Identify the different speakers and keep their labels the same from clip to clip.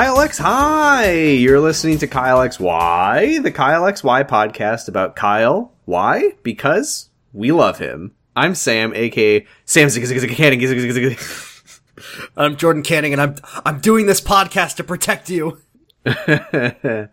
Speaker 1: Kyle X Hi! You're listening to Kyle X Y, the Kyle X Y podcast about Kyle. Why? Because we love him. I'm Sam, aka Sam Canning.
Speaker 2: I'm Jordan Canning, and I'm I'm doing this podcast to protect you.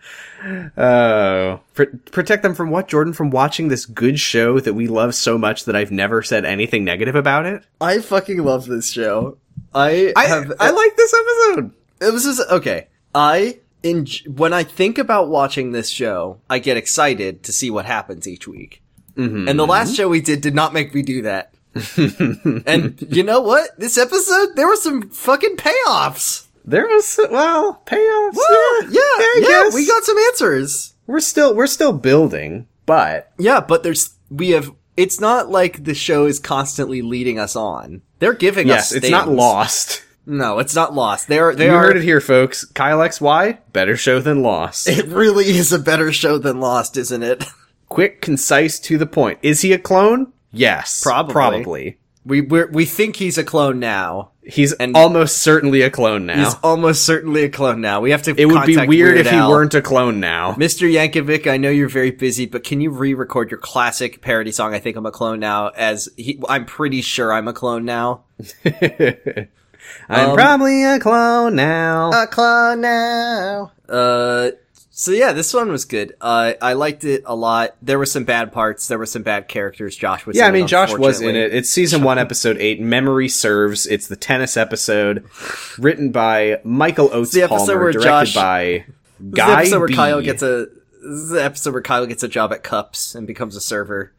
Speaker 1: Oh, Pr- protect them from what, Jordan? From watching this good show that we love so much that I've never said anything negative about it.
Speaker 2: I fucking love this show. I,
Speaker 1: I
Speaker 2: have.
Speaker 1: I like this episode.
Speaker 2: It was just okay. I in when I think about watching this show, I get excited to see what happens each week.
Speaker 1: Mm-hmm.
Speaker 2: And the last show we did did not make me do that. and you know what? This episode, there were some fucking payoffs.
Speaker 1: There was well payoffs.
Speaker 2: Well, yeah, yeah,
Speaker 1: I guess.
Speaker 2: we got some answers.
Speaker 1: We're still we're still building, but
Speaker 2: Yeah, but there's we have. It's not like the show is constantly leading us on. They're giving
Speaker 1: yes,
Speaker 2: us.
Speaker 1: it's not lost.
Speaker 2: No, it's not lost. They are. They
Speaker 1: You
Speaker 2: are.
Speaker 1: heard it here, folks. Kyle X Y better show than lost.
Speaker 2: It really is a better show than Lost, isn't it?
Speaker 1: Quick, concise, to the point. Is he a clone? Yes,
Speaker 2: Probably.
Speaker 1: Probably.
Speaker 2: We we're, we think he's a clone now.
Speaker 1: He's
Speaker 2: And-
Speaker 1: almost certainly a clone now.
Speaker 2: He's almost certainly a clone now. We have to.
Speaker 1: it would be weird
Speaker 2: Weird
Speaker 1: if he weren't a clone now.
Speaker 2: Mr. Yankovic, I know you're very busy, but can you re-record your classic parody song? I think I'm a clone now. As he, I'm pretty sure I'm a clone now.
Speaker 1: I'm
Speaker 2: Um,
Speaker 1: probably a clone now.
Speaker 2: A clone now. Uh, so yeah, this one was good. Uh, I liked it a lot. There were some bad parts. There were some bad characters. Josh was.
Speaker 1: yeah, I
Speaker 2: in it,
Speaker 1: mean, Josh was in it. It's season one, episode eight. Memory serves. It's the tennis episode, written by Michael Oates
Speaker 2: the episode
Speaker 1: Palmer,
Speaker 2: where
Speaker 1: directed
Speaker 2: Josh-
Speaker 1: by Guy
Speaker 2: the episode where
Speaker 1: B.
Speaker 2: Kyle gets a. This is the episode where Kyle gets a job at Cups and becomes a server.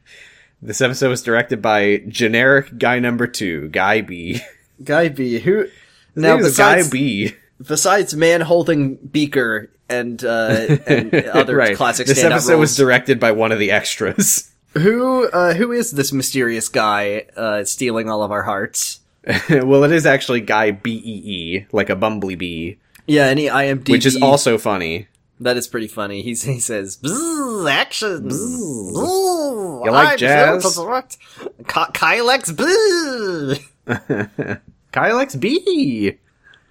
Speaker 1: This episode was directed by generic guy number two, Guy B.
Speaker 2: Guy B, who
Speaker 1: Now,
Speaker 2: besides
Speaker 1: Guy B.
Speaker 2: besides man holding beaker and uh and other
Speaker 1: right.
Speaker 2: classic
Speaker 1: This episode
Speaker 2: roles,
Speaker 1: was directed by one of the extras.
Speaker 2: who uh who is this mysterious guy uh stealing all of our hearts?
Speaker 1: well, it is actually Guy B E E, like a bumblebee,
Speaker 2: Yeah, any IMDb
Speaker 1: which is also funny.
Speaker 2: that is pretty funny. He's he says "Bzzz, action. bzzz, bzzz,
Speaker 1: You like
Speaker 2: I'm
Speaker 1: jazz?
Speaker 2: Kylex bzzz.
Speaker 1: Kyle X B.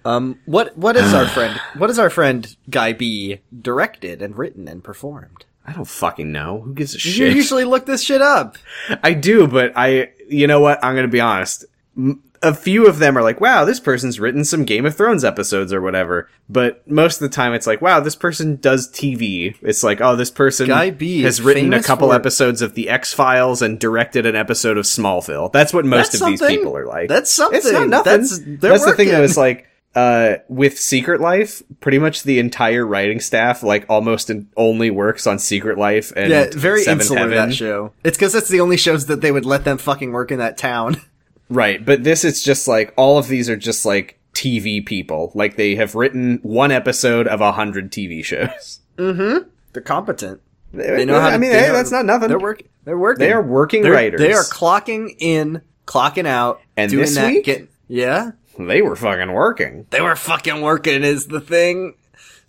Speaker 2: Um, what what is our friend? What is our friend Guy B directed and written and performed?
Speaker 1: I don't fucking know. Who gives a
Speaker 2: You
Speaker 1: shit?
Speaker 2: usually look this shit up.
Speaker 1: I do, but I, you know what? I'm gonna be honest. M- A few of them are like, wow, this person's written some Game of Thrones episodes or whatever. But most of the time it's like, wow, this person does TV. It's like, oh, this person
Speaker 2: Guy B
Speaker 1: has written a couple
Speaker 2: for-
Speaker 1: episodes of The X Files and directed an episode of Smallville. That's what most
Speaker 2: That's
Speaker 1: of these people are like.
Speaker 2: That's something.
Speaker 1: It's not nothing.
Speaker 2: That's-
Speaker 1: That's, the thing that was like, uh, with Secret Life, pretty much the entire writing staff, like, almost in, only works on Secret Life and
Speaker 2: Yeah, very
Speaker 1: Seventh
Speaker 2: insular
Speaker 1: Heaven.
Speaker 2: that show. It's because that's the only shows that they would let them fucking work in that town.
Speaker 1: Right, but this is just like all of these are just like TV people. Like they have written one episode of a hundred TV shows. Mm-hmm.
Speaker 2: They're competent.
Speaker 1: They,
Speaker 2: They know how.
Speaker 1: I
Speaker 2: to,
Speaker 1: mean,
Speaker 2: they
Speaker 1: hey,
Speaker 2: know-
Speaker 1: that's not nothing.
Speaker 2: They're working. They're working.
Speaker 1: They are working
Speaker 2: They're-
Speaker 1: writers.
Speaker 2: They are clocking in, clocking out,
Speaker 1: And
Speaker 2: doing
Speaker 1: this
Speaker 2: that.
Speaker 1: week?
Speaker 2: Yeah,
Speaker 1: They were fucking working.
Speaker 2: they were fucking working. Is the thing.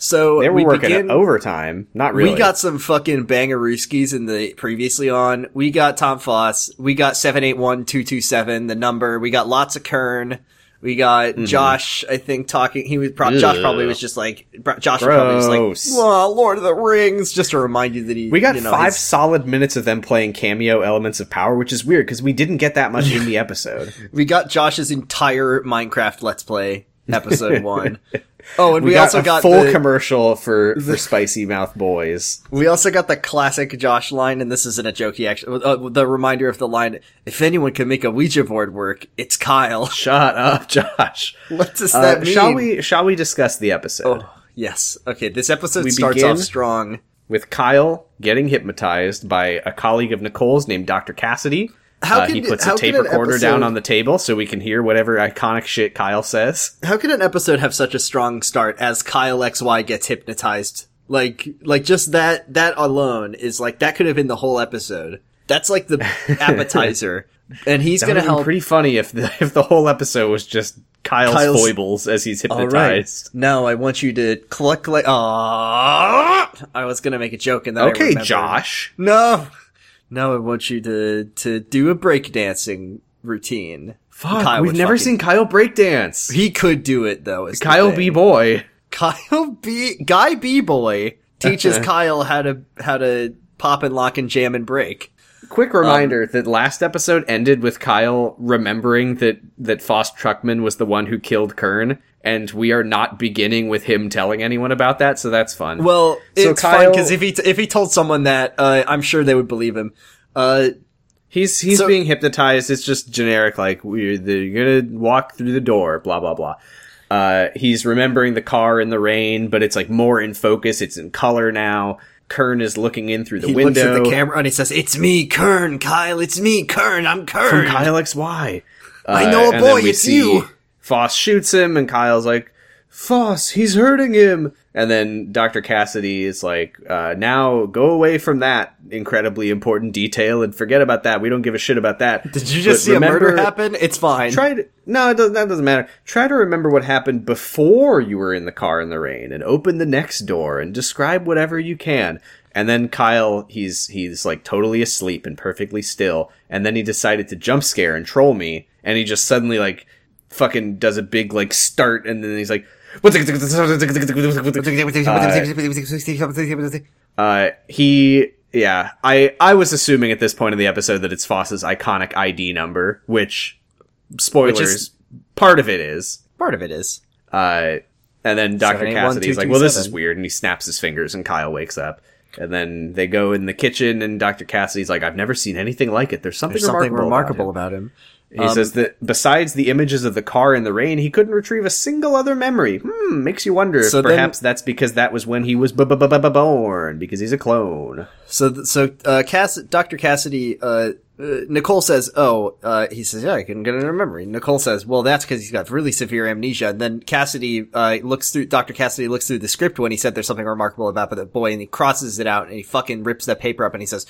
Speaker 2: So
Speaker 1: They were
Speaker 2: we
Speaker 1: working
Speaker 2: begin,
Speaker 1: overtime. Not really.
Speaker 2: We got some fucking bangarooskies in the previously on. We got Tom Foss. We got seven eight one two two seven. The number. We got lots of Kern. We got
Speaker 1: Mm-hmm.
Speaker 2: Josh. I think talking. He was pro- Josh probably was just like Josh probably was like, "Well, Lord of the Rings," just to remind you that he.
Speaker 1: we got
Speaker 2: you know,
Speaker 1: five
Speaker 2: he's-
Speaker 1: solid minutes of them playing cameo elements of power, which is weird because we didn't get that much in the episode.
Speaker 2: We got Josh's entire Minecraft Let's Play episode one. Oh, and
Speaker 1: We,
Speaker 2: we,
Speaker 1: got
Speaker 2: also
Speaker 1: a
Speaker 2: got
Speaker 1: full
Speaker 2: the,
Speaker 1: commercial for for Spicy Mouth Boys.
Speaker 2: We also got the classic Josh line, and this isn't a joke. He actually, uh, the reminder of the line: "If anyone can make a Ouija board work, it's Kyle."
Speaker 1: Shut up, Josh.
Speaker 2: What does
Speaker 1: Uh,
Speaker 2: that mean?
Speaker 1: shall we? Shall we discuss the episode?
Speaker 2: Oh, yes. Okay, this episode
Speaker 1: We
Speaker 2: starts off strong.
Speaker 1: with Kyle getting hypnotized by a colleague of Nicole's named Dr. Cassidy.
Speaker 2: How
Speaker 1: Uh,
Speaker 2: can
Speaker 1: he puts
Speaker 2: how
Speaker 1: a tape recorder
Speaker 2: episode-
Speaker 1: down on the table so we can hear whatever iconic shit Kyle says.
Speaker 2: How can an episode have such a strong start as Kyle XY gets hypnotized? Like, like just that, that alone is like, that could have been the whole episode. That's like the appetizer. And he's
Speaker 1: would have
Speaker 2: help.
Speaker 1: pretty funny if the if the whole episode was just Kyle's,
Speaker 2: Kyle's-
Speaker 1: foibles as he's
Speaker 2: All right.
Speaker 1: hypnotized.
Speaker 2: Now I want you to cluck like. Ah! I was gonna make a joke and then
Speaker 1: Okay. Josh.
Speaker 2: No, no, I want you to to do a breakdancing routine.
Speaker 1: Fuck,
Speaker 2: Kyle
Speaker 1: we've never
Speaker 2: fucking-
Speaker 1: seen Kyle breakdance.
Speaker 2: He could do it though.
Speaker 1: Kyle. B boy.
Speaker 2: Kyle B Guy B boy teaches Kyle how to how to pop and lock and jam and break.
Speaker 1: Quick um, reminder that last episode ended with Kyle remembering that that Foss Truckman was the one who killed Kern, and we are not beginning with him telling anyone about that, so that's fun.
Speaker 2: Well,
Speaker 1: So
Speaker 2: it's fun because if he t- if he told someone that, uh, I'm sure they would believe him. Uh,
Speaker 1: He's he's
Speaker 2: So-
Speaker 1: being hypnotized. It's just generic, like we're the, you're gonna walk through the door, blah blah blah. Uh, he's remembering the car in the rain, but it's like more in focus. It's in color now. Kern is looking in through the
Speaker 2: he
Speaker 1: window.
Speaker 2: looks at the camera and he says, "It's me, Kern, Kyle. It's me, Kern. I'm Kern."
Speaker 1: from Kyle XY.
Speaker 2: I know a boy, it's
Speaker 1: see
Speaker 2: you.
Speaker 1: Foss shoots him, and Kyle's like, Foss, he's hurting him. And then Dr. Cassidy is like, uh, now go away from that incredibly important detail and forget about that. We don't give a shit about that.
Speaker 2: Did you just
Speaker 1: But
Speaker 2: see a murder happen? It's fine.
Speaker 1: Try to, no, it doesn't, that doesn't matter. Try to remember what happened before you were in the car in the rain and open the next door and describe whatever you can. And then Kyle, he's, he's like totally asleep and perfectly still. And then he decided to jump scare and troll me. And he just suddenly like fucking does a big like start and then he's like, uh, he, yeah, I, I was assuming at this point in the episode that it's Foss's iconic ID number, which, spoilers,
Speaker 2: is-
Speaker 1: part of it is.
Speaker 2: Part of it is.
Speaker 1: Uh, and then Dr. Cassidy's like, well, this is weird. And he snaps his fingers and Kyle wakes up. And then they go in the kitchen and Dr. Cassidy's like, I've never seen anything like it. There's something,
Speaker 2: There's something
Speaker 1: remarkable,
Speaker 2: remarkable
Speaker 1: about him.
Speaker 2: about him.
Speaker 1: He says that besides the images of the car in the rain, he couldn't retrieve a single other memory. Hmm, makes you wonder if
Speaker 2: So then-
Speaker 1: perhaps that's because that was when he was born, because he's a clone.
Speaker 2: So, th- so, uh, Cass- Dr. Cassidy, uh, uh, Nicole says, oh, uh, he says, yeah, I couldn't get it in memory. Nicole says, well, that's because he's got really severe amnesia. And then Cassidy, uh, looks through, Dr. Cassidy looks through the script when he said there's something remarkable about the boy and he crosses it out and he fucking rips that paper up and he says,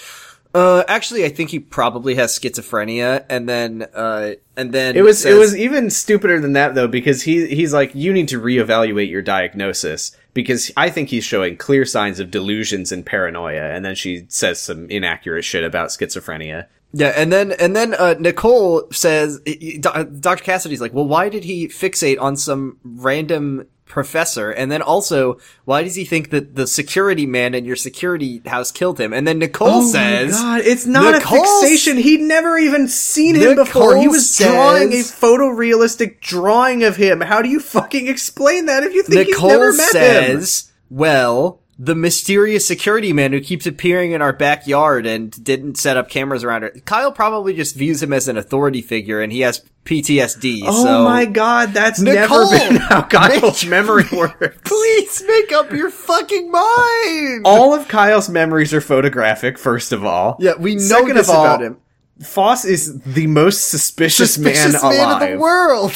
Speaker 2: uh, actually, I think he probably has schizophrenia. And then, uh, and then
Speaker 1: It was
Speaker 2: says-
Speaker 1: it was even stupider than that though because he he's like you need to reevaluate your diagnosis because I think he's showing clear signs of delusions and paranoia and then she says some inaccurate shit about schizophrenia.
Speaker 2: Yeah, and then and then uh, Nicole says, Dr. Cassidy's like, well, why did he fixate on some random professor? And then also, why does he think that the security man in your security house killed him? And then Nicole oh says,
Speaker 1: Oh god, it's not
Speaker 2: Nicole
Speaker 1: a fixation. He'd never even seen him before. He
Speaker 2: Nicole
Speaker 1: was drawing a photorealistic drawing of him. How do you fucking explain that if you think he's
Speaker 2: Nicole
Speaker 1: never met him?
Speaker 2: says, well, the mysterious security man who keeps appearing in our backyard and didn't set up cameras around it. Kyle probably just views him as an authority figure and he has PTSD.
Speaker 1: Oh
Speaker 2: so
Speaker 1: my god, that's
Speaker 2: Nicole,
Speaker 1: never been how Kyle's
Speaker 2: make-
Speaker 1: memory works.
Speaker 2: Please make up your fucking mind.
Speaker 1: all of Kyle's memories are photographic, first of all.
Speaker 2: Yeah, we know
Speaker 1: Second
Speaker 2: this
Speaker 1: of all,
Speaker 2: about him.
Speaker 1: Foss is the most suspicious, man
Speaker 2: Suspicious
Speaker 1: alive.
Speaker 2: in the world.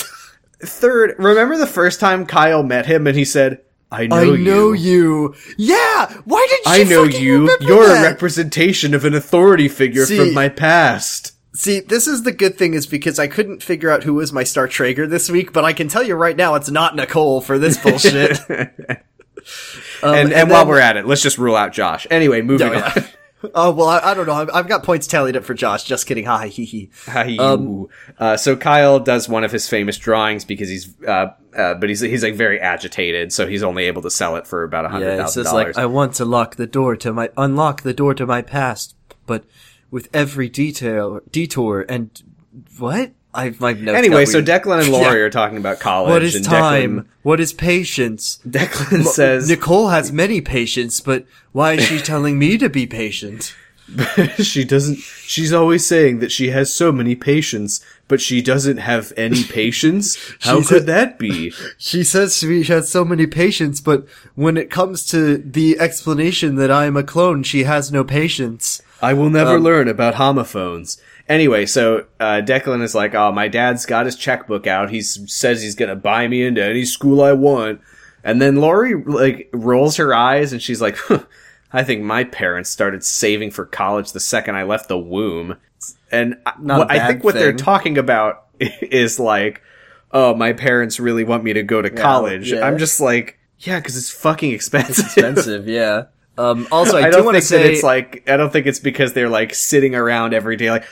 Speaker 1: Third, remember the first time Kyle met him and he said, I know,
Speaker 2: I
Speaker 1: you.
Speaker 2: know you. Yeah. Why did
Speaker 1: she
Speaker 2: say
Speaker 1: that?
Speaker 2: I
Speaker 1: know
Speaker 2: you.
Speaker 1: You're
Speaker 2: that?
Speaker 1: a representation of an authority figure
Speaker 2: See-
Speaker 1: from my past.
Speaker 2: See, this is the good thing is because I couldn't figure out who was my Star Trager this week, but I can tell you right now it's not Nicole for this bullshit. Um,
Speaker 1: and, and, while
Speaker 2: then-
Speaker 1: we're at it, let's just rule out Josh. Anyway, moving
Speaker 2: Oh, yeah.
Speaker 1: on.
Speaker 2: Oh, well, I, I don't know. I've, I've got points tallied up for Josh. Just kidding. Ha, he, he.
Speaker 1: Hi,
Speaker 2: Um,
Speaker 1: uh, so Kyle does one of his famous drawings because he's, uh, uh, but he's he's like very agitated, so he's only able to sell it for about a hundred
Speaker 2: Yeah,
Speaker 1: thousand
Speaker 2: says
Speaker 1: dollars.
Speaker 2: like, I want to lock the door to my, unlock the door to my past, but with every detail, detour and, what? I've, my notes
Speaker 1: Anyway, so. Declan and Lori
Speaker 2: Yeah.
Speaker 1: are talking about college.
Speaker 2: What is
Speaker 1: and
Speaker 2: time? What is patience?
Speaker 1: Declan, Declan says
Speaker 2: Nicole has many patience, but why is she telling me to be patient?
Speaker 1: she doesn't. She's always saying that she has so many patience, but she doesn't have any patience. How could
Speaker 2: a-
Speaker 1: that be?
Speaker 2: She says she has so many patience, but when it comes to the explanation that I am a clone, she has no patience.
Speaker 1: I will never
Speaker 2: Um,
Speaker 1: learn about homophones. Anyway, so uh, Declan is like, "Oh, my dad's got his checkbook out. He says he's gonna buy me into any school I want." And then Lori like rolls her eyes and she's like, huh, "I think my parents started saving for college the second I left the womb." And what, I think what they're talking about is like, "Oh, my parents really want me to go to college."
Speaker 2: yeah.
Speaker 1: I'm just like, "Yeah, because it's fucking expensive."
Speaker 2: Expensive, yeah. Um, also, I,
Speaker 1: I,
Speaker 2: do
Speaker 1: don't
Speaker 2: want to say
Speaker 1: it's like I don't think it's because they're like sitting around every day like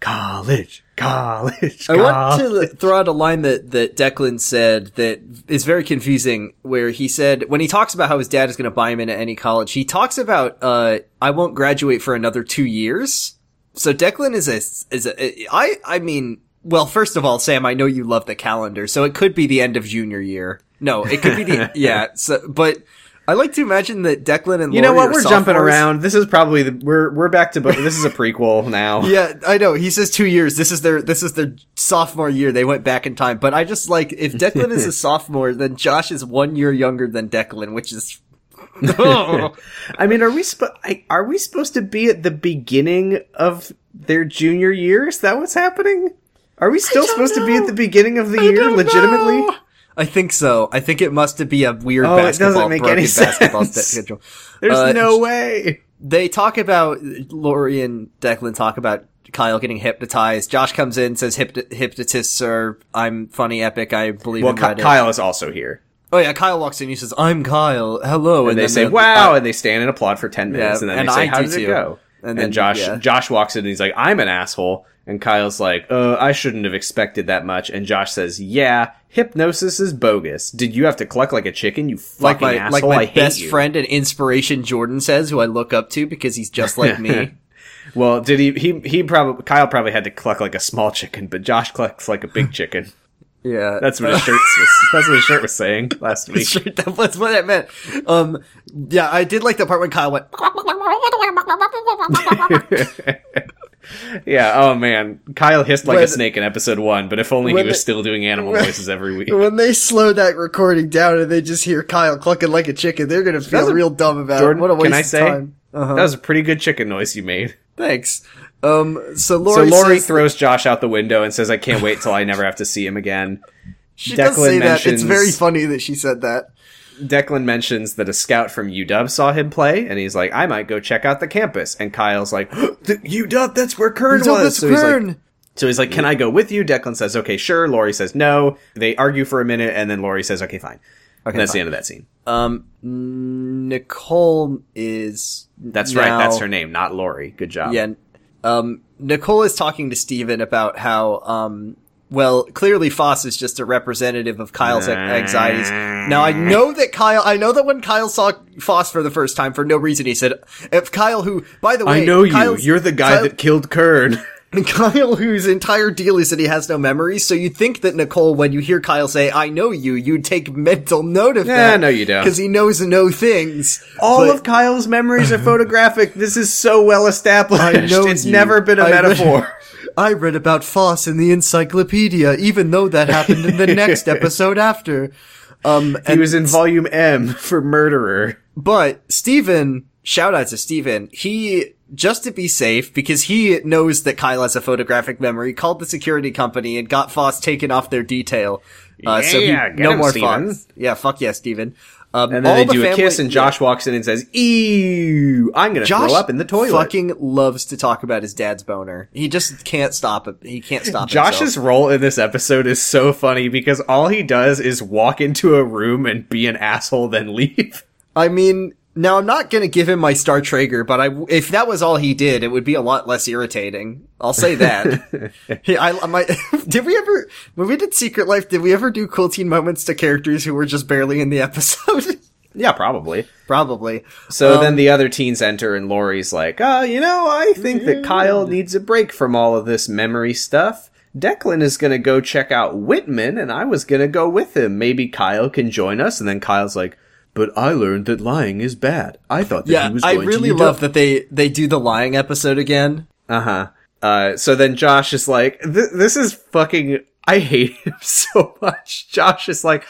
Speaker 1: college, college.
Speaker 2: I want to throw out a line that, that Declan said that is very confusing, where he said, when he talks about how his dad is going to buy him into any college, he talks about, uh, I won't graduate for another two years. So Declan is a, is a, I, I mean, well, first of all, Sam, I know you love the calendar, so it could be the end of junior year. No, it could be the, yeah, so, but I like to imagine that Declan and
Speaker 1: You know what? We're jumping
Speaker 2: sophomores.
Speaker 1: around. This is probably the we're we're back to but this is a prequel now.
Speaker 2: Yeah, I know. He says two years. This is their this is their sophomore year. They went back in time. But I just like if Declan is a sophomore, then Josh is one year younger than Declan, which is
Speaker 1: I mean, are we sp- I, are we supposed to be at the beginning of their junior year? Is that what's happening? Are we still supposed to be at the beginning of the year, legitimately?
Speaker 2: know. I think so. I think it must be a weird
Speaker 1: Oh, it doesn't make any
Speaker 2: basketball
Speaker 1: sense.
Speaker 2: schedule.
Speaker 1: There's
Speaker 2: Uh,
Speaker 1: no way.
Speaker 2: They talk about Laurie and Declan talk about Kyle getting hypnotized. Josh comes in says Hypno- hypnotists are I'm funny epic. I believe
Speaker 1: Well,
Speaker 2: in
Speaker 1: Ky-
Speaker 2: Reddit.
Speaker 1: Kyle is also here,
Speaker 2: Oh yeah, Kyle walks in. He says I'm Kyle. Hello,
Speaker 1: and, they say "Wow," and they stand and applaud for ten minutes,
Speaker 2: Yeah,
Speaker 1: and then
Speaker 2: and
Speaker 1: they say,
Speaker 2: I
Speaker 1: "How did it
Speaker 2: too.
Speaker 1: go?"
Speaker 2: And
Speaker 1: And, Josh
Speaker 2: yeah.
Speaker 1: Josh walks in and he's like, "I'm an asshole," and Kyle's like, "Uh, I shouldn't have expected that much." And Josh says, "Yeah, hypnosis is bogus. Did you have to cluck like a chicken? You fucking like
Speaker 2: my
Speaker 1: asshole!
Speaker 2: like my best
Speaker 1: you."
Speaker 2: friend and inspiration Jordan says, who I look up to because he's just like me.
Speaker 1: Well, did he? He he probably Kyle probably had to cluck like a small chicken, but Josh clucks like a big chicken.
Speaker 2: Yeah,
Speaker 1: That's what his shirt was. That's what his shirt was saying last week.
Speaker 2: Sure, that was what that meant. Um, yeah, I did like the part when Kyle went.
Speaker 1: yeah. Oh man, Kyle hissed like a snake in episode one, but if only he was
Speaker 2: they-
Speaker 1: still doing animal
Speaker 2: when-
Speaker 1: voices every week.
Speaker 2: When they slow that recording down and they just hear Kyle clucking like a chicken, they're gonna feel
Speaker 1: That's
Speaker 2: real dumb about
Speaker 1: Jordan,
Speaker 2: it. What a waste
Speaker 1: can I
Speaker 2: of
Speaker 1: say
Speaker 2: time. Uh-huh.
Speaker 1: that was a pretty good chicken noise you made?
Speaker 2: Thanks. Um, so
Speaker 1: So
Speaker 2: Lori,
Speaker 1: Lori
Speaker 2: says,
Speaker 1: throws Josh out the window and says, "I can't wait till I never have to see him again."
Speaker 2: she does
Speaker 1: Declan
Speaker 2: say that. It's very funny that she said that.
Speaker 1: Declan mentions that a scout from UW saw him play, and he's like, "I might go check out the campus." And Kyle's like, "The UW, that's where Kern
Speaker 2: So
Speaker 1: was." so he's like, So he's like, "Can I go with you?" Declan says, "Okay, sure." Lori says, "No." They argue for a minute, and then Lori says, "Okay, fine."
Speaker 2: Okay,
Speaker 1: and that's the end of that scene.
Speaker 2: Um, Nicole is.
Speaker 1: That's right. That's her name, not Lori. Good job.
Speaker 2: Yeah. Um, Nicole is talking to Stephen about how, um, well, clearly Foss is just a representative of Kyle's anxieties. Now I know that Kyle, I know that when Kyle saw Foss for the first time, for no reason, he said, if Kyle who, by the way,
Speaker 1: I know you.
Speaker 2: Kyle's-
Speaker 1: You're the guy
Speaker 2: Kyle-
Speaker 1: that killed Kern.
Speaker 2: Kyle, whose entire deal is that he has no memories, so you'd think that Nicole, when you hear Kyle say, I know you, you'd take mental note of
Speaker 1: Yeah,
Speaker 2: that.
Speaker 1: no, you don't.
Speaker 2: Because he knows no things.
Speaker 1: All
Speaker 2: But-
Speaker 1: of Kyle's memories are photographic. This is so well established.
Speaker 2: I know
Speaker 1: it's
Speaker 2: you.
Speaker 1: never been a
Speaker 2: I read-
Speaker 1: metaphor.
Speaker 2: I read about Foss in the encyclopedia, even though that happened in the next episode after. Um,
Speaker 1: he was in volume M for Murderer.
Speaker 2: but Stephen, shout out to Stephen. he, just to be safe, because he knows that Kyle has a photographic memory, called the security company and got Foss taken off their detail. Uh, so he,
Speaker 1: Yeah,
Speaker 2: no
Speaker 1: him,
Speaker 2: more
Speaker 1: Stephen.
Speaker 2: Foss. Yeah, fuck yeah, Stephen. Um,
Speaker 1: And then they
Speaker 2: the
Speaker 1: do a kiss, and Josh walks in and says, "Ew, I'm gonna
Speaker 2: Josh
Speaker 1: throw up in the toilet."
Speaker 2: fucking loves to talk about his dad's boner. He just can't stop it. He can't stop
Speaker 1: Josh's
Speaker 2: himself.
Speaker 1: role in this episode is so funny because all he does is walk into a room and be an asshole, then leave.
Speaker 2: I mean, now I'm not gonna give him my Star Trager, but I, if that was all he did, it would be a lot less irritating. I'll say that. I, might, did we ever, when we did Secret Life, did we ever do cool teen moments to characters who were just barely in the episode?
Speaker 1: Yeah, probably.
Speaker 2: Probably.
Speaker 1: So
Speaker 2: Um,
Speaker 1: then the other teens enter, and Lori's like, "Uh, you know, I think that Kyle needs a break from all of this memory stuff." Declan is gonna go check out Whitman, and I was gonna go with him. Maybe Kyle can join us. And then Kyle's like, "But I learned that lying is bad. I thought that
Speaker 2: Yeah,
Speaker 1: he was going I
Speaker 2: really
Speaker 1: to
Speaker 2: love that they, they do the lying episode again.
Speaker 1: Uh-huh. Uh So then Josh is like, th- "This is fucking. I hate him so much." Josh is like,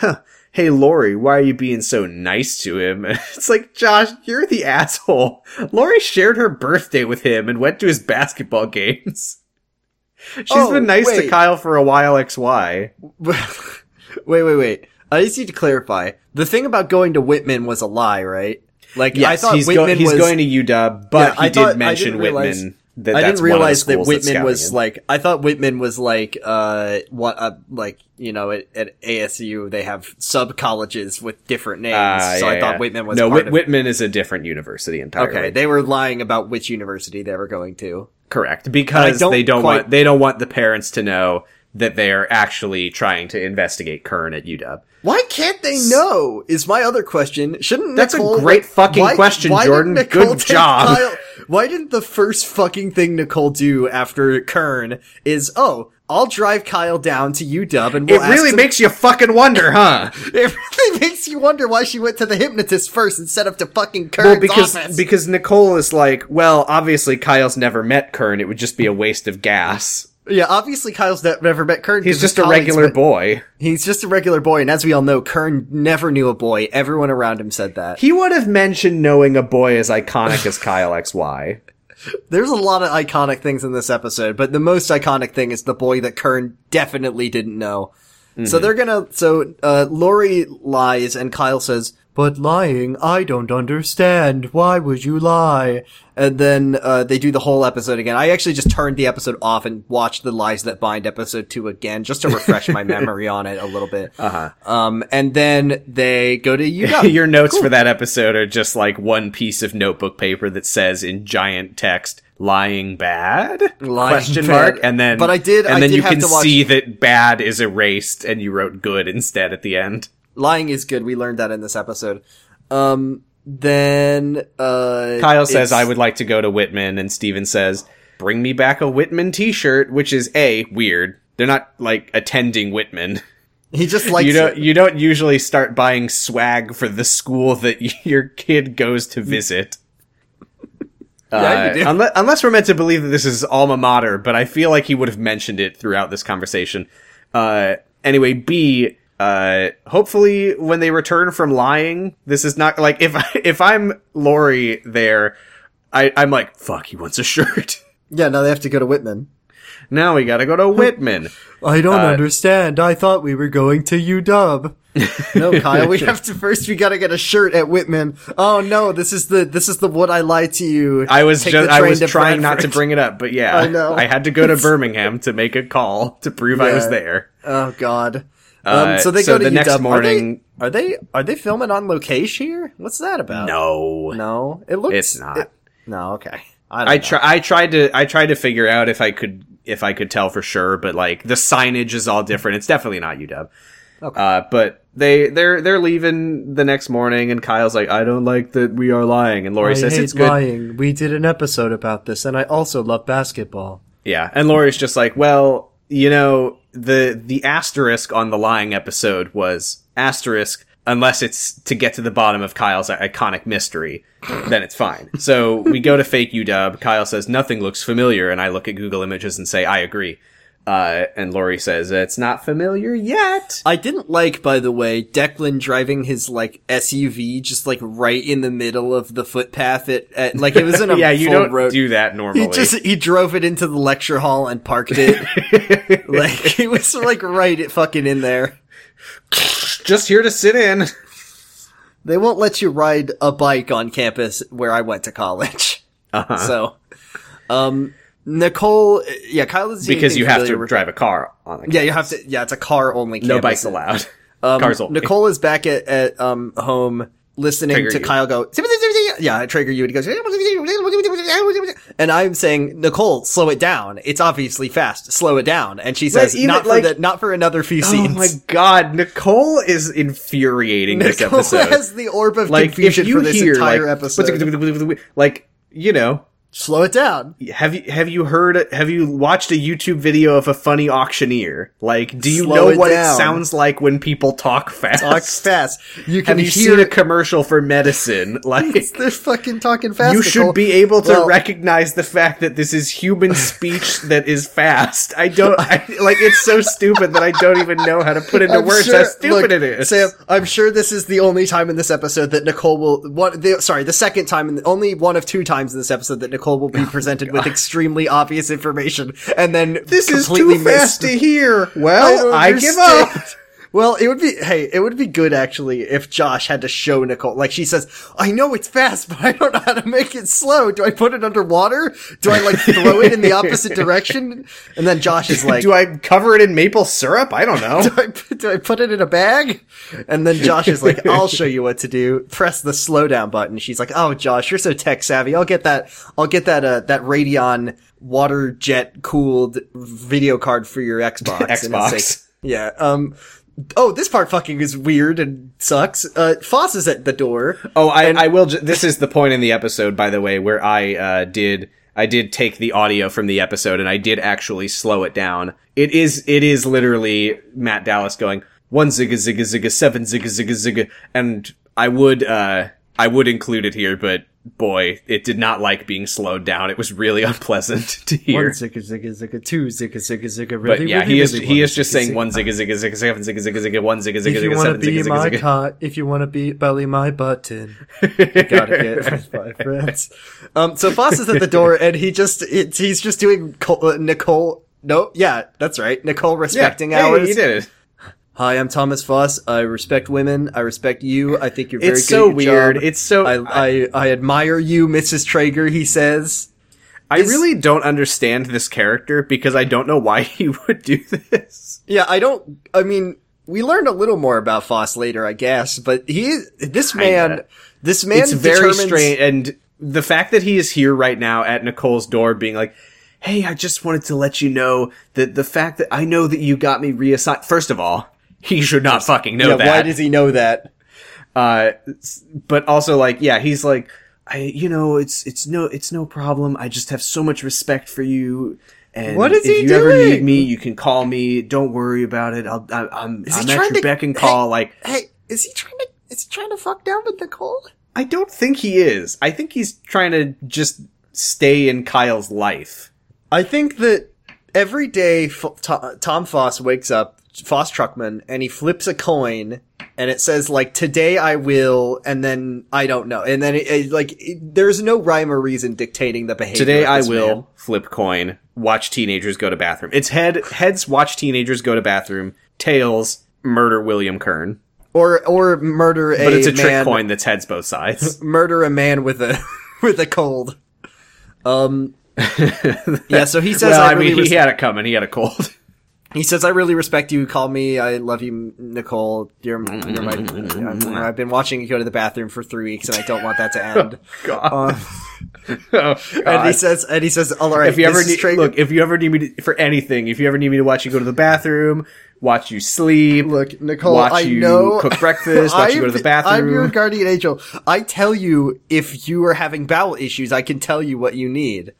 Speaker 1: huh, "Hey, Lori, why are you being so nice to him?" And it's like, Josh, you're the asshole. Lori shared her birthday with him and went to his basketball games. She's
Speaker 2: Oh,
Speaker 1: been nice to. Kyle for a while. XY.
Speaker 2: wait, wait, wait. I just need to clarify. The thing about going to Whitman was a lie, right? Like, I thought
Speaker 1: he's, go-
Speaker 2: Whitman
Speaker 1: he's
Speaker 2: was,
Speaker 1: going to UW, but
Speaker 2: Yeah,
Speaker 1: he
Speaker 2: I
Speaker 1: did
Speaker 2: thought-
Speaker 1: mention
Speaker 2: realize-
Speaker 1: Whitman. That
Speaker 2: I
Speaker 1: that's
Speaker 2: didn't
Speaker 1: one of the
Speaker 2: realize that Whitman was
Speaker 1: him.
Speaker 2: like. I thought Whitman was like, uh, what, uh, like you know, at, at ASU they have sub colleges with different names.
Speaker 1: Ah,
Speaker 2: so
Speaker 1: yeah,
Speaker 2: I thought
Speaker 1: yeah.
Speaker 2: Whitman was
Speaker 1: no. Whit-
Speaker 2: of.
Speaker 1: Whitman is a different university entirely.
Speaker 2: Okay, they were lying about which university they were going to.
Speaker 1: Correct, because
Speaker 2: don't
Speaker 1: they don't
Speaker 2: quite-
Speaker 1: want they don't want the parents to know that they are actually trying to investigate Kern at UW.
Speaker 2: Why can't they know? Is my other question. Shouldn't
Speaker 1: That's a
Speaker 2: Nicole,
Speaker 1: great fucking question,
Speaker 2: didn't
Speaker 1: Jordan. Good job.
Speaker 2: Kyle- why didn't the first fucking thing Nicole do after Kern is, oh, I'll drive Kyle down to UW and we'll
Speaker 1: It really
Speaker 2: him-
Speaker 1: makes you fucking wonder, huh?
Speaker 2: it really makes you wonder why she went to the hypnotist first instead of to fucking Kern's
Speaker 1: Well, because
Speaker 2: office.
Speaker 1: because Nicole is like, well, obviously Kyle's never met Kern. It would just be a waste of gas.
Speaker 2: Yeah, obviously Kyle's ne- never met Kern.
Speaker 1: He's just a regular
Speaker 2: went-
Speaker 1: boy.
Speaker 2: He's just a regular boy, and as we all know, Kern never knew a boy. Everyone around him said that.
Speaker 1: He would have mentioned knowing a boy as iconic as Kyle XY.
Speaker 2: There's a lot of iconic things in this episode, but the most iconic thing is the boy that Kern definitely didn't know. So they're gonna, so, uh, Lori lies and Kyle says, but lying, I don't understand. Why would you lie? And then, uh, they do the whole episode again. I actually just turned the episode off and watched the Lies That Bind episode two again, just to refresh my memory on it a little bit. Uh-huh. Um, and then they go to UW.
Speaker 1: Your notes for that episode are just like one piece of notebook paper that says in giant text "lying bad?"
Speaker 2: Lying
Speaker 1: question
Speaker 2: bad.
Speaker 1: mark, and then
Speaker 2: But I did-
Speaker 1: and
Speaker 2: I
Speaker 1: then
Speaker 2: did
Speaker 1: you
Speaker 2: have
Speaker 1: can
Speaker 2: watch-
Speaker 1: see that bad is erased, and you wrote good instead at the end.
Speaker 2: Lying is good. We learned that in this episode. Um, then uh,
Speaker 1: Kyle says, "I would like to go to Whitman," and Stephen says, "Bring me back a Whitman T-shirt," which is a weird. They're not like attending Whitman.
Speaker 2: He just likes
Speaker 1: you don't
Speaker 2: it.
Speaker 1: you don't usually start buying swag for the school that your kid goes to visit.
Speaker 2: Yeah, you do.
Speaker 1: unless, unless we're meant to believe that this is alma mater, but I feel like he would have mentioned it throughout this conversation. Uh, anyway, B. Uh, hopefully, when they return from lying, this is not like if I, if I'm Lori there, I I'm like fuck. He wants a shirt.
Speaker 2: Yeah, now they have to go to Whitman.
Speaker 1: now we gotta go to Whitman.
Speaker 2: I don't
Speaker 1: Uh,
Speaker 2: understand. I thought we were going to UW. no, Kyle, we have to first. We gotta get a shirt at Whitman. Oh no, this is the this is the what I lied to you.
Speaker 1: I was
Speaker 2: Take
Speaker 1: just I
Speaker 2: train
Speaker 1: was
Speaker 2: to
Speaker 1: trying not to
Speaker 2: Bradford.
Speaker 1: bring it up, but yeah,
Speaker 2: I know.
Speaker 1: I had to go to Birmingham to make a call to prove I was
Speaker 2: Yeah.
Speaker 1: there.
Speaker 2: Oh god.
Speaker 1: Uh,
Speaker 2: Um, so they
Speaker 1: so
Speaker 2: go to
Speaker 1: the next
Speaker 2: UW.
Speaker 1: morning-
Speaker 2: Are they, are they are they filming on location here? What's that about?
Speaker 1: No,
Speaker 2: no, it looks.
Speaker 1: it's not.
Speaker 2: it- no, okay. I, don't
Speaker 1: I
Speaker 2: know.
Speaker 1: try. I tried to. I tried to figure out if I could if I could tell for sure, but like the signage is all different. It's definitely not UW.
Speaker 2: Okay.
Speaker 1: Uh, but they they're they're leaving the next morning, and Kyle's like, "I don't like that we are lying," and Lori
Speaker 2: I
Speaker 1: says
Speaker 2: hate
Speaker 1: it's good.
Speaker 2: lying. We did an episode about this, and I also love basketball.
Speaker 1: Yeah, and Lori's just like, well, you know, the the asterisk on the lying episode was asterisk unless it's to get to the bottom of Kyle's iconic mystery, then it's fine. So we go to fake UW. Kyle says nothing looks familiar, and I look at Google Images and say I agree. Uh, and Lori says it's not familiar yet.
Speaker 2: I didn't like, by the way, Declan driving his like SUV just like right in the middle of the footpath. At, at like it was in a
Speaker 1: Yeah, you don't
Speaker 2: road.
Speaker 1: do that normally.
Speaker 2: he just he drove it into the lecture hall and parked it. like it was like right it fucking in there.
Speaker 1: just here to sit in.
Speaker 2: They won't let you ride a bike on campus where I went to college.
Speaker 1: Uh-huh.
Speaker 2: So, um, Nicole, yeah, Kyle is
Speaker 1: because you have to drive a car on the
Speaker 2: Yeah, you have to. Yeah, it's a car only.
Speaker 1: no bikes allowed.
Speaker 2: Um,
Speaker 1: Cars only.
Speaker 2: Nicole is back at, at um home listening
Speaker 1: Trigger
Speaker 2: to
Speaker 1: you.
Speaker 2: Kyle go. Yeah, I trigger you, and he goes. And I'm saying, Nicole, slow it down. It's obviously fast. Slow it down. And she says,
Speaker 1: even,
Speaker 2: not for
Speaker 1: like-
Speaker 2: the, not for another few scenes.
Speaker 1: Oh my god, Nicole is infuriating this
Speaker 2: Nicole
Speaker 1: episode.
Speaker 2: has the orb of
Speaker 1: like
Speaker 2: confusion for this
Speaker 1: hear
Speaker 2: entire
Speaker 1: like,
Speaker 2: episode.
Speaker 1: like you know,
Speaker 2: Slow it down.
Speaker 1: have you have you heard have you watched a YouTube video of a funny auctioneer? Like, do you
Speaker 2: Slow
Speaker 1: know
Speaker 2: it
Speaker 1: what
Speaker 2: down.
Speaker 1: it sounds like when people talk fast?
Speaker 2: Talk fast. You can
Speaker 1: have you
Speaker 2: hear
Speaker 1: seen a commercial for medicine? Like,
Speaker 2: They're fucking talking fast.
Speaker 1: you should be able to
Speaker 2: Well-
Speaker 1: recognize the fact that this is human speech that is fast. I don't I, like. It's so stupid that I don't even know how to put into
Speaker 2: I'm
Speaker 1: words
Speaker 2: sure-
Speaker 1: how stupid
Speaker 2: look,
Speaker 1: it is.
Speaker 2: Sam, I'm sure this is the only time in this episode that Nicole will. What? The, sorry, the second time, and only one of two times in this episode that Nicole will be oh presented with extremely obvious information, and then
Speaker 1: this is too fast to hear. Well,
Speaker 2: don't
Speaker 1: I, give up.
Speaker 2: Well, it would be, hey, it would be good actually if Josh had to show Nicole, like she says, I know it's fast, but I don't know how to make it slow. Do I put it underwater? Do I like throw it in the opposite direction? And then Josh is like,
Speaker 1: Do I cover it in maple syrup? I don't know.
Speaker 2: do I, put- do I put it in a bag? And then Josh is like, I'll show you what to do. Press the slow down button. She's like, Oh, Josh, you're so tech savvy. I'll get that, I'll get that, uh, that Radeon water jet cooled video card for your Xbox.
Speaker 1: Xbox.
Speaker 2: yeah. Um, oh, this part fucking is weird and sucks. Uh, Foss is at the door.
Speaker 1: Oh, I, I will. Ju- this is the point in the episode, by the way, where I uh, did I did take the audio from the episode and I did actually slow it down. It is it is literally Matt Dallas going one zigga zigga zigga seven zigga zigga zigga, and I would uh I would include it here, but boy, it did not like being slowed down. It was really unpleasant to hear.
Speaker 2: One zigga zigga zigga, two zigga zigga zigga.
Speaker 1: But yeah,
Speaker 2: really,
Speaker 1: he is
Speaker 2: really
Speaker 1: he is just
Speaker 2: zigga,
Speaker 1: saying
Speaker 2: zigga.
Speaker 1: one zigga zigga zigga seven zigga zigga zigga one zigga zigga
Speaker 2: If you want to be
Speaker 1: zigga
Speaker 2: my
Speaker 1: zigga
Speaker 2: cot, if you want to be belly my button, you gotta get my friends. Um, so Foss is at the door and he just, it's, he's just doing uh, Nicole. No, yeah, that's right. Nicole respecting
Speaker 1: yeah,
Speaker 2: hours.
Speaker 1: Hey, you did it.
Speaker 2: Hi, I'm Thomas Foss. I respect women. I respect you. I think you're very
Speaker 1: It's
Speaker 2: good
Speaker 1: so weird.
Speaker 2: job.
Speaker 1: It's so
Speaker 2: I, I, I admire you, Mrs. Trager, he says.
Speaker 1: I really don't understand this character because I don't know why he would do this.
Speaker 2: Yeah, I don't, I mean, we learned a little more about Foss later, I guess, but he, this man,
Speaker 1: Kinda.
Speaker 2: this man
Speaker 1: It's very strange, and the fact that he is here right now at Nicole's door, being like, "Hey, I just wanted to let you know that the fact that I know that you got me reassigned." First of all, he should not fucking know
Speaker 2: Yeah,
Speaker 1: that.
Speaker 2: why does he know that?
Speaker 1: uh, but also like, yeah, he's like, I, you know, it's it's no, it's no problem. I just have so much respect for you. And
Speaker 2: What is
Speaker 1: if
Speaker 2: he
Speaker 1: you ever need me, you can call me. Don't worry about it. I'll, I, I'm,
Speaker 2: Is
Speaker 1: I'm at
Speaker 2: trying
Speaker 1: your
Speaker 2: to-
Speaker 1: beck and call. Like,
Speaker 2: Hey, is he trying to, is he trying to fuck down with Nicole?
Speaker 1: I don't think he is. I think he's trying to just stay in Kyle's life.
Speaker 2: I think that every day F- Tom Foss wakes up, Foss Truckman, and he flips a coin, and it says like "Today I will," and then I don't know, and then it, it, like it, there's no rhyme or reason dictating the behavior.
Speaker 1: Today I will
Speaker 2: man.
Speaker 1: flip coin, watch teenagers go to bathroom. It's head heads watch teenagers go to bathroom, tails murder William Kern.
Speaker 2: or or murder a
Speaker 1: But it's a trick coin that's heads both sides.
Speaker 2: murder a man with a with a cold. Um. yeah, so he says.
Speaker 1: well,
Speaker 2: I,
Speaker 1: I
Speaker 2: really
Speaker 1: mean,
Speaker 2: res-
Speaker 1: he had it coming. He had a cold.
Speaker 2: He says, "I really respect you. Call me. I love you, Nicole. You're, you're my. I've been watching you go to the bathroom for three weeks, and I don't want that to end."
Speaker 1: God.
Speaker 2: Uh,
Speaker 1: Oh,
Speaker 2: and he says, "And he says, all right.
Speaker 1: if you ever need,
Speaker 2: Trager-
Speaker 1: look, if you ever need me to, for anything, if you ever need me to watch you go to the bathroom, watch you sleep,
Speaker 2: look, Nicole,
Speaker 1: watch
Speaker 2: I
Speaker 1: you
Speaker 2: know
Speaker 1: cook breakfast, watch you go to the bathroom.
Speaker 2: I'm your guardian angel. I tell you if you are having bowel issues, I can tell you what you need."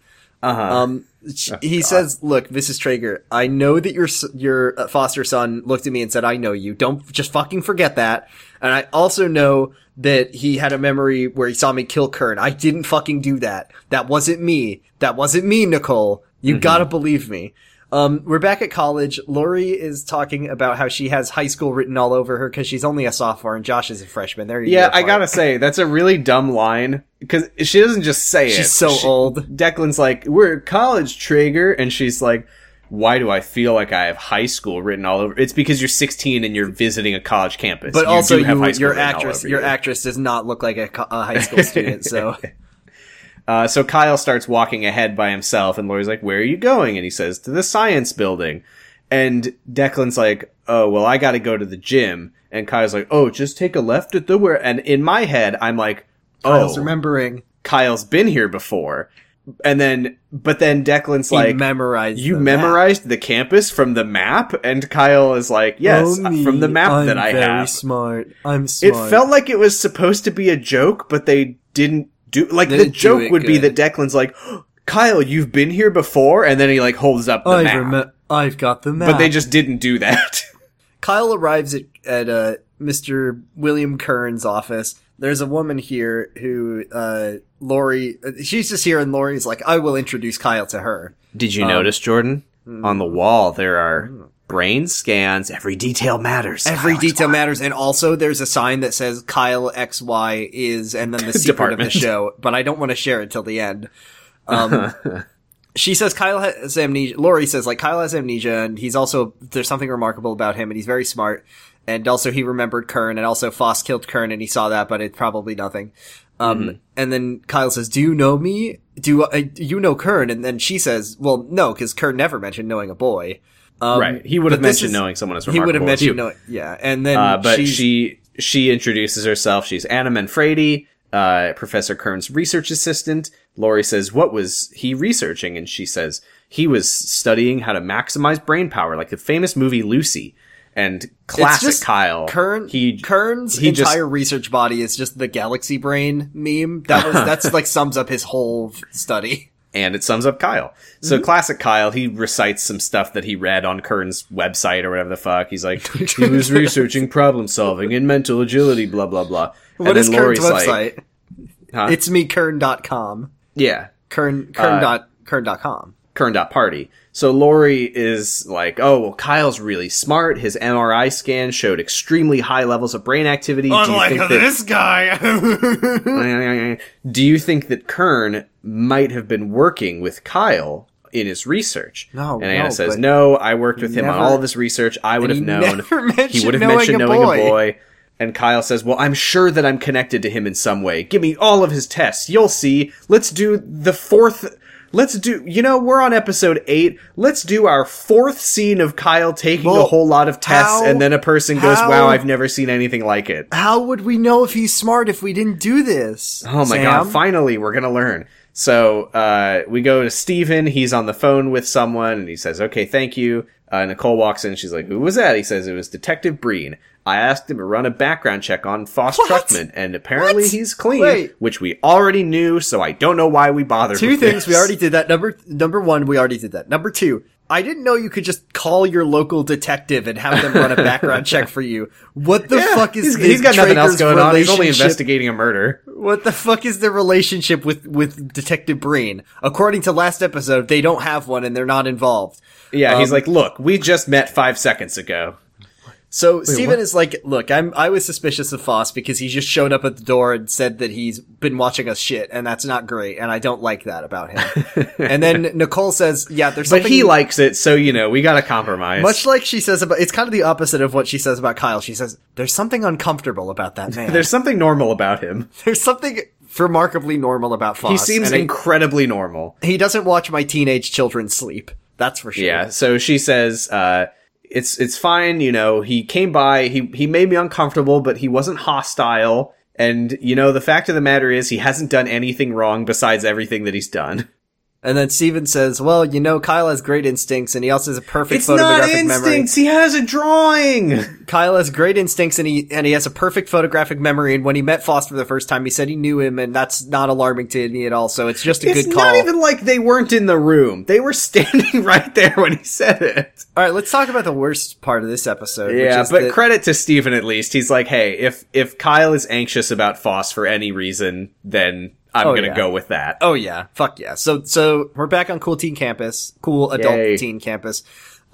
Speaker 1: uh-huh.
Speaker 2: Um, sh- he says, "Look, Mrs. Trager, I know that your your uh, foster son looked at me and said, "I know you. Don't just fucking forget that." And I also know that he had a memory where he saw me kill Kern. I didn't fucking do that. That wasn't me. That wasn't me, Nicole. You gotta believe me. Um, we're back at college. Lori is talking about how she has high school written all over her because she's only a sophomore and Josh is a freshman. There you go. yeah.
Speaker 1: I gotta say that's a really dumb line because she doesn't just say it.
Speaker 2: She's so
Speaker 1: She-
Speaker 2: old.
Speaker 1: Declan's like, "We're at college, Trager," and she's like, "Why do I feel like I have high school written all over?" It's because you're 16 and you're visiting a college campus.
Speaker 2: But
Speaker 1: You
Speaker 2: also,
Speaker 1: do have
Speaker 2: you,
Speaker 1: high school
Speaker 2: your
Speaker 1: written all
Speaker 2: actress,
Speaker 1: over
Speaker 2: your
Speaker 1: you.
Speaker 2: actress does not look like a, co- a high school student. So
Speaker 1: Uh, so Kyle starts walking ahead by himself, and Lori's like, "Where are you going?" And he says, "To the science building." And Declan's like, "Oh, well, I got to go to the gym." And Kyle's like, "Oh, just take a left at the where." And in my head, I'm like, "Oh,
Speaker 2: Kyle's remembering.
Speaker 1: Kyle's been here before." And then, but then Declan's
Speaker 2: He
Speaker 1: like,
Speaker 2: memorized.
Speaker 1: "You
Speaker 2: the map.
Speaker 1: memorized the campus from the map?" And Kyle is like, "Yes,
Speaker 2: Oh, me,
Speaker 1: from the map
Speaker 2: I'm
Speaker 1: that I
Speaker 2: very
Speaker 1: have."
Speaker 2: smart. I'm
Speaker 1: It felt like it was supposed to be a joke, but they didn't do like
Speaker 2: They
Speaker 1: the joke would be that Declan's like, Kyle, you've been here before, and then he like holds up the
Speaker 2: I've,
Speaker 1: map.
Speaker 2: rem- I've got the map.
Speaker 1: but they just didn't do that.
Speaker 2: Kyle arrives at at uh, Mr. William Kern's office. There's a woman here who uh, Lori. She's just here, and Lori's like, "I will introduce Kyle to her."
Speaker 1: Did you
Speaker 2: Um,
Speaker 1: notice, Jordan? On the wall there are brain scans. Every detail matters.
Speaker 2: Every
Speaker 1: Kyle,
Speaker 2: detail matters, and also there's a sign that says Kyle X Y is, and then the secret of the show. But I don't want to share it till the end. Um, she says Kyle has amnesia. Lori says like Kyle has amnesia, and he's also there's something remarkable about him, and he's very smart. and also he remembered Kern, and also Foss killed Kern, and he saw that, but it's probably nothing. Um,
Speaker 1: Mm-hmm.
Speaker 2: and then Kyle says, "Do you know me? Do uh, do you know Kern?" And then she says, "Well, no, because Kern never mentioned knowing a boy." Um,
Speaker 1: right. He would have mentioned
Speaker 2: is-
Speaker 1: knowing someone as
Speaker 2: He would have mentioned knowing, yeah. And then,
Speaker 1: Uh, but she she introduces herself. She's Anna Manfredi, uh, Professor Kern's research assistant. Lori says, "What was he researching?" And she says, "He was studying how to maximize brain power, like the famous movie Lucy." And classic
Speaker 2: just
Speaker 1: Kyle.
Speaker 2: Kern,
Speaker 1: he
Speaker 2: Kern's
Speaker 1: he just-
Speaker 2: entire research body is just the galaxy brain meme. That was that's like sums up his whole study.
Speaker 1: And it sums up Kyle. So
Speaker 2: Mm-hmm.
Speaker 1: classic Kyle, he recites some stuff that he read on Kern's website or whatever the fuck. He's like, he was researching problem solving and mental agility, blah blah blah.
Speaker 2: What
Speaker 1: and
Speaker 2: is Kern's website?
Speaker 1: like, huh?
Speaker 2: It's me, Kern.com.
Speaker 1: yeah,
Speaker 2: Kern, Kern dot, Kern.com.
Speaker 1: Kern.party. So Lori is like, oh, well, Kyle's really smart. His MRI scan showed extremely high levels of brain activity. Do you think that,
Speaker 2: guy.
Speaker 1: do you think that Kern might have been working with Kyle in his research?
Speaker 2: No,
Speaker 1: And Anna
Speaker 2: no,
Speaker 1: says, no, I worked with him on all of his research. I would have known. He would have
Speaker 2: knowing
Speaker 1: mentioned
Speaker 2: a
Speaker 1: knowing
Speaker 2: boy.
Speaker 1: a boy. And Kyle says, well, I'm sure that I'm connected to him in some way. Give me all of his tests. You'll see. Let's do the fourth. Let's do, you know, we're on episode eight. Let's do our fourth scene of Kyle taking a whole lot of tests
Speaker 2: how-
Speaker 1: and then a person goes,
Speaker 2: how-
Speaker 1: wow, I've never seen anything like it.
Speaker 2: How would we know if he's smart if we didn't do this?
Speaker 1: Oh my
Speaker 2: Sam?
Speaker 1: god, finally we're gonna learn. So, uh, we go to Stephen, he's on the phone with someone, and he says, okay, thank you. Uh, Nicole walks in, she's like, who was that? He says, it was Detective Breen. I asked him to run a background check on Foss
Speaker 2: What?
Speaker 1: Truckman, and apparently
Speaker 2: What?
Speaker 1: he's clean,
Speaker 2: Wait.
Speaker 1: which we already knew, so I don't know why we bothered
Speaker 2: Two things
Speaker 1: this.
Speaker 2: we already did that. Number number one, we already did that. Number two, I didn't know you could just call your local detective and have them run a background check for you. What the
Speaker 1: Yeah,
Speaker 2: fuck is
Speaker 1: he's,
Speaker 2: this
Speaker 1: he's got nothing else going on. He's only investigating a murder.
Speaker 2: What the fuck is the relationship with with Detective Breen? According to last episode, they don't have one and they're not involved.
Speaker 1: Yeah, he's
Speaker 2: Um,
Speaker 1: like, look, we just met five seconds ago.
Speaker 2: So Stephen is like, look, I'm I was suspicious of Foss because he just showed up at the door and said that he's been watching us shit, and that's not great, and I don't like that about him. and then Nicole says, yeah, there's
Speaker 1: But
Speaker 2: something
Speaker 1: he likes it, so, you know, we gotta compromise.
Speaker 2: much like she says about it's kind of the opposite of what she says about Kyle. She says there's something uncomfortable about that man.
Speaker 1: There's something normal about him.
Speaker 2: there's something remarkably normal about Foss.
Speaker 1: He seems incredibly normal.
Speaker 2: he doesn't watch my teenage children sleep. That's for sure.
Speaker 1: Yeah. So she says, uh, it's, it's fine. You know, he came by, he, he made me uncomfortable, but he wasn't hostile. And, you know, the fact of the matter is he hasn't done anything wrong besides everything that he's done.
Speaker 2: And then Stephen says, well, you know, Kyle has great instincts and he also has a perfect
Speaker 1: It's not
Speaker 2: photographic memory.
Speaker 1: instincts. He has a drawing.
Speaker 2: Kyle has great instincts and he and he has a perfect photographic memory. And when he met Foss for the first time, he said he knew him, and that's not alarming to me at all. So it's just a
Speaker 1: It's
Speaker 2: good call.
Speaker 1: It's not even like they weren't in the room. They were standing right there when he said it.
Speaker 2: all right, let's talk about the worst part of this episode.
Speaker 1: Yeah,
Speaker 2: which is
Speaker 1: but
Speaker 2: that-
Speaker 1: credit to Stephen at least. He's like, hey, if if Kyle is anxious about Foss for any reason, then I'm
Speaker 2: Oh,
Speaker 1: gonna
Speaker 2: yeah.
Speaker 1: go with that.
Speaker 2: oh yeah, fuck yeah. So so we're back on cool teen campus, cool adult
Speaker 1: Yay.
Speaker 2: teen campus.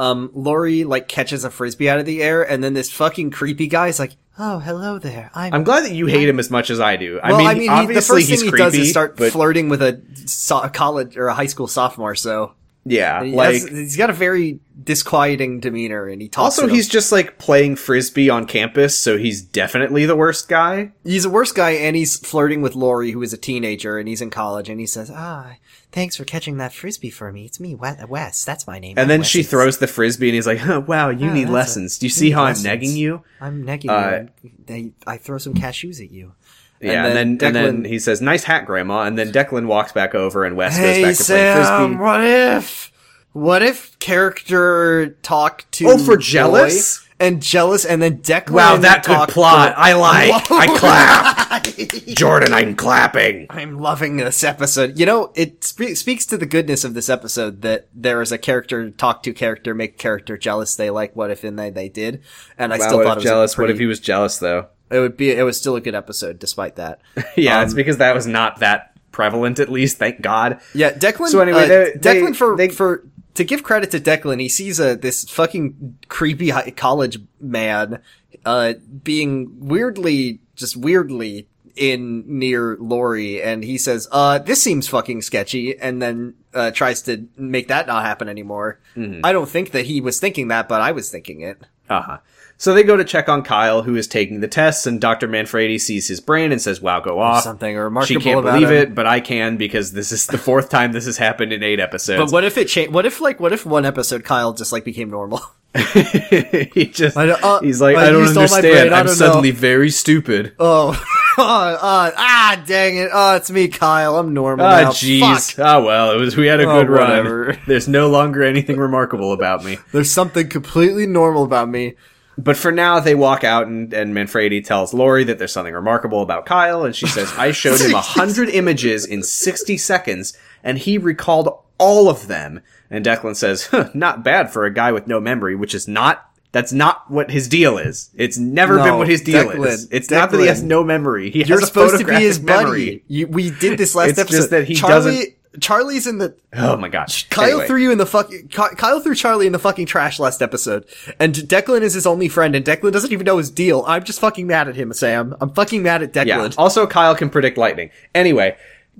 Speaker 2: Um, Lori like catches a frisbee out of the air, and then this fucking creepy guy is like, "Oh, hello there. I'm."
Speaker 1: I'm glad that you hate him as much as I do. I mean,
Speaker 2: I mean, he, the
Speaker 1: obviously
Speaker 2: first
Speaker 1: he's
Speaker 2: thing he
Speaker 1: creepy,
Speaker 2: does is start
Speaker 1: but
Speaker 2: flirting with a, so- a college or a high school sophomore. So
Speaker 1: yeah,
Speaker 2: he
Speaker 1: like
Speaker 2: has- he's got a very disquieting demeanor, and he talks.
Speaker 1: also he's just like playing frisbee on campus, so he's definitely the worst guy.
Speaker 2: he's a worse guy and he's flirting with Lori, who is a teenager and he's in college and he says, ah, thanks for catching that frisbee for me. It's me, We- Wes. That's my name.
Speaker 1: And
Speaker 2: I'm
Speaker 1: then
Speaker 2: Wes.
Speaker 1: she
Speaker 2: It's-
Speaker 1: throws the frisbee, and he's like, huh, "Wow, you
Speaker 2: Oh,
Speaker 1: need lessons.
Speaker 2: a-
Speaker 1: Do you
Speaker 2: you
Speaker 1: see how
Speaker 2: lessons.
Speaker 1: I'm negging you?"
Speaker 2: I'm negging
Speaker 1: Uh,
Speaker 2: you. They, I throw some cashews at you.
Speaker 1: Yeah, and then, and then
Speaker 2: Declan-
Speaker 1: he says, "Nice hat, Grandma." And then Declan walks back over, and Wes
Speaker 2: Hey,
Speaker 1: goes back to play
Speaker 2: Sam,
Speaker 1: frisbee.
Speaker 2: what if, what if character talk to
Speaker 1: Oh, for
Speaker 2: boy
Speaker 1: jealous?
Speaker 2: and jealous and then Declan
Speaker 1: Wow, that good plot.
Speaker 2: to-
Speaker 1: I like. I clap. Jordan, I'm clapping.
Speaker 2: I'm loving this episode. You know, it spe- speaks to the goodness of this episode that there is a character talk to character, make character jealous. They like what if and they they did, and I
Speaker 1: Wow,
Speaker 2: still thought it was
Speaker 1: jealous?
Speaker 2: Pretty,
Speaker 1: What if he was jealous though?
Speaker 2: It would be. It was still a good episode despite that.
Speaker 1: Yeah,
Speaker 2: Um,
Speaker 1: it's because that was not that prevalent. At least, thank God.
Speaker 2: Yeah, Declan.
Speaker 1: So anyway,
Speaker 2: uh,
Speaker 1: they- they-
Speaker 2: Declan for
Speaker 1: they-
Speaker 2: for to give credit to Declan, he sees a this fucking creepy high college man uh being weirdly just weirdly in near Lori, and he says, "Uh, this seems fucking sketchy," and then uh tries to make that not happen anymore.
Speaker 1: Mm-hmm.
Speaker 2: I don't think that he was thinking that, but I was thinking it.
Speaker 1: Uh huh. So they go to check on Kyle, who is taking the tests, and Dr. Manfredi sees his brain and says, wow, go off.
Speaker 2: Something
Speaker 1: She
Speaker 2: remarkable
Speaker 1: can't
Speaker 2: about
Speaker 1: believe
Speaker 2: him.
Speaker 1: it, but I can because this is the fourth time this has happened in eight episodes.
Speaker 2: But what if it changed? What if like what if one episode Kyle just like became normal?
Speaker 1: he just,
Speaker 2: I don't- uh,
Speaker 1: he's like,
Speaker 2: I
Speaker 1: I don't
Speaker 2: used all my
Speaker 1: understand.
Speaker 2: I
Speaker 1: I'm
Speaker 2: don't
Speaker 1: suddenly very stupid.
Speaker 2: Oh, oh, uh, ah, dang it! Oh, it's me, Kyle. I'm normal
Speaker 1: Ah,
Speaker 2: now.
Speaker 1: jeez. Ah, well, it was. We had a
Speaker 2: Oh,
Speaker 1: good run. There's no longer anything remarkable about me.
Speaker 2: There's something completely normal about me.
Speaker 1: But for now, they walk out, and, and Manfredi tells Lori that there's something remarkable about Kyle, and she says, "I showed him a hundred images in 60 seconds, and he recalled all of them." And Declan says, huh, "Not bad for a guy with no memory, which is not." That's not what his deal is. It's never
Speaker 2: No,
Speaker 1: been what his deal
Speaker 2: Declan,
Speaker 1: is. It's not that he has no memory. He
Speaker 2: You're supposed to be his
Speaker 1: photographic
Speaker 2: buddy.
Speaker 1: memory.
Speaker 2: You, we did this last
Speaker 1: It's
Speaker 2: episode.
Speaker 1: just that he
Speaker 2: Charlie,
Speaker 1: doesn't-
Speaker 2: Charlie's in the.
Speaker 1: Oh my gosh.
Speaker 2: Kyle
Speaker 1: Anyway.
Speaker 2: threw you in the fucking. Kyle threw Charlie in the fucking trash last episode, and Declan is his only friend, and Declan doesn't even know his deal. I'm just fucking mad at him, Sam. I'm fucking mad at Declan.
Speaker 1: Yeah. Also, Kyle can predict lightning. Anyway,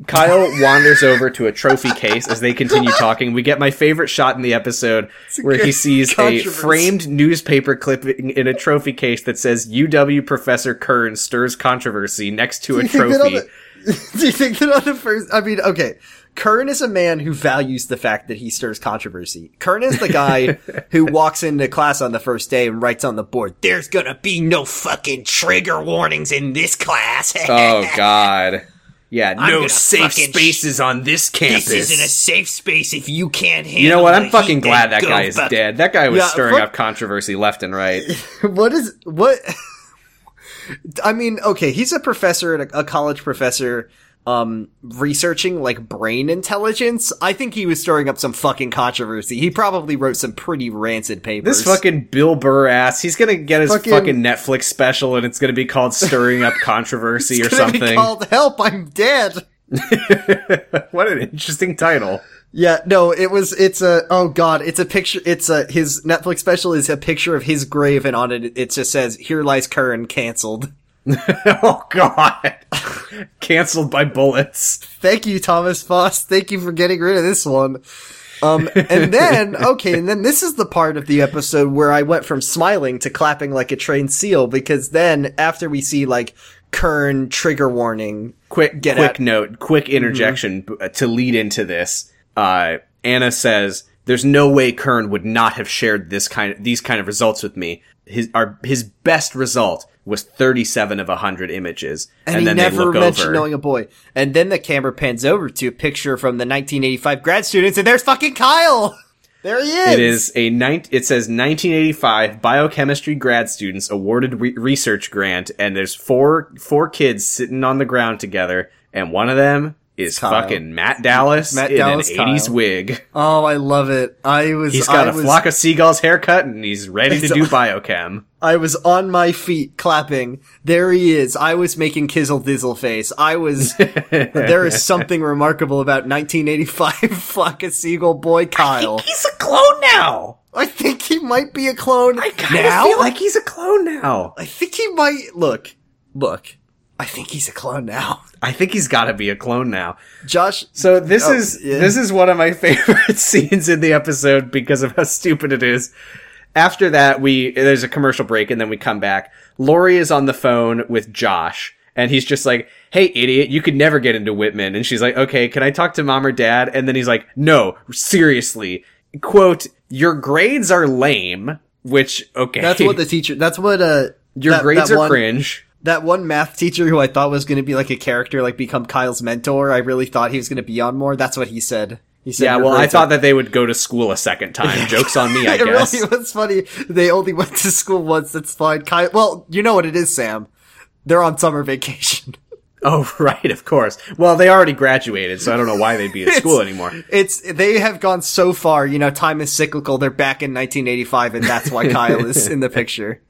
Speaker 1: Kyle wanders over to a trophy case as they continue talking. We get my favorite shot in the episode where he sees a framed newspaper clipping in a trophy case that says UW Professor Kern stirs controversy next to a
Speaker 2: Do you think that on
Speaker 1: trophy.
Speaker 2: Do you think that on the first? I mean, okay. Kern is a man who values the fact that he stirs controversy. Kern is the guy who walks into class on the first day and writes on the board, "There's gonna be no fucking trigger warnings in this class."
Speaker 1: Oh God. Yeah,
Speaker 2: I'm
Speaker 1: no safe
Speaker 2: fucking sh-
Speaker 1: spaces on this campus.
Speaker 2: This isn't a safe space if you can't handle.
Speaker 1: you know what? I'm fucking glad that guy is
Speaker 2: back-
Speaker 1: dead. That guy was
Speaker 2: Yeah,
Speaker 1: stirring
Speaker 2: fuck-
Speaker 1: up controversy left and right.
Speaker 2: what is what? I mean, okay, he's a professor a college professor, um, researching like brain intelligence. I think he was stirring up some fucking controversy. He probably wrote some pretty rancid papers.
Speaker 1: This fucking Bill Burr ass, he's gonna get his
Speaker 2: Fucking-
Speaker 1: fucking, Netflix special and it's gonna be called Stirring Up Controversy or
Speaker 2: It's gonna be
Speaker 1: something.
Speaker 2: called "Help, I'm Dead."
Speaker 1: what an interesting title.
Speaker 2: Yeah, no, it was, it's a, oh god, it's a picture, it's a, his Netflix special is a picture of his grave and on it, it just says, here lies Curran, cancelled.
Speaker 1: oh god. Cancelled by bullets.
Speaker 2: Thank you, Thomas Foss. Thank you for getting rid of this one. Um, and then, okay, and then this is the part of the episode where I went from smiling to clapping like a trained seal because then after we see like Kern trigger warning,
Speaker 1: Quick
Speaker 2: Get
Speaker 1: quick note, quick interjection b- uh, to lead into this. Uh Anna says there's no way Kern would not have shared this kind of, these kind of results with me. His our his best result was 37 of 100 images.
Speaker 2: and,
Speaker 1: And,
Speaker 2: he
Speaker 1: then they
Speaker 2: never
Speaker 1: look
Speaker 2: mentioned
Speaker 1: over.
Speaker 2: knowing a boy. And then the camera pans over to a picture from the 1985 grad students, and there's fucking Kyle. There he is.
Speaker 1: It is a nine. It says 1985 biochemistry grad students awarded re- research grant, and there's four four kids sitting on the ground together, and one of them is
Speaker 2: Kyle.
Speaker 1: fucking Matt Dallas
Speaker 2: Matt
Speaker 1: in
Speaker 2: Dallas
Speaker 1: an
Speaker 2: Kyle.
Speaker 1: 80s wig.
Speaker 2: Oh, I love it. I was.
Speaker 1: He's got
Speaker 2: I
Speaker 1: a
Speaker 2: was,
Speaker 1: flock of seagulls haircut, and he's ready to do biochem.
Speaker 2: I was on my feet clapping. There he is. I was making Kizzle Dizzle face. I was. there is something remarkable about 1985 Flock of Seagull boy Kyle.
Speaker 1: he's a clone now.
Speaker 2: I think he might be a clone
Speaker 1: I kind of feel like he's a clone now.
Speaker 2: I think he might look. Look. I think he's a clone now.
Speaker 1: I think he's got to be a clone now.
Speaker 2: Josh.
Speaker 1: So this
Speaker 2: Oh,
Speaker 1: is
Speaker 2: yeah.
Speaker 1: this is one of my favorite scenes in the episode because of how stupid it is. After that, we there's a commercial break and then we come back. Lori is on the phone with Josh and he's just like, "Hey, idiot, you could never get into Whitman." And she's like, "Okay, can I talk to mom or dad?" And then he's like, "No, seriously." Quote, "Your grades are lame." Which okay,
Speaker 2: That's what the teacher. That's what uh.
Speaker 1: your
Speaker 2: that-
Speaker 1: grades
Speaker 2: that
Speaker 1: are
Speaker 2: one-
Speaker 1: cringe.
Speaker 2: That one math teacher who I thought was going to be like a character, like become Kyle's mentor. I really thought he was going to be on more. That's what he said. He said,
Speaker 1: Yeah, well, I thought that they would go to school a second time. Jokes on me, I
Speaker 2: it
Speaker 1: guess.
Speaker 2: really was funny. They only went to school once. That's fine. Kyle, well, you know what it is, Sam. They're on summer vacation.
Speaker 1: Oh, right, of course. Well, they already graduated, so I don't know why they'd be at school anymore.
Speaker 2: It's they have gone so far. You know, time is cyclical. They're back in 1985, and that's why Kyle is in the picture.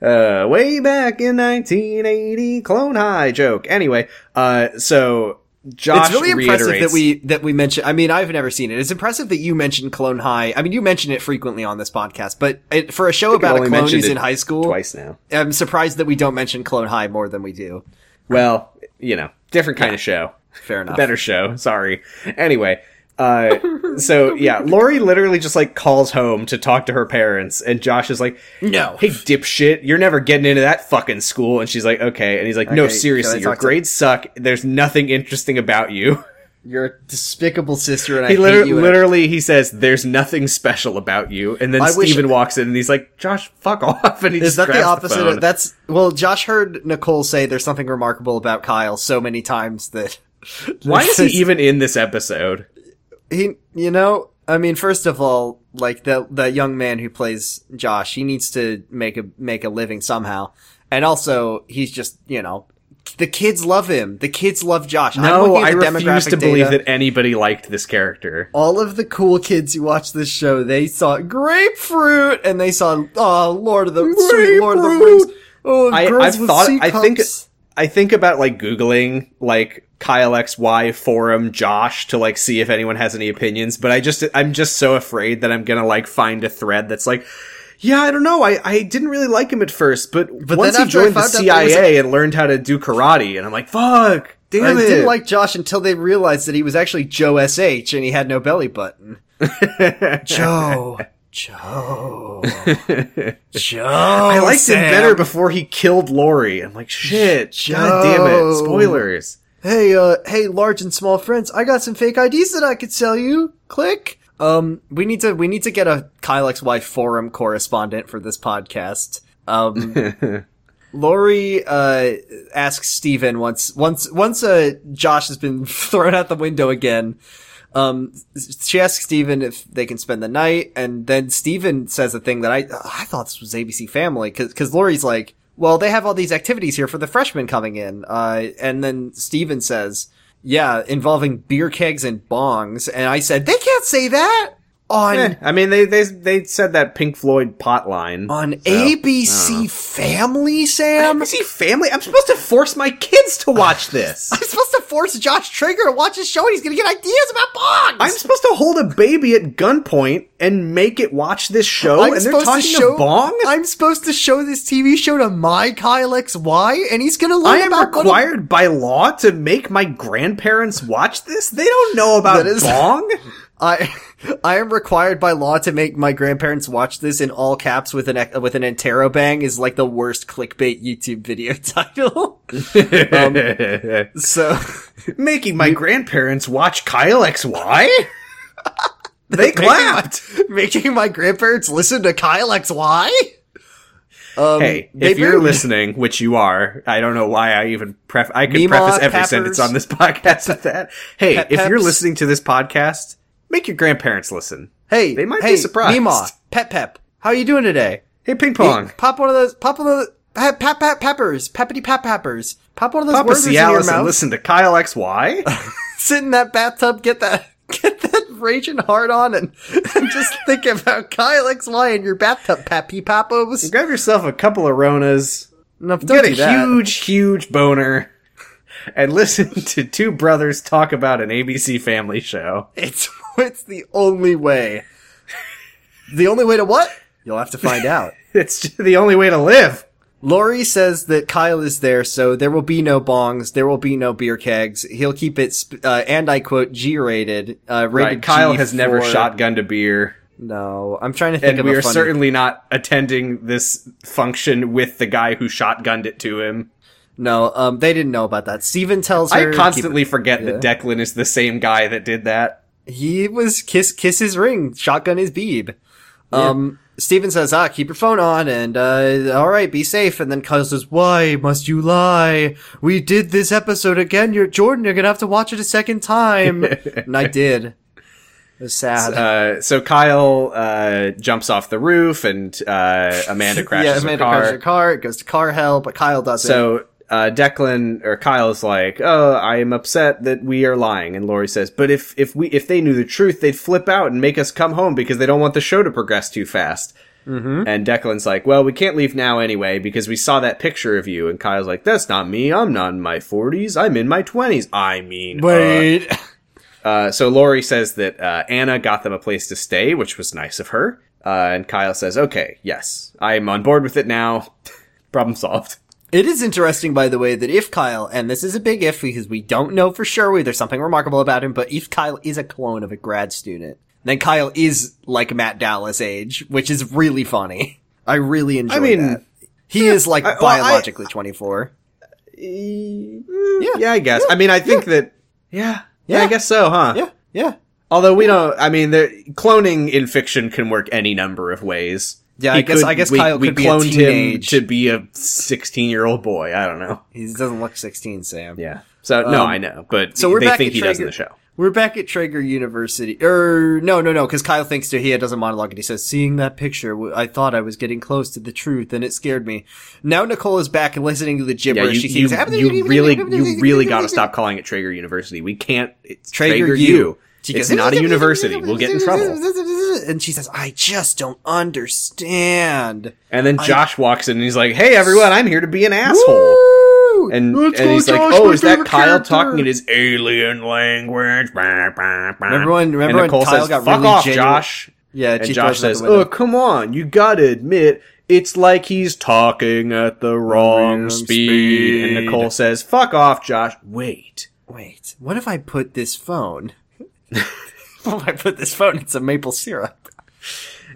Speaker 1: Uh, way back in 1980, Clone High joke. Anyway, uh, so Josh
Speaker 2: it's really impressive
Speaker 1: reiterates-
Speaker 2: that we that we mention. I mean, I've never seen it. It's impressive that you mentioned Clone High. I mean, you mention it frequently on this podcast, but it, for a show about a clone who's in high school,
Speaker 1: twice now.
Speaker 2: I'm surprised that we don't mention Clone High more than we do.
Speaker 1: Well, you know, different kind of show.
Speaker 2: Fair enough.
Speaker 1: Better show. Sorry. Anyway, Uh, so yeah, Lori literally just like calls home to talk to her parents, and Josh is like,
Speaker 2: No.
Speaker 1: "Hey, dipshit, you're never getting into that fucking school." And she's like, "Okay," and he's like, "No,
Speaker 2: Okay,
Speaker 1: seriously, your
Speaker 2: talk to-
Speaker 1: grades suck. There's nothing interesting about you."
Speaker 2: You're a despicable sister, and I
Speaker 1: He
Speaker 2: hate
Speaker 1: literally,
Speaker 2: you. and-
Speaker 1: literally, he says, "There's nothing special about you," and then
Speaker 2: I wish-
Speaker 1: Stephen walks in and he's like, "Josh, fuck off!" And he
Speaker 2: Is
Speaker 1: just
Speaker 2: that the opposite?
Speaker 1: phone.
Speaker 2: of, that's well. Josh heard Nicole say there's something remarkable about Kyle so many times that.
Speaker 1: Why is he even in this episode?
Speaker 2: He, you know, I mean, first of all, like the the young man who plays Josh, he needs to make a make a living somehow, and also he's just you know. The kids love him. The kids love Josh. I'm
Speaker 1: No, I refuse to believe
Speaker 2: data.
Speaker 1: that anybody liked this character.
Speaker 2: all of the cool kids who watched this show, they saw grapefruit and they saw oh Lord of the sweet Lord of the Rings. Oh,
Speaker 1: I, I've thought. I think. I think about like googling like Kyle XY forum Josh to like see if anyone has any opinions, but I just I'm just so afraid that I'm gonna like find a thread that's like. Yeah, I don't know. I, I didn't really like him at first, but,
Speaker 2: But
Speaker 1: once
Speaker 2: then
Speaker 1: he joined the
Speaker 2: found out there was
Speaker 1: CIA and learned how to do karate, and I'm like, fuck, damn
Speaker 2: I
Speaker 1: it.
Speaker 2: didn't like Josh until they realized that he was actually Joe SH and he had no belly button. Joe. Joe. Joe.
Speaker 1: I liked
Speaker 2: Sam.
Speaker 1: him better before he killed Lori. I'm like, shit, god damn it, spoilers.
Speaker 2: Hey, uh, hey, large and small friends, I got some fake IDs that I could sell you. Click. Um, we need to, we need to get a Kyle XY forum correspondent for this podcast. Um, Lori, uh, asks Stephen once, once, once, uh, Josh has been thrown out the window again. Um, she asks Stephen if they can spend the night, and then Stephen says a thing that I, I thought this was ABC Family, cause, cause Lori's like, well, they have all these activities here for the freshmen coming in. Uh, and then Stephen says, yeah, involving beer kegs and bongs. And I said, they can't say that on,
Speaker 1: Eh, I mean, they they they said that Pink Floyd pot line
Speaker 2: on
Speaker 1: so,
Speaker 2: ABC. Family, Sam.
Speaker 1: ABC Family. I'm supposed to force my kids to watch this.
Speaker 2: I'm supposed to force Josh Trigger to watch his show and he's gonna get ideas about bongs.
Speaker 1: I'm supposed to hold a baby at gunpoint and make it watch this show,
Speaker 2: I'm
Speaker 1: and they're
Speaker 2: supposed to
Speaker 1: talking
Speaker 2: show
Speaker 1: to bong.
Speaker 2: I'm supposed to show this TV show to my Kyle XY, and he's gonna learn
Speaker 1: I am
Speaker 2: about
Speaker 1: required by law to make my grandparents watch this. They don't know about bong.
Speaker 2: I I am required by law to make my grandparents watch this in all caps with an with an interrobang is like the worst clickbait YouTube video title. Um, so
Speaker 1: Making my grandparents watch Kyle XY. they clapped.
Speaker 2: making my grandparents listen to Kyle XY. Um,
Speaker 1: Hey, if you're listening, which you are, I don't know why I even pref- I could preface every sentence on this podcast with that. Hey,
Speaker 2: Pep
Speaker 1: if you're listening to this podcast, make your grandparents listen.
Speaker 2: hey,
Speaker 1: they might be surprised.
Speaker 2: Meemaw, Pep Pep, how you doing today?
Speaker 1: Hey, ping pong.
Speaker 2: Hey, pop one of those. Pop one of those. Pep pep peppers. Peppity pep peppers. Pop one of those
Speaker 1: Papa
Speaker 2: words in your mouth.
Speaker 1: listen to Kyle XY.
Speaker 2: Sit in that bathtub. Get that. Get that raging hard on and, and just think about Kyle XY in your bathtub, Pappy Papos.
Speaker 1: Grab yourself a couple of Ronas,
Speaker 2: No, don't
Speaker 1: get a
Speaker 2: that.
Speaker 1: huge, huge boner, and listen to two brothers talk about an ABC family show.
Speaker 2: It's it's the only way. The only way to what? You'll have to find out.
Speaker 1: It's the only way to live.
Speaker 2: Lori says that Kyle is there, so there will be no bongs, there will be no beer kegs. He'll keep it, sp- uh, and I quote, G-rated. Uh, rated
Speaker 1: Right, Kyle
Speaker 2: G
Speaker 1: has never
Speaker 2: for-
Speaker 1: shotgunned a beer.
Speaker 2: No, I'm trying to think
Speaker 1: and
Speaker 2: of
Speaker 1: we are
Speaker 2: funny.
Speaker 1: certainly not attending this function with the guy who shotgunned it to him.
Speaker 2: No, um, they didn't know about that. Stephen tells her
Speaker 1: I constantly forget
Speaker 2: yeah.
Speaker 1: that Declan is the same guy that did that.
Speaker 2: He was kiss kiss his ring, shotgun his beeb. Um, Stephen says, "Ah, keep your phone on, and uh, all right, be safe." And then Kyle says, "Why must you lie? We did this episode again. You're Jordan. You're gonna have to watch it a second time." and I did. It was sad.
Speaker 1: Uh, so Kyle uh, jumps off the roof, and uh, Amanda crashes
Speaker 2: yeah,
Speaker 1: her
Speaker 2: Amanda
Speaker 1: car.
Speaker 2: crashes her car. It goes to car hell, but Kyle doesn't.
Speaker 1: So uh, Declan or Kyle is like, "Oh, I am upset that we are lying," and Lori says, "But if if we if they knew the truth, they'd flip out and make us come home because they don't want the show to progress too fast." Mm-hmm. And Declan's like, "Well, we can't leave now anyway because we saw that picture of you." And Kyle's like, "That's not me. I'm not in my 40s. I'm in my 20s. I mean, uh,
Speaker 2: wait.
Speaker 1: uh, so Lori says that uh, Anna got them a place to stay, which was nice of her. Uh, and Kyle says, "Okay, yes, I'm on board with it now. Problem solved."
Speaker 2: It is interesting, by the way, that if Kyle, and this is a big if because we don't know for sure, whether there's something remarkable about him, but if Kyle is a clone of a grad student, then Kyle is like Matt Dallas age, which is really funny. I really enjoy I
Speaker 1: mean,
Speaker 2: that. He is like
Speaker 1: I- well, I-
Speaker 2: biologically 24.
Speaker 1: yeah, yeah, I guess. I mean, I think that. Yeah, yeah,
Speaker 2: Yeah.
Speaker 1: I guess so, huh?
Speaker 2: Yeah, yeah.
Speaker 1: Although we don't. I mean, cloning in fiction can work any number of ways.
Speaker 2: Yeah, I guess- I guess
Speaker 1: we,
Speaker 2: Kyle
Speaker 1: we
Speaker 2: could be
Speaker 1: cloned him to be a sixteen-year-old boy. I don't know.
Speaker 2: He doesn't look 16, Sam.
Speaker 1: Yeah. So no,
Speaker 2: Um,
Speaker 1: I know, but
Speaker 2: so we're
Speaker 1: they
Speaker 2: back
Speaker 1: think
Speaker 2: at
Speaker 1: he does in
Speaker 2: Trager.
Speaker 1: the show.
Speaker 2: We're back at Trager University. Er, no, no, no, because Kyle thinks he does a monologue and he says, "Seeing that picture, I thought I was getting close to the truth, and it scared me." Now Nicole is back and listening to the
Speaker 1: Yeah,
Speaker 2: gibberish.
Speaker 1: you,
Speaker 2: she
Speaker 1: you,
Speaker 2: keeps,
Speaker 1: you really, you really got to stop calling it Trager University. We can't. It's
Speaker 2: Trager
Speaker 1: Trager,
Speaker 2: U.
Speaker 1: It's not a university. We'll get in trouble.
Speaker 2: And she says, "I just don't understand."
Speaker 1: And then Josh walks in and he's like, "Hey, everyone, I'm here to be an asshole."
Speaker 2: Woo!
Speaker 1: And,
Speaker 2: Let's
Speaker 1: and he's like, "Oh, is that Kyle
Speaker 2: character."
Speaker 1: talking in his alien language?" Remember
Speaker 2: Remember when- remember
Speaker 1: and
Speaker 2: when
Speaker 1: Nicole
Speaker 2: Kyle
Speaker 1: says,
Speaker 2: got
Speaker 1: "Fuck
Speaker 2: really
Speaker 1: off,
Speaker 2: genuine-
Speaker 1: Josh."
Speaker 2: Yeah,
Speaker 1: And Josh
Speaker 2: throws it out
Speaker 1: says, "Oh, come on, you gotta admit." It's like he's talking at the wrong
Speaker 2: Wrong
Speaker 1: speed. And. Nicole says, "Fuck off, Josh." Wait.
Speaker 2: Wait, what if I put this phone? I put this phone in some maple syrup?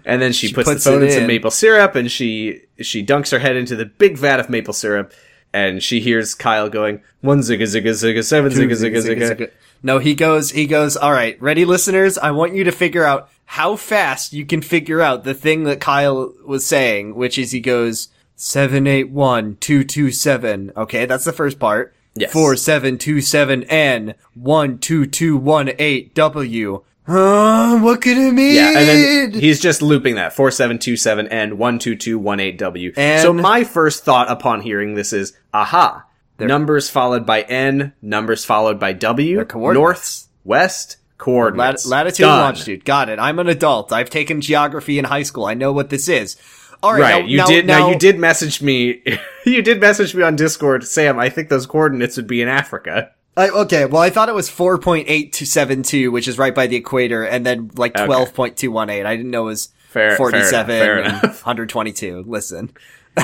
Speaker 1: And then she,
Speaker 2: She
Speaker 1: puts,
Speaker 2: puts
Speaker 1: the phone in some maple syrup and she she dunks her head into the big vat of maple syrup and she hears Kyle going, one zigga zigga zigga, seven zigga zigga zigga.
Speaker 2: No, he goes, he goes, all right, ready listeners? I want you to figure out how fast you can figure out the thing that Kyle was saying, which is he goes, 781227. Okay, that's the first part.
Speaker 1: Yes.
Speaker 2: 4727N 12218W. Huh? What could it mean?
Speaker 1: Yeah, and then he's just looping that, 4727 and 12218W.
Speaker 2: And-
Speaker 1: so my first thought upon hearing this is, aha, numbers followed by N, numbers followed by W,
Speaker 2: coordinates.
Speaker 1: north,
Speaker 2: Lat-
Speaker 1: coordinates.
Speaker 2: latitude and
Speaker 1: Done.
Speaker 2: longitude. Got it. I'm an adult. I've taken geography in high school. I know what this is. All right.
Speaker 1: Right,
Speaker 2: now-
Speaker 1: you
Speaker 2: now-
Speaker 1: did. Now,
Speaker 2: now
Speaker 1: you did message me. you did message me on Discord, Sam. I think those coordinates would be in Africa.
Speaker 2: I, okay, well, I thought it was 4.8272, which is right by the equator, and then like 12.218. I didn't know it was
Speaker 1: Fair- fair
Speaker 2: 47
Speaker 1: enough, fair
Speaker 2: 122. Listen.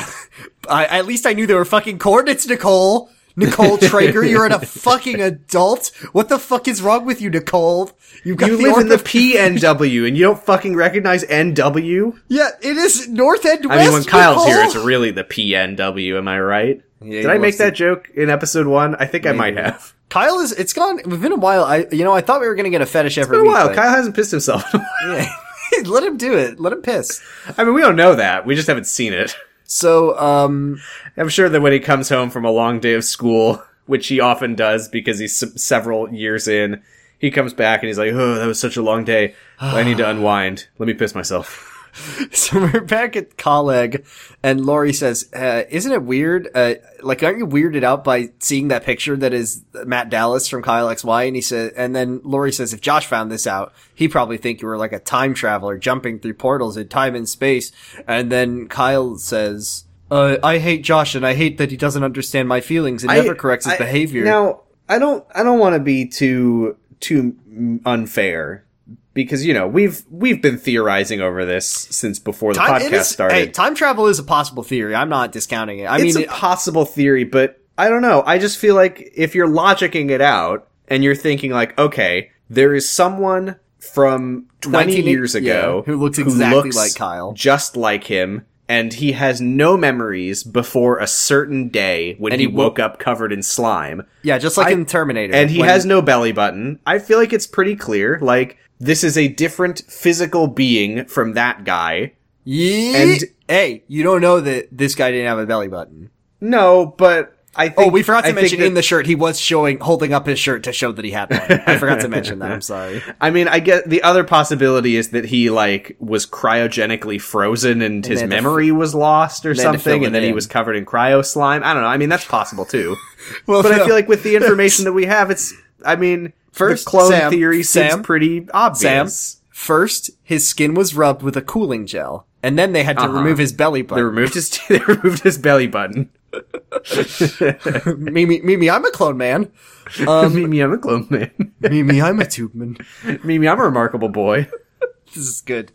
Speaker 2: I, at least I knew there were fucking coordinates, Nicole. Nicole Trager, you're an a fucking adult. What the fuck is wrong with you, Nicole? You've got
Speaker 1: You
Speaker 2: the
Speaker 1: live in the PNW and you don't fucking recognize NW.
Speaker 2: Yeah, it is North End West.
Speaker 1: I mean, when Kyle's here, it's really the PNW. Am I right?
Speaker 2: Yeah,
Speaker 1: Did I make
Speaker 2: wants
Speaker 1: that joke in episode one? I think I might have.
Speaker 2: Kyle is, it's gone, it's been a while. I, you know, I thought we were gonna get a fetish every
Speaker 1: It's been a
Speaker 2: week.
Speaker 1: while.
Speaker 2: but-
Speaker 1: Kyle hasn't pissed himself.
Speaker 2: Yeah. Let him do it. Let him piss.
Speaker 1: I mean, we don't know that. We just haven't seen it.
Speaker 2: So, um,
Speaker 1: I'm sure that when he comes home from a long day of school, which he often does because he's several years in, he comes back and he's like, "Oh, that was such a long day. I need to unwind. Let me piss myself."
Speaker 2: so we're back at Colleg, and Lori says, uh, "Isn't it weird? Uh, like, aren't you weirded out by seeing that picture that is Matt Dallas from Kyle XY?" And he said, and then Lori says, "If Josh found this out, he probably think you were like a time traveler jumping through portals in time and space." And then Kyle says. Uh, I hate Josh and I hate that he doesn't understand my feelings and never corrects his
Speaker 1: I-
Speaker 2: behavior.
Speaker 1: Now, I don't, I don't want to be too, too unfair because you know we've we've been theorizing over this since before the
Speaker 2: Time-
Speaker 1: podcast
Speaker 2: is-
Speaker 1: started.
Speaker 2: Hey, time travel is a possible theory. I'm not discounting it. I
Speaker 1: it's
Speaker 2: mean,
Speaker 1: a
Speaker 2: it-
Speaker 1: possible theory, but I don't know. I just feel like if you're logicking it out and you're thinking like, okay, there is someone from 20
Speaker 2: 19
Speaker 1: years
Speaker 2: yeah,
Speaker 1: ago
Speaker 2: who looks exactly
Speaker 1: looks
Speaker 2: like Kyle.
Speaker 1: just like him. And he has no memories before a certain day when
Speaker 2: And
Speaker 1: he,
Speaker 2: he wo-
Speaker 1: woke up covered in slime.
Speaker 2: yeah, just like
Speaker 1: I-
Speaker 2: in Terminator.
Speaker 1: And he has no belly button. I feel like it's pretty clear. Like, this is a different physical being from that guy.
Speaker 2: Yeet.
Speaker 1: and-
Speaker 2: hey, you don't know that this guy didn't have a belly button.
Speaker 1: No, but I oh, think.
Speaker 2: Oh, we forgot to
Speaker 1: I
Speaker 2: mention in the shirt he was showing holding up his shirt to show that he had one. I forgot to mention that. I'm sorry.
Speaker 1: I mean, I get the other possibility is that he like was cryogenically frozen and, his
Speaker 2: had to
Speaker 1: memory was lost or
Speaker 2: they had to fill
Speaker 1: something, and then he was covered in cryo slime. I don't know. I mean, that's possible too.
Speaker 2: Well,
Speaker 1: but I feel like with the information that we have, it's. I mean,
Speaker 2: First,
Speaker 1: the clone
Speaker 2: Sam,
Speaker 1: theory seems
Speaker 2: Sam,
Speaker 1: pretty obvious.
Speaker 2: Sam, first his skin was rubbed with a cooling gel, and then they had to
Speaker 1: Uh-huh.
Speaker 2: remove his belly button.
Speaker 1: They removed his. They removed his belly button.
Speaker 2: Mimi, Mimi, I'm a clone man. Um,
Speaker 1: Mimi, I'm a clone man.
Speaker 2: Mimi, I'm a tube man.
Speaker 1: Mimi, I'm a remarkable boy.
Speaker 2: this is good.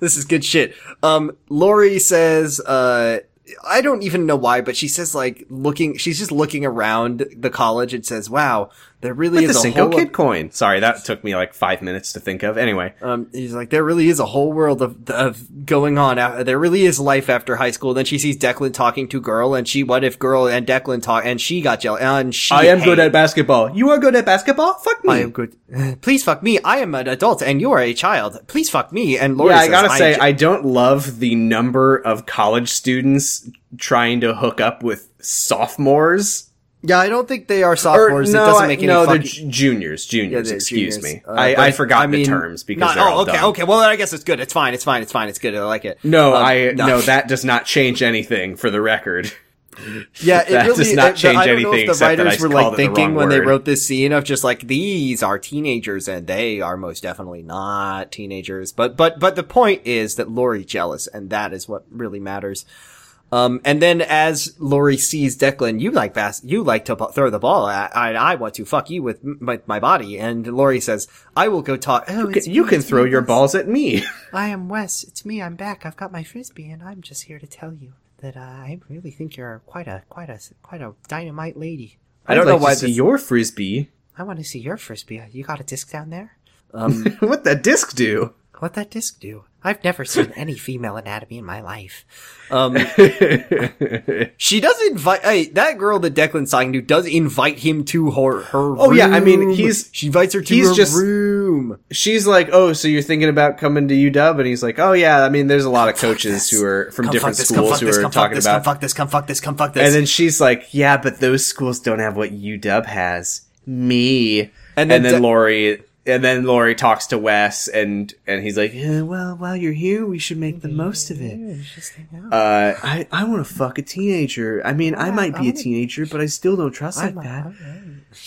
Speaker 2: This is good shit. Um, Lori says, uh, I don't even know why, but she says like looking, she's just looking around the college and says, "Wow, there really
Speaker 1: the
Speaker 2: is a
Speaker 1: Cinco
Speaker 2: whole."
Speaker 1: Kid coin. Sorry, that took me like five minutes to think of. Anyway,
Speaker 2: Um, he's like, there really is a whole world of, of going on. out- There really is life after high school. Then she sees Declan talking to girl, and she, what if girl and Declan talk, and she got jealous, and she, I am hey, good at
Speaker 1: basketball. You are good at basketball. Fuck me.
Speaker 2: I am good. Please fuck me. I am an adult, and you are a child. Please fuck me. And Lori
Speaker 1: yeah, I gotta say, I don't love the number of college students trying to hook up with sophomores.
Speaker 2: Yeah, I don't think they are
Speaker 1: Or
Speaker 2: sophomores.
Speaker 1: no,
Speaker 2: it doesn't
Speaker 1: I-
Speaker 2: make any
Speaker 1: no, they're
Speaker 2: fucking.
Speaker 1: juniors. Juniors,
Speaker 2: they're
Speaker 1: excuse
Speaker 2: juniors.
Speaker 1: me.
Speaker 2: Uh,
Speaker 1: I, I forgot
Speaker 2: I mean,
Speaker 1: the terms because
Speaker 2: not-
Speaker 1: they're
Speaker 2: oh, okay,
Speaker 1: dumb.
Speaker 2: okay. Well, then I guess it's good. It's fine. It's fine. It's fine. It's good. I like it.
Speaker 1: No,
Speaker 2: Um,
Speaker 1: I no. that does not change anything for the record.
Speaker 2: Yeah, it
Speaker 1: That
Speaker 2: really
Speaker 1: does not
Speaker 2: it-
Speaker 1: change
Speaker 2: I know
Speaker 1: anything
Speaker 2: the writers
Speaker 1: I
Speaker 2: were like
Speaker 1: the
Speaker 2: thinking
Speaker 1: wrong
Speaker 2: when they wrote this scene of just like these are teenagers and they are most definitely not teenagers. But but but the point is that Lori jealous and that is what really matters. Um, and then as Lori sees Declan, you like bas- you like to bu- throw the ball. I, I, I want to fuck you with m- my, my body. And Lori says, I will go talk. Oh, it's
Speaker 1: you
Speaker 2: me,
Speaker 1: can throw
Speaker 2: me,
Speaker 1: your
Speaker 2: Wes.
Speaker 1: balls at me.
Speaker 2: I am Wes. It's me. I'm back. I've got my frisbee, and I'm just here to tell you that uh, I really think you're quite a quite a quite a dynamite lady. I don't
Speaker 1: I'd
Speaker 2: know
Speaker 1: like
Speaker 2: why
Speaker 1: to see
Speaker 2: this.
Speaker 1: your frisbee.
Speaker 2: I want to see your frisbee. You got a disc down there? Um,
Speaker 1: what that disc do?
Speaker 2: What that disc do? I've never seen any female anatomy in my life. Um, she does invite hey, that girl that Declan's talking to does invite him to her her.
Speaker 1: Oh, yeah, I mean, he's-
Speaker 2: she invites her to
Speaker 1: he's
Speaker 2: her
Speaker 1: just-
Speaker 2: room.
Speaker 1: She's like, "Oh, so you're thinking about coming to UW?" And he's like, "Oh yeah, I mean, there's a lot of coaches who are from
Speaker 2: Come
Speaker 1: different
Speaker 2: this,
Speaker 1: schools who
Speaker 2: this,
Speaker 1: are
Speaker 2: come
Speaker 1: talking
Speaker 2: this,
Speaker 1: about."
Speaker 2: come fuck this, come fuck this, come fuck this.
Speaker 1: And then she's like, "Yeah, but those schools don't have what UW has. Me."
Speaker 2: And
Speaker 1: And
Speaker 2: then
Speaker 1: then,
Speaker 2: De-
Speaker 1: Lori, and then Lori talks to Wes, and and he's like, "Eh, "Well, while you're here, we should make the most of it." Uh, I I want to fuck a teenager. I mean, I might be a teenager, but I still don't trust like that.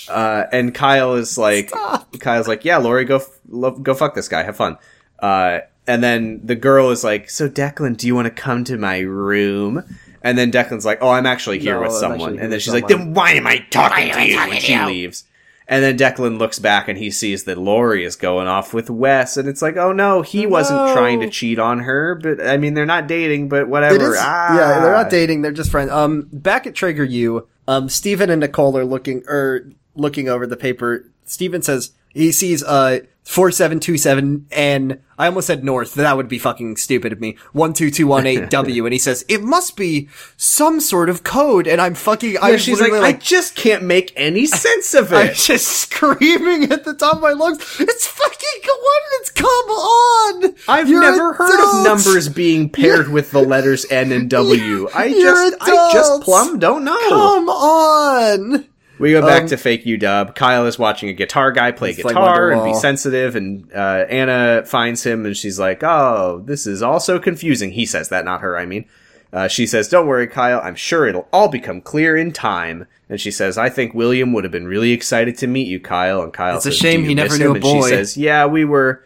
Speaker 1: Uh, and Kyle is like, Kyle's like, "Yeah, Lori, go f- lo- go fuck this guy. Have fun." Uh, and then the girl is like, "So Declan, do you want to come to my room?" And then Declan's like, "Oh, I'm actually here
Speaker 2: No,
Speaker 1: with
Speaker 2: I'm
Speaker 1: someone."
Speaker 2: here
Speaker 1: And then
Speaker 2: with
Speaker 1: she's like, "Then why am I talking to you?" And she leaves. And then Declan looks back and he sees that Lori is going off with Wes, and it's like, oh no, he wasn't trying to cheat on her, but I mean, they're not dating, but whatever.
Speaker 2: It is,
Speaker 1: ah.
Speaker 2: Yeah, they're not dating. They're just friends. Um, back at Trager U, um, Stephen and Nicole are looking, er, looking over the paper. Stephen says he sees, uh, 4727 and I almost said north. That would be fucking stupid of me. 12218W. and he says, it must be some sort of code. And I'm fucking,
Speaker 1: Yeah,
Speaker 2: I'm
Speaker 1: she's like,
Speaker 2: literally
Speaker 1: I just can't make any sense of it.
Speaker 2: I'm just screaming at the top of my lungs. It's fucking coordinates. Come on.
Speaker 1: I've
Speaker 2: You're
Speaker 1: never heard of numbers being paired with the letters N and W. I just, I just plumb don't know.
Speaker 2: Come on.
Speaker 1: We go back
Speaker 2: Um,
Speaker 1: to fake UW. Kyle is watching a guitar guy play
Speaker 2: like
Speaker 1: guitar and be sensitive, and uh, Anna finds him and she's like, "Oh, this is all so confusing." He says that, not her. I mean, uh, she says, "Don't worry, Kyle. I'm sure it'll all become clear in time." And she says, "I think William would have been really excited to meet you, Kyle." And Kyle
Speaker 2: It's a shame he never knew
Speaker 1: him?"
Speaker 2: a
Speaker 1: And she says, "Yeah, we were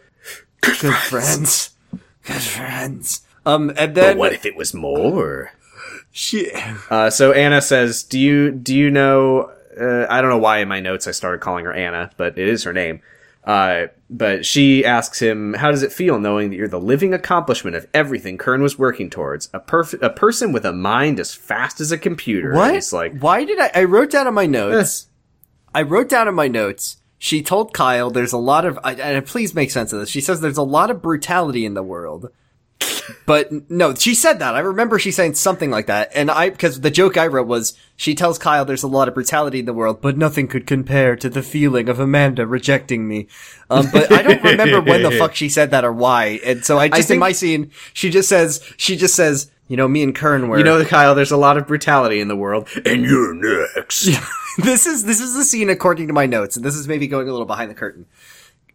Speaker 2: Good friends. Good friends. Um, and
Speaker 1: But what if it was more?"
Speaker 2: she,
Speaker 1: Uh, so Anna says, "Do you do you know?" Uh, I don't know why in my notes I started calling her Anna, but it is her name. Uh, but she asks him, "How does it feel knowing that you're the living accomplishment of everything Kern was working towards? A perf- a person with a mind as fast as a computer." And
Speaker 2: what?
Speaker 1: He's like,
Speaker 2: Why did I? I wrote down in my notes. I wrote down in my notes. She told Kyle, "There's a lot of." I, and please make sense of this. She says there's a lot of brutality in the world. But no, she said that. I remember she saying something like that. And I, because the joke I wrote was, she tells Kyle there's a lot of brutality in the world, but nothing could compare to the feeling of Amanda rejecting me. Um, but I don't remember when the fuck she said that or why. And so I just, in
Speaker 1: think-
Speaker 2: my scene, she just says, she just says, you know, me and Kern were,
Speaker 1: "You know, Kyle, there's a lot of brutality in the world, and you're next."
Speaker 2: this is this is the scene according to my notes, and this is maybe going a little behind the curtain.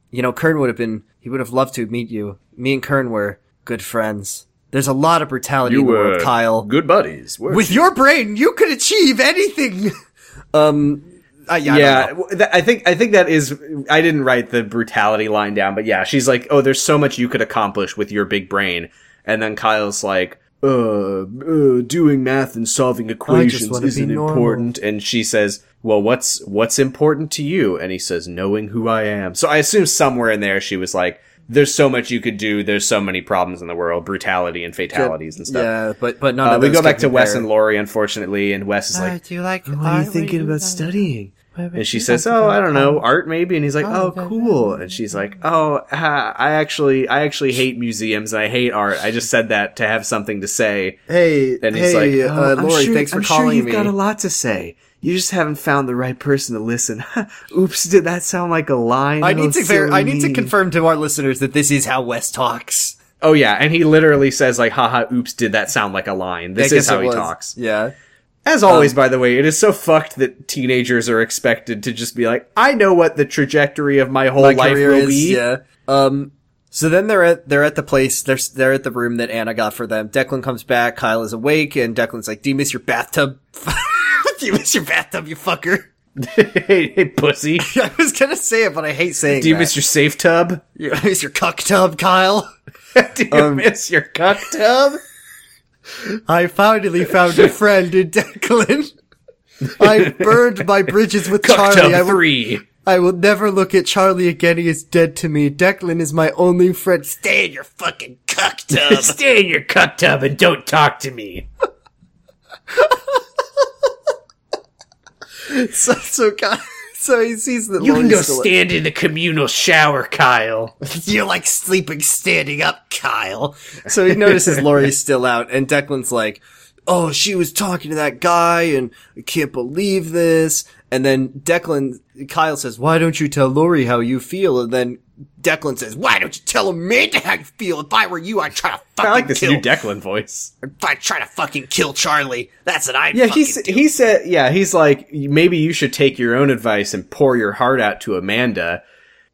Speaker 2: You know, Kern would have been he would have loved to meet you. Me and Kern were good friends. There's a lot of brutality in the world, Kyle.
Speaker 1: good buddies.
Speaker 2: With
Speaker 1: you?
Speaker 2: your brain, you could achieve anything. um, I, yeah, I
Speaker 1: yeah,
Speaker 2: don't know.
Speaker 1: w- that- I think I think that is. I didn't write the brutality line down, but yeah, she's like, "Oh, there's so much you could accomplish with your big brain," and then Kyle's like, "Uh, uh doing math and solving equations isn't important," and she says, "Well, what's what's important to you?" And he says, "Knowing who I am." So I assume somewhere in there she was like. There's so much you could do. There's so many problems in the world, brutality and fatalities and stuff.
Speaker 2: Yeah, but but none
Speaker 1: Uh,
Speaker 2: of
Speaker 1: we
Speaker 2: those
Speaker 1: go back
Speaker 2: can
Speaker 1: to Wes and Lori, unfortunately, and Wes is
Speaker 2: Uh,
Speaker 1: like,
Speaker 2: do you like?
Speaker 1: "What are you thinking
Speaker 2: What you
Speaker 1: about
Speaker 2: like?
Speaker 1: studying?" And she says, "Oh, I don't know,
Speaker 2: art?
Speaker 1: art maybe." And he's like,
Speaker 2: Oh,
Speaker 1: "Oh, cool." And she's like, "Oh, I actually, I actually hate museums and I hate art. I just said that to have something to say."
Speaker 2: Hey,
Speaker 1: And he's
Speaker 2: hey,
Speaker 1: like,
Speaker 2: uh,
Speaker 1: "Oh, I'm
Speaker 2: Lori,
Speaker 1: sure-
Speaker 2: thanks for
Speaker 1: I'm
Speaker 2: calling
Speaker 1: sure you've
Speaker 2: me.
Speaker 1: got a lot to say. You just haven't found the right person to listen. Oops, did that sound like a line?
Speaker 2: I
Speaker 1: Oh,
Speaker 2: need to ver- I need to confirm to our listeners that this is how Wes talks.
Speaker 1: Oh yeah, and he literally says like, "Haha, oops, did that sound like a line?" This is how he
Speaker 2: was.
Speaker 1: talks.
Speaker 2: Yeah.
Speaker 1: As always, by the way, it is so fucked that teenagers are expected to just be like, "I know what the trajectory of my whole
Speaker 2: My
Speaker 1: life
Speaker 2: career
Speaker 1: will
Speaker 2: is
Speaker 1: be."
Speaker 2: yeah. Um. So then they're at they're at the place. They're they're at the room that Anna got for them. Declan comes back. Kyle is awake, and Declan's like, "Do you miss your bathtub? Do you miss your bathtub, you fucker?"
Speaker 1: hey, hey, pussy.
Speaker 2: I was gonna say it, but I hate saying. It.
Speaker 1: Do you
Speaker 2: that.
Speaker 1: miss your safe tub?
Speaker 2: You miss your cuck tub, Kyle?
Speaker 1: Do you
Speaker 2: Um,
Speaker 1: miss your cuck tub?
Speaker 2: I finally found a friend in Declan. I burned my bridges with
Speaker 1: Cuck
Speaker 2: Charlie. I will,
Speaker 1: three.
Speaker 2: I will never look at Charlie again. He is dead to me. Declan is my only friend. Stay in your fucking cuck tub.
Speaker 1: Stay in your cuck tub and don't talk to me.
Speaker 2: so, so, so he sees that
Speaker 1: You can go stand in the communal shower, Kyle.
Speaker 2: You're like sleeping standing up, Kyle. So he notices Lori's still out, and Declan's like, "Oh, she was talking to that guy, and I can't believe this." And then Declan, Kyle says, "Why don't you tell Lori how you feel?" And then Declan says, "Why don't you tell Amanda how you feel? If I were you, I'd try to fucking
Speaker 1: I like this
Speaker 2: kill.
Speaker 1: new Declan voice.
Speaker 2: if I try to fucking kill Charlie, that's what I
Speaker 1: Yeah, he's
Speaker 2: do."
Speaker 1: he said yeah, he's like maybe you should take your own advice and pour your heart out to Amanda.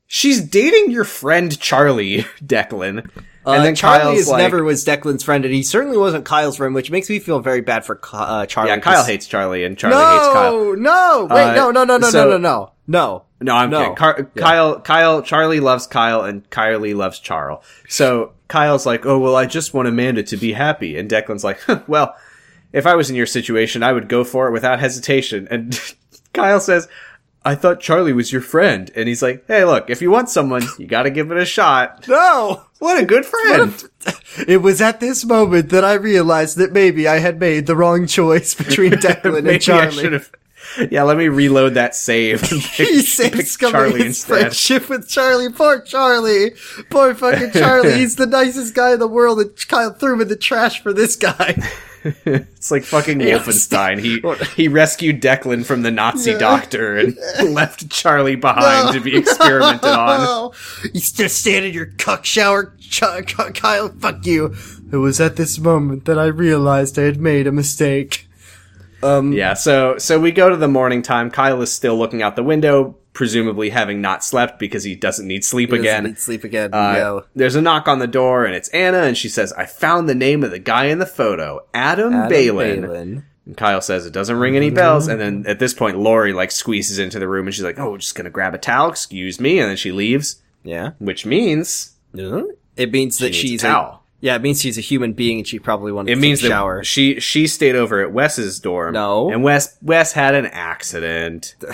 Speaker 1: She's dating your friend Charlie, Declan. And
Speaker 2: Uh,
Speaker 1: then
Speaker 2: Charlie
Speaker 1: Kyle's
Speaker 2: is
Speaker 1: like,
Speaker 2: never was Declan's friend, and he certainly wasn't Kyle's friend, which makes me feel very bad for uh, Charlie.
Speaker 1: Yeah, Kyle hates Charlie and Charlie hates Kyle.
Speaker 2: No, no, wait,
Speaker 1: Uh,
Speaker 2: no, no, no, no,
Speaker 1: so-
Speaker 2: no, no, no, no.
Speaker 1: No, I'm
Speaker 2: No.
Speaker 1: kidding. Car-
Speaker 2: Yeah.
Speaker 1: Kyle, Kyle, Charlie loves Kyle, and Kylie loves Charles. So Kyle's like, "Oh well, I just want Amanda to be happy," and Declan's like, huh, "Well, if I was in your situation, I would go for it without hesitation." And Kyle says, "I thought Charlie was your friend," and he's like, "Hey, look, if you want someone, you got to give it a shot."
Speaker 2: No!
Speaker 1: What a good friend!
Speaker 2: It was at this moment that I realized that maybe I had made the wrong choice between Declan and Charlie.
Speaker 1: Yeah, let me reload that save. pick-
Speaker 2: He saves
Speaker 1: Charlie
Speaker 2: his
Speaker 1: instead.
Speaker 2: friendship with Charlie. Poor Charlie. Poor fucking Charlie. He's the nicest guy in the world and Kyle threw him in the trash for this guy.
Speaker 1: It's like fucking. Wolfenstein. He he rescued Declan from the Nazi doctor and left Charlie behind to be experimented on.
Speaker 2: You still stand in your cuck shower, Ch- Ch- Kyle. Fuck you. It was at this moment that I realized I had made a mistake. Um,
Speaker 1: Yeah, so so we go to the morning time. Kyle is still looking out the window, presumably having not slept because he doesn't need sleep
Speaker 2: doesn't
Speaker 1: again.
Speaker 2: need sleep again.
Speaker 1: Uh,
Speaker 2: no.
Speaker 1: There's a knock on the door, and it's Anna, and she says, "I found the name of the guy in the photo, Adam,
Speaker 2: Adam
Speaker 1: Baylin."
Speaker 2: Baylin.
Speaker 1: And Kyle says it doesn't ring any bells, and then at this point, Lori like squeezes into the room, and she's like, "Oh, just gonna grab a towel, excuse me," and then she leaves,
Speaker 2: Yeah.
Speaker 1: which means
Speaker 2: It means that
Speaker 1: a
Speaker 2: she's
Speaker 1: towel.
Speaker 2: yeah, it means she's a human being and she probably wanted
Speaker 1: It
Speaker 2: to
Speaker 1: means
Speaker 2: a shower.
Speaker 1: she she stayed over at Wes's dorm.
Speaker 2: No.
Speaker 1: and Wes Wes had an accident.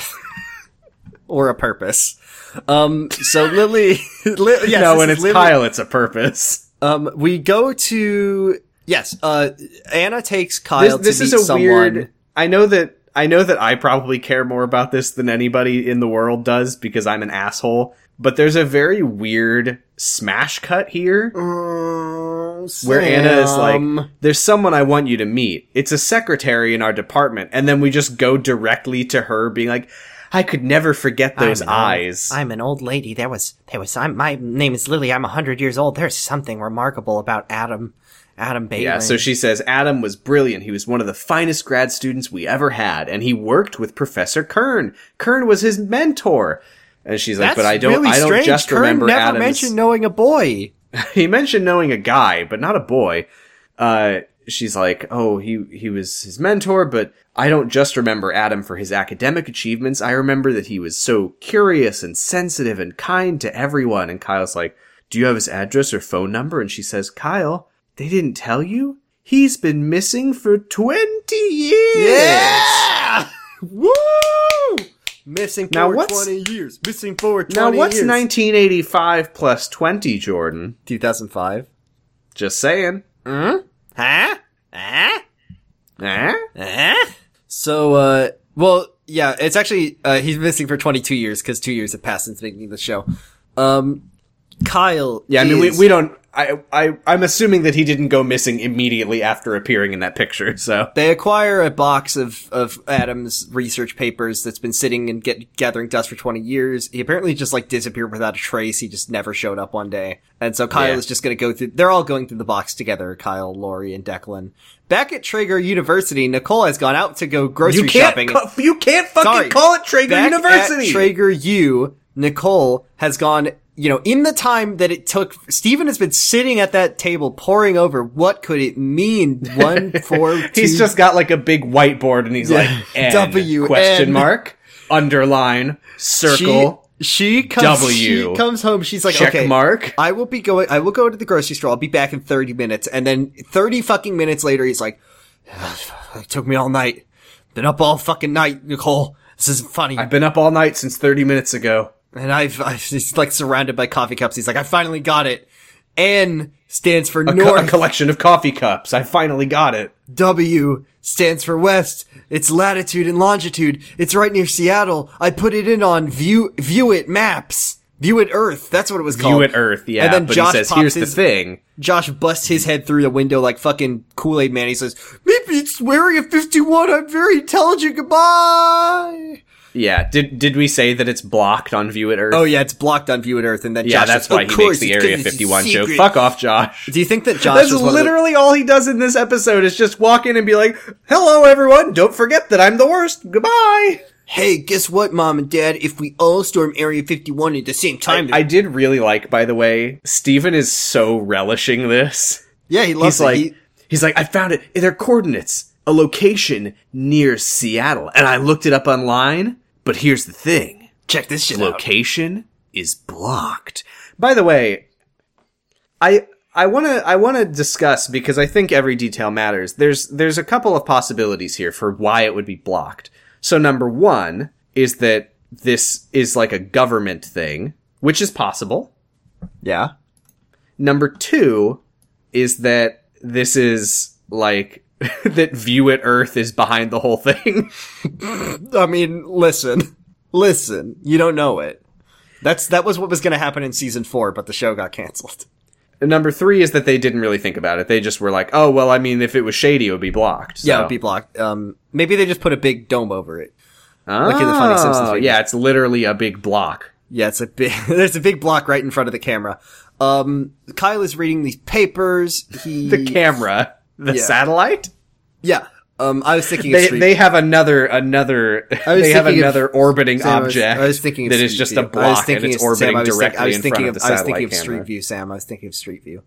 Speaker 2: or a purpose. Um, so Lily, Li- yes,
Speaker 1: no, when it's
Speaker 2: Lily-
Speaker 1: Kyle, it's a purpose.
Speaker 2: Um, we go to yes. Uh, Anna takes Kyle
Speaker 1: This, this is a
Speaker 2: someone.
Speaker 1: weird. I know that I know that I probably care more about this than anybody in the world does because I'm an asshole. But there's a very weird smash cut here
Speaker 2: Mm,
Speaker 1: where Anna is like, "There's someone I want you to meet. It's a secretary in our department," and then we just go directly to her being like, "I could never forget those
Speaker 3: I'm an old-
Speaker 1: eyes."
Speaker 3: I'm an old lady. There was, there was. I'm, my name is Lily. I'm a hundred years old. There's something remarkable about Adam, Adam Baylin.
Speaker 1: Yeah, so she says Adam was brilliant. He was one of the finest grad students we ever had, and he worked with Professor Kern. Kern was his mentor. And she's like,
Speaker 2: That's
Speaker 1: but I don't,
Speaker 2: really
Speaker 1: I don't
Speaker 2: strange.
Speaker 1: just
Speaker 2: Kern
Speaker 1: remember
Speaker 2: never
Speaker 1: Adam's.
Speaker 2: mentioned knowing a boy.
Speaker 1: he mentioned knowing a guy, but not a boy. Uh, she's like, oh, he he was his mentor, but I don't just remember Adam for his academic achievements. I remember that he was so curious and sensitive and kind to everyone. And Kyle's like, do you have his address or phone number? And she says, Kyle, they didn't tell you. He's been missing for twenty years.
Speaker 2: Yeah. Woo! Missing for
Speaker 1: Now what's-
Speaker 2: 20 years. Missing for 20
Speaker 1: Now, what's
Speaker 2: years.
Speaker 1: 1985 plus 20, Jordan?
Speaker 2: 2005.
Speaker 1: Just saying.
Speaker 3: Huh? Huh?
Speaker 1: Eh?
Speaker 3: Huh?
Speaker 2: So, uh, well, yeah, it's actually, uh, he's missing for 22 years because two years have passed since making the show. Um, Kyle.
Speaker 1: Yeah, I mean,
Speaker 2: is-
Speaker 1: we, we don't. I, I, I'm assuming that he didn't go missing immediately after appearing in that picture, so.
Speaker 2: They acquire a box of, of Adam's research papers that's been sitting and get, gathering dust for 20 years. He apparently just like disappeared without a trace. He just never showed up one day. And so Kyle
Speaker 1: Yeah.
Speaker 2: is just gonna go through, they're all going through the box together, Kyle, Lori, and Declan. Back at Trager University, Nicole has gone out to go grocery
Speaker 1: You
Speaker 2: shopping.
Speaker 1: ca- you can't fucking
Speaker 2: Sorry.
Speaker 1: call it Trager
Speaker 2: Back
Speaker 1: University!
Speaker 2: At Trager U, Nicole has gone, you know, in the time that it took, Stephen has been sitting at that table poring over what could it mean? One, four, two,
Speaker 1: He's just got like a big whiteboard and he's like, N,
Speaker 2: W,
Speaker 1: question
Speaker 2: N.
Speaker 1: mark, underline, circle,
Speaker 2: She, comes,
Speaker 1: W.
Speaker 2: she comes home. She's like,
Speaker 1: check
Speaker 2: okay,
Speaker 1: mark.
Speaker 2: I will be going, I will go to the grocery store. I'll be back in 30 minutes. And then 30 fucking minutes later, he's like, it took me all night. Been up all fucking night, Nicole. This isn't funny.
Speaker 1: I've been up all night since 30 minutes ago.
Speaker 2: And I've, I've he's like surrounded by coffee cups. He's like, I finally got it. N stands for
Speaker 1: A, co- a collection of coffee cups. I finally got it.
Speaker 2: W stands for west. It's latitude and longitude. It's right near Seattle. I put it in on view, view it maps. View it Earth. That's what it was called.
Speaker 1: View it Earth, yeah.
Speaker 2: And then
Speaker 1: but
Speaker 2: Josh
Speaker 1: he says,
Speaker 2: pops
Speaker 1: here's
Speaker 2: his-
Speaker 1: the thing.
Speaker 2: Josh busts his head through the window like fucking Kool-Aid man. He says, maybe it's Area 51. I'm very intelligent. Goodbye.
Speaker 1: Yeah, did did we say that it's blocked on View at Earth?
Speaker 2: Oh yeah, it's blocked on View at Earth. And then
Speaker 1: yeah,
Speaker 2: Josh
Speaker 1: that's why he makes the Area 51 joke. Fuck off, Josh.
Speaker 2: Do you think that Josh
Speaker 1: That's
Speaker 2: one the-
Speaker 1: literally all he does in this episode is just walk in and be like, "Hello, everyone! Don't forget that I'm the worst. Goodbye."
Speaker 2: Hey, guess what, mom and dad? If we all storm Area 51 at the same time,
Speaker 1: I did really like, by the way, Stephen is so relishing this.
Speaker 2: yeah, he loves
Speaker 1: He's
Speaker 2: it.
Speaker 1: like,
Speaker 2: He-
Speaker 1: he's like, I found it. They're coordinates, a location near Seattle, and I looked it up online. But here's the thing:
Speaker 2: check this shit out.
Speaker 1: location is blocked. By the way, I I want to I want to discuss because I think every detail matters. There's there's a couple of possibilities here for why it would be blocked. So number 1 is that this is like a government thing, which is possible.
Speaker 2: Yeah.
Speaker 1: Number 2 is that this is like that View It Earth is behind the whole thing.
Speaker 2: I mean, listen, listen. You don't know it. That's that was what was going to happen in season four, but the show got canceled.
Speaker 1: Number three is that they didn't really think about it. They just were like, "Oh, well, I mean, if it was shady, it would be blocked."
Speaker 2: Yeah, it'd be blocked. Um, maybe they just put a big dome over it.
Speaker 1: Oh,
Speaker 2: like in the Funny Simpsons videos.
Speaker 1: yeah, it's literally a big block.
Speaker 2: Yeah, it's a big. there's a big block right in front of the camera. Um, Kyle is reading these papers. He
Speaker 1: The camera, the
Speaker 2: Yeah.
Speaker 1: satellite.
Speaker 2: Yeah. Um, I was thinking of
Speaker 1: They they have another another. They have
Speaker 2: thinking of-
Speaker 1: another orbiting
Speaker 2: Sam, I was-
Speaker 1: object
Speaker 2: I was thinking of
Speaker 1: that is just
Speaker 2: View.
Speaker 1: a block and it's
Speaker 2: of- Sam,
Speaker 1: orbiting
Speaker 2: I was think-
Speaker 1: directly
Speaker 2: I was
Speaker 1: in
Speaker 2: thinking
Speaker 1: front
Speaker 2: of, I was thinking of
Speaker 1: camera.
Speaker 2: Street View, Sam. I was thinking of Street View.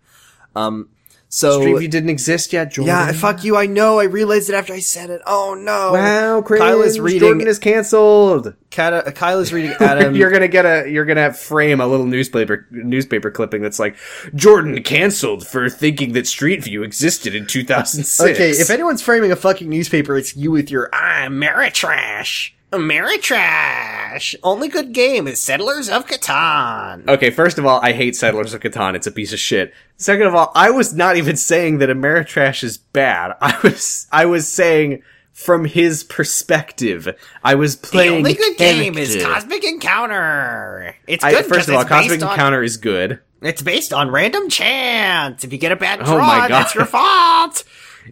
Speaker 2: Um, so
Speaker 1: Street View didn't exist yet, Jordan.
Speaker 2: yeah, fuck you. I know. I realized it after I said it. Oh no!
Speaker 1: Wow, cringe.
Speaker 2: Kyle is reading.
Speaker 1: Jordan is canceled.
Speaker 2: Kata, Kyle is reading Adam.
Speaker 1: you're gonna get a you're gonna frame a little newspaper newspaper clipping that's like Jordan canceled for thinking that Street View existed in 2006.
Speaker 2: okay, if anyone's framing a fucking newspaper, it's you with your
Speaker 3: Ah, Ameritrash. Ameritrash. Only good game is Settlers of Catan.
Speaker 1: Okay, first of all, I hate Settlers of Catan. It's a piece of shit. Second of all, I was not even saying that Ameritrash is bad. I was I was saying from his perspective. I was
Speaker 3: The
Speaker 1: playing
Speaker 3: only good game is. Cosmic Encounter. It's
Speaker 1: I,
Speaker 3: good
Speaker 1: first
Speaker 3: 'cause
Speaker 1: of all, Cosmic
Speaker 3: based on-
Speaker 1: Encounter is good.
Speaker 3: It's based on random chance. If you get a bad oh draw,
Speaker 1: Oh
Speaker 3: that's your fault.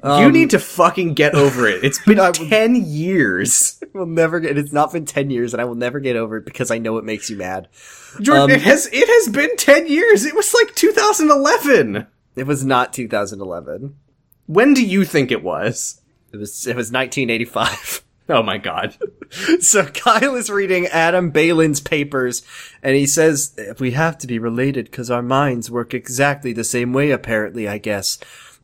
Speaker 1: You need to fucking get over it. It's been ten years.
Speaker 2: will never get. It's not been ten years, and I will never get over it because I know it makes you mad.
Speaker 1: Jordan,
Speaker 2: Um,
Speaker 1: it has it has been ten years. It was like 2011.
Speaker 2: It was not 2011.
Speaker 1: When do you think it was?
Speaker 2: It was. It was 1985.
Speaker 1: Oh my god.
Speaker 2: so Kyle is reading Adam Baylin's papers, and he says we have to be related because our minds work exactly the same way. Apparently, I guess.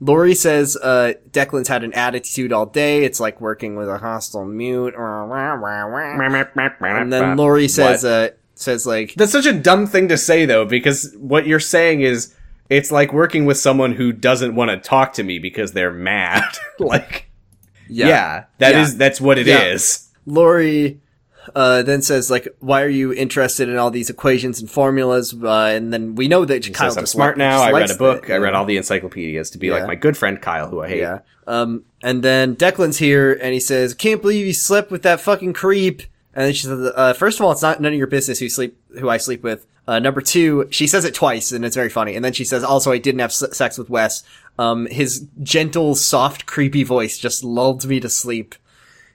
Speaker 2: Lori says uh, Declan's had an attitude all day. It's like working with a hostile mute. And then Lori says, uh, says like,
Speaker 1: That's such a dumb thing to say though, because what you're saying is it's like working with someone who doesn't want to talk to me because they're mad. like, yeah, that is
Speaker 2: Yeah.
Speaker 1: that's what it is.
Speaker 2: Lori, uh, then says like, "Why are you interested in all these equations and formulas?" Uh, and then we know that Kyle
Speaker 1: Says, I'm smart
Speaker 2: li-
Speaker 1: now. I read a book.
Speaker 2: the-
Speaker 1: I read all the encyclopedias to be
Speaker 2: Yeah.
Speaker 1: like my good friend Kyle, who I hate.
Speaker 2: Yeah. Um, and then Declan's here and he says, can't believe you slept with that fucking creep. And then she says, uh, first of all, it's not none of your business who sleep, who I sleep with. Uh, number two, she says it twice and it's very funny. And then she says, also, I didn't have s- sex with Wes. Um, his gentle, soft, creepy voice just lulled me to sleep.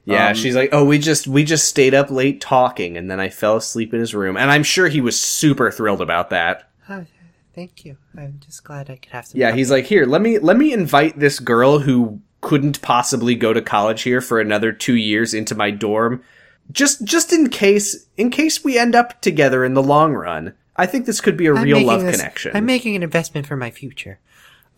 Speaker 1: Yeah,
Speaker 2: Um,
Speaker 1: she's like, "Oh, we just we just stayed up late talking, and then I fell asleep in his room." And I'm sure he was super thrilled about that.
Speaker 3: Thank you. I'm just glad I could have some.
Speaker 1: Yeah, he's like, "Here, let me let me invite this girl who couldn't possibly go to college here for another 2 years into my dorm, just just in case in case we end up together in the long run. I think this could be a
Speaker 3: I'm
Speaker 1: real love
Speaker 3: this-
Speaker 1: connection."
Speaker 3: I'm making an investment for my future.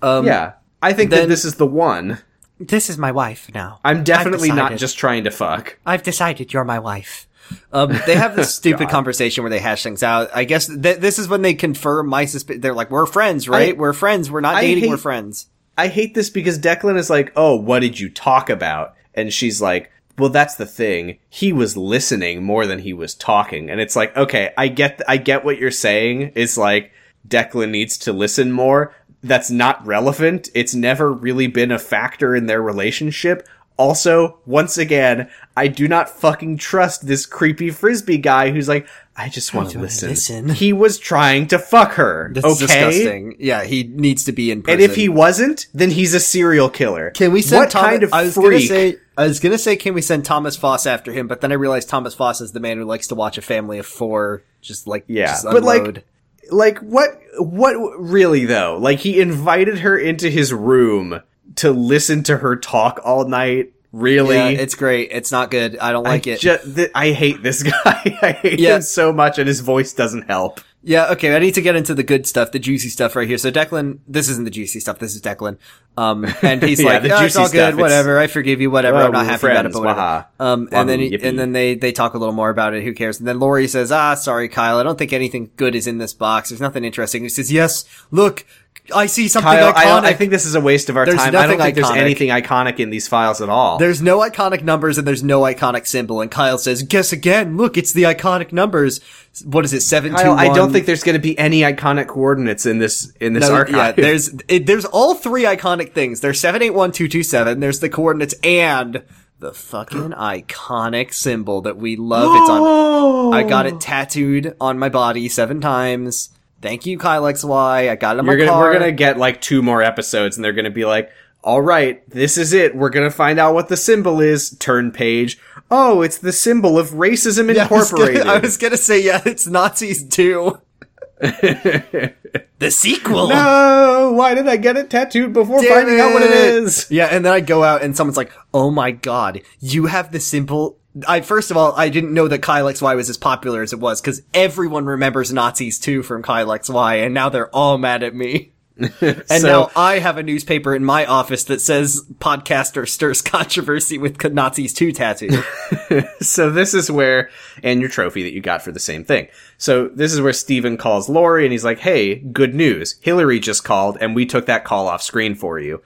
Speaker 2: Um,
Speaker 1: yeah. I think that this is the one.
Speaker 3: This is my wife now.
Speaker 1: I'm definitely not just trying to fuck.
Speaker 3: I've decided you're my wife.
Speaker 2: Um, they have this stupid conversation where they hash things out. I guess th- this is when they confirm my suspicion. They're like, we're friends, right?
Speaker 1: I-
Speaker 2: we're friends. We're not
Speaker 1: I
Speaker 2: dating.
Speaker 1: hate-
Speaker 2: We're friends.
Speaker 1: I hate this because Declan is like, "Oh, what did you talk about?" And she's like, "Well, that's the thing. He was listening more than he was talking." And it's like, "Okay, I get I get what you're saying. It's like Declan needs to listen more. That's not relevant. It's never really been a factor in their relationship." Also, once again, I do not fucking trust this creepy frisbee guy who's like, I just want to listen.
Speaker 3: listen."
Speaker 1: He was trying to fuck her.
Speaker 2: This
Speaker 1: okay.
Speaker 2: disgusting. Yeah, he needs to be in prison.
Speaker 1: And if he wasn't, then he's a serial killer.
Speaker 2: Can we send
Speaker 1: what
Speaker 2: Thomas?
Speaker 1: kind of
Speaker 2: I was
Speaker 1: freak?
Speaker 2: gonna say. I was gonna say, can we send Thomas Foss after him? But then I realized Thomas Foss is the man who likes to watch a family of four, just like
Speaker 1: Yeah,
Speaker 2: just
Speaker 1: but, like. Like what? What really though? Like he invited her into his room to listen to her talk all night. Really?
Speaker 2: yeah, it's great. It's not good. I don't like
Speaker 1: I
Speaker 2: it.
Speaker 1: ju- th- I hate this guy. I hate
Speaker 2: Yeah.
Speaker 1: him so much, and his voice doesn't help.
Speaker 2: Yeah, okay, I need to get into the good stuff, the juicy stuff right here. So Declan, this isn't the juicy stuff, this is Declan. Um, and he's
Speaker 1: Yeah,
Speaker 2: like,
Speaker 1: the
Speaker 2: "Yeah, it's all
Speaker 1: stuff,
Speaker 2: good, whatever, I forgive you, whatever,
Speaker 1: Oh,
Speaker 2: I'm not happy about it, but whatever.
Speaker 1: waha.
Speaker 2: Um, and then,
Speaker 1: yippee.
Speaker 2: and then they, they talk a little more about it, who cares? And then Lori says, ah, sorry, Kyle, I don't think anything good is in this box, there's nothing interesting. He says, yes, look, I see something
Speaker 1: Kyle, I,
Speaker 2: iconic.
Speaker 1: don't- I think this is a waste of our
Speaker 2: There's
Speaker 1: time. I don't think there's anything iconic in these files at all.
Speaker 2: There's no iconic numbers and there's no iconic symbol. And Kyle says, guess again, look, it's the iconic numbers. What is it, seven, two,
Speaker 1: I don't think there's going to be any iconic coordinates in this in this
Speaker 2: No,
Speaker 1: archive.
Speaker 2: Yeah, there's it, there's all three iconic things. There's seven eight one two two seven. There's the coordinates and the fucking iconic symbol that we love. It's on. I got it tattooed on my body seven times. Thank you, Kyle XY. I got it on
Speaker 1: You're
Speaker 2: my
Speaker 1: gonna,
Speaker 2: car.
Speaker 1: we're gonna get like two more episodes, and they're gonna be like, "All right, this is it. We're gonna find out what the symbol is." Turn page. Oh, it's the symbol of racism
Speaker 2: Yeah, I was gonna-
Speaker 1: incorporated.
Speaker 2: I was gonna say, yeah, it's Nazis too. the sequel.
Speaker 1: no, why did I get it tattooed before
Speaker 2: Damn
Speaker 1: finding out what it is?
Speaker 2: Yeah, and then I go out and someone's like, "Oh my god, you have the symbol." I first of all, I didn't know that Kyle XY was as popular as it was because everyone remembers Nazis too from Kyle XY, and now they're all mad at me. And
Speaker 1: So-
Speaker 2: now I have a newspaper in my office that says "Podcaster stirs controversy with Nazis 2 tattoo."
Speaker 1: so this is where, and your trophy that you got for the same thing. So this is where Stephen calls Lori and he's like, hey, good news. Hillary just called and we took that call off screen for you.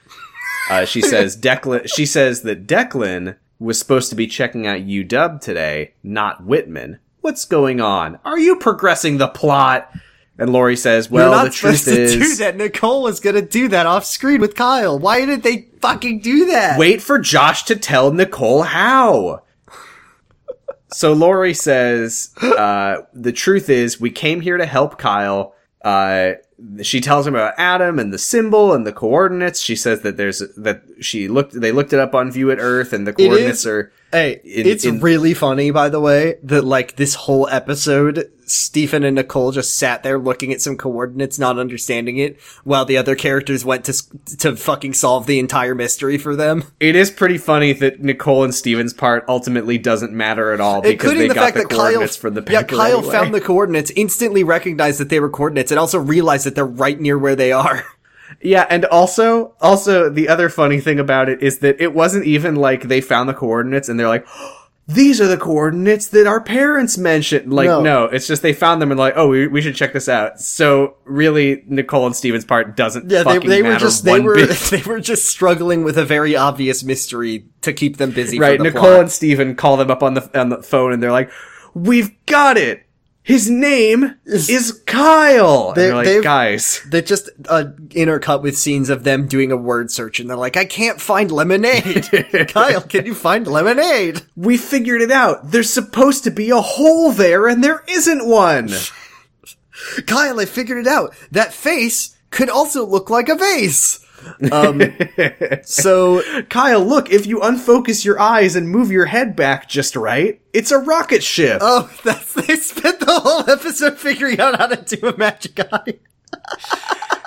Speaker 1: Uh, she says Declan, she says that Declan was supposed to be checking out UW today, not Whitman. What's going on? Are you progressing the plot? And Lori says, well,
Speaker 2: You're not
Speaker 1: the truth
Speaker 2: supposed to do
Speaker 1: is,
Speaker 2: that. Nicole was gonna do that off screen with Kyle. Why did they fucking do that?
Speaker 1: wait for Josh to tell Nicole how. So Lori says, uh, the truth is we came here to help Kyle. Uh, she tells him about Adam and the symbol and the coordinates. She says that there's, that she looked, they looked it up on View at Earth and the coordinates
Speaker 2: is-
Speaker 1: are,
Speaker 2: Hey,
Speaker 1: in-
Speaker 2: it's
Speaker 1: in-
Speaker 2: really funny, by the way, that like this whole episode, Stephen and Nicole just sat there looking at some coordinates, not understanding it, while the other characters went to to fucking solve the entire mystery for them.
Speaker 1: it is pretty funny that Nicole and Stephen's part ultimately doesn't matter at all because
Speaker 2: Including
Speaker 1: they
Speaker 2: the
Speaker 1: got
Speaker 2: fact
Speaker 1: the
Speaker 2: that Kyle,
Speaker 1: coordinates for the
Speaker 2: yeah, Kyle
Speaker 1: anyway.
Speaker 2: found the coordinates, instantly recognized that they were coordinates, and also realized that they're right near where they are.
Speaker 1: Yeah, and also, also the other funny thing about it is that it wasn't even like they found the coordinates and they're like, these are the coordinates that our parents mentioned. Like,
Speaker 2: No.
Speaker 1: no, it's just they found them and like, oh, we, we should check this out. So really, Nicole and Stephen's part doesn't
Speaker 2: Yeah, they, they were just they were
Speaker 1: bit.
Speaker 2: they were just struggling with a very obvious mystery to keep them busy.
Speaker 1: Right,
Speaker 2: the
Speaker 1: Nicole
Speaker 2: plot.
Speaker 1: and Stephen call them up on the on the phone and they're like, we've got it. His name is Kyle. And
Speaker 2: They-
Speaker 1: they're like, guys,
Speaker 2: They just uh, intercut with scenes of them doing a word search, and they're like, "I can't find lemonade." Kyle, can you find lemonade?
Speaker 1: we figured it out. There's supposed to be a hole there, and there isn't one.
Speaker 2: Kyle, I figured it out. That face could also look like a vase. Um, so
Speaker 1: Kyle, look, if you unfocus your eyes and move your head back just right, it's a rocket ship.
Speaker 2: Oh, that's they spent the whole episode figuring out how to do a magic eye.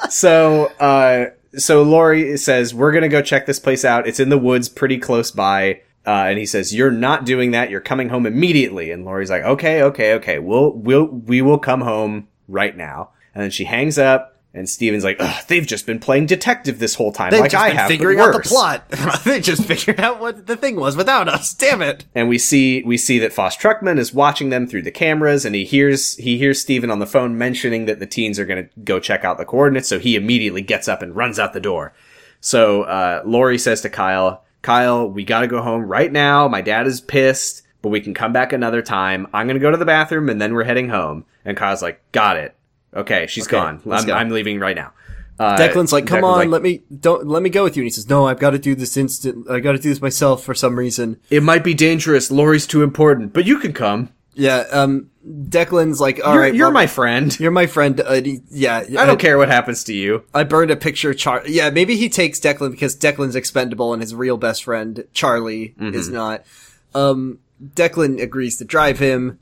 Speaker 1: so, uh, so Lori says, we're gonna go check this place out. It's in the woods pretty close by. Uh, and he says, you're not doing that. You're coming home immediately. And Lori's like, okay, okay, okay. We'll, we'll, we will come home right now. And then she hangs up and Stephen's like, they've just been playing detective this whole time.
Speaker 2: They've
Speaker 1: like
Speaker 2: just
Speaker 1: I
Speaker 2: been
Speaker 1: have,
Speaker 2: figuring out the plot. they just figured out what the thing was without us. Damn it.
Speaker 1: and we see we see that Foss Truckman is watching them through the cameras, and he hears he hears Stephen on the phone mentioning that the teens are going to go check out the coordinates. So he immediately gets up and runs out the door. So uh, Lori says to Kyle, "Kyle, we got to go home right now. My dad is pissed, but we can come back another time. I'm going to go to the bathroom, and then we're heading home." And Kyle's like, "Got it. Okay, she's
Speaker 2: Okay,
Speaker 1: gone. I'm,
Speaker 2: go."
Speaker 1: I'm leaving right now." Uh,
Speaker 2: Declan's like, "Come
Speaker 1: Declan's
Speaker 2: on,
Speaker 1: like,
Speaker 2: let me don't let me go with you." And he says, "No, I've got to do this instant. I got to do this myself for some reason."
Speaker 1: It might be dangerous. Lori's too important, but you can come.
Speaker 2: Yeah. Um. Declan's like, "All
Speaker 1: You're,
Speaker 2: right,
Speaker 1: you're
Speaker 2: well,
Speaker 1: my friend.
Speaker 2: you're my friend." Uh, yeah.
Speaker 1: I don't care what happens to you.
Speaker 2: I burned a picture. of Char. Yeah, maybe he takes Declan because Declan's expendable and his real best friend Charlie is not. Um. Declan agrees to drive him,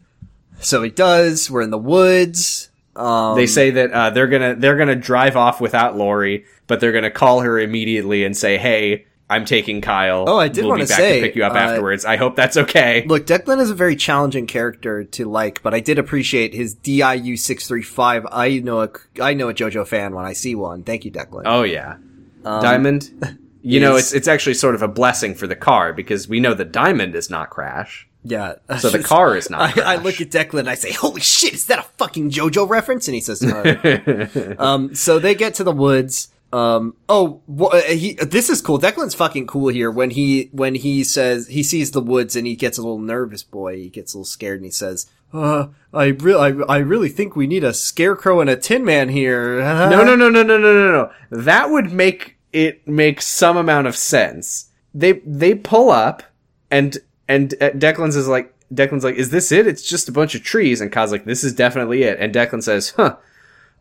Speaker 2: so he does. We're in the woods. Um.
Speaker 1: They say that uh, they're gonna they're gonna drive off without Lori, but they're gonna call her immediately and say, "Hey, I'm taking Kyle.
Speaker 2: Oh, I did
Speaker 1: we'll
Speaker 2: say,
Speaker 1: to pick you up
Speaker 2: uh,
Speaker 1: afterwards. I hope that's okay."
Speaker 2: Look, Declan is a very challenging character to like, but I did appreciate his DIU six three five. I know a I know a JoJo fan when I see one. Thank you, Declan.
Speaker 1: oh yeah, Diamond. You know,
Speaker 2: Um,
Speaker 1: it's it's actually sort of a blessing for the car because we know the Diamond is not Crash,
Speaker 2: yeah.
Speaker 1: so the car is not.
Speaker 2: I, I look at Declan and I say, "Holy shit, is that a fucking JoJo reference?" And he says, "No." um, so they get to the woods. Um, oh, wha- uh, he, this is cool. Declan's fucking cool here when he, when he says, he sees the woods and he gets a little nervous, boy. He gets a little scared and he says, uh, I really, I, I really think we need a scarecrow and a tin man here.
Speaker 1: No, no, no, no, no, no, no, no. That would make it make some amount of sense. They they pull up and and uh, Declan's is like Declan's like, is this it? It's just a bunch of trees. And Kyle's like, this is definitely it. And Declan says, huh.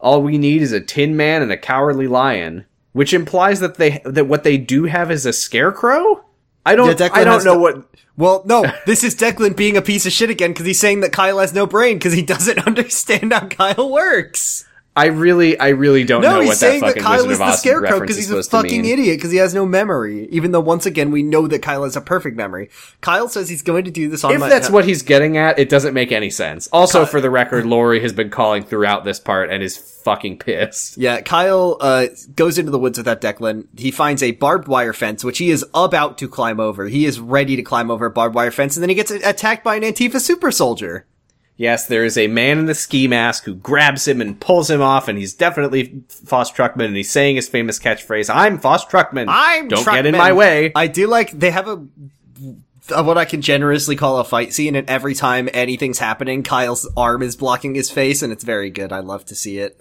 Speaker 1: All we need is a tin man and a cowardly lion, which implies that they that what they do have is a scarecrow. I don't.
Speaker 2: Yeah,
Speaker 1: I don't know
Speaker 2: to-
Speaker 1: what.
Speaker 2: Well, no, this is Declan being a piece of shit again because he's saying that Kyle has no brain because he doesn't understand how Kyle works.
Speaker 1: I really, I really don't
Speaker 2: No,
Speaker 1: know what that
Speaker 2: saying that
Speaker 1: fucking
Speaker 2: Kyle
Speaker 1: Wizard
Speaker 2: is
Speaker 1: of
Speaker 2: the scarecrow because he's a fucking idiot because he has no memory. Even though once again we know that Kyle has a perfect memory. Kyle says he's going to do this on
Speaker 1: If
Speaker 2: my.
Speaker 1: that's what he's getting at, it doesn't make any sense. Also, for the record, Lori has been calling throughout this part and is fucking pissed.
Speaker 2: Yeah, Kyle uh, goes into the woods with that Declan. He finds a barbed wire fence, which he is about to climb over. He is ready to climb over a barbed wire fence, and then he gets attacked by an Antifa super soldier.
Speaker 1: Yes, there is a man in the ski mask who grabs him and pulls him off, and he's definitely Foss Truckman, and he's saying his famous catchphrase, "I'm Foss Truckman.
Speaker 2: I'm
Speaker 1: don't get in my way."
Speaker 2: I do like they have a what I can generously call a fight scene, and every time anything's happening, Kyle's arm is blocking his face, and it's very good. I love to see it.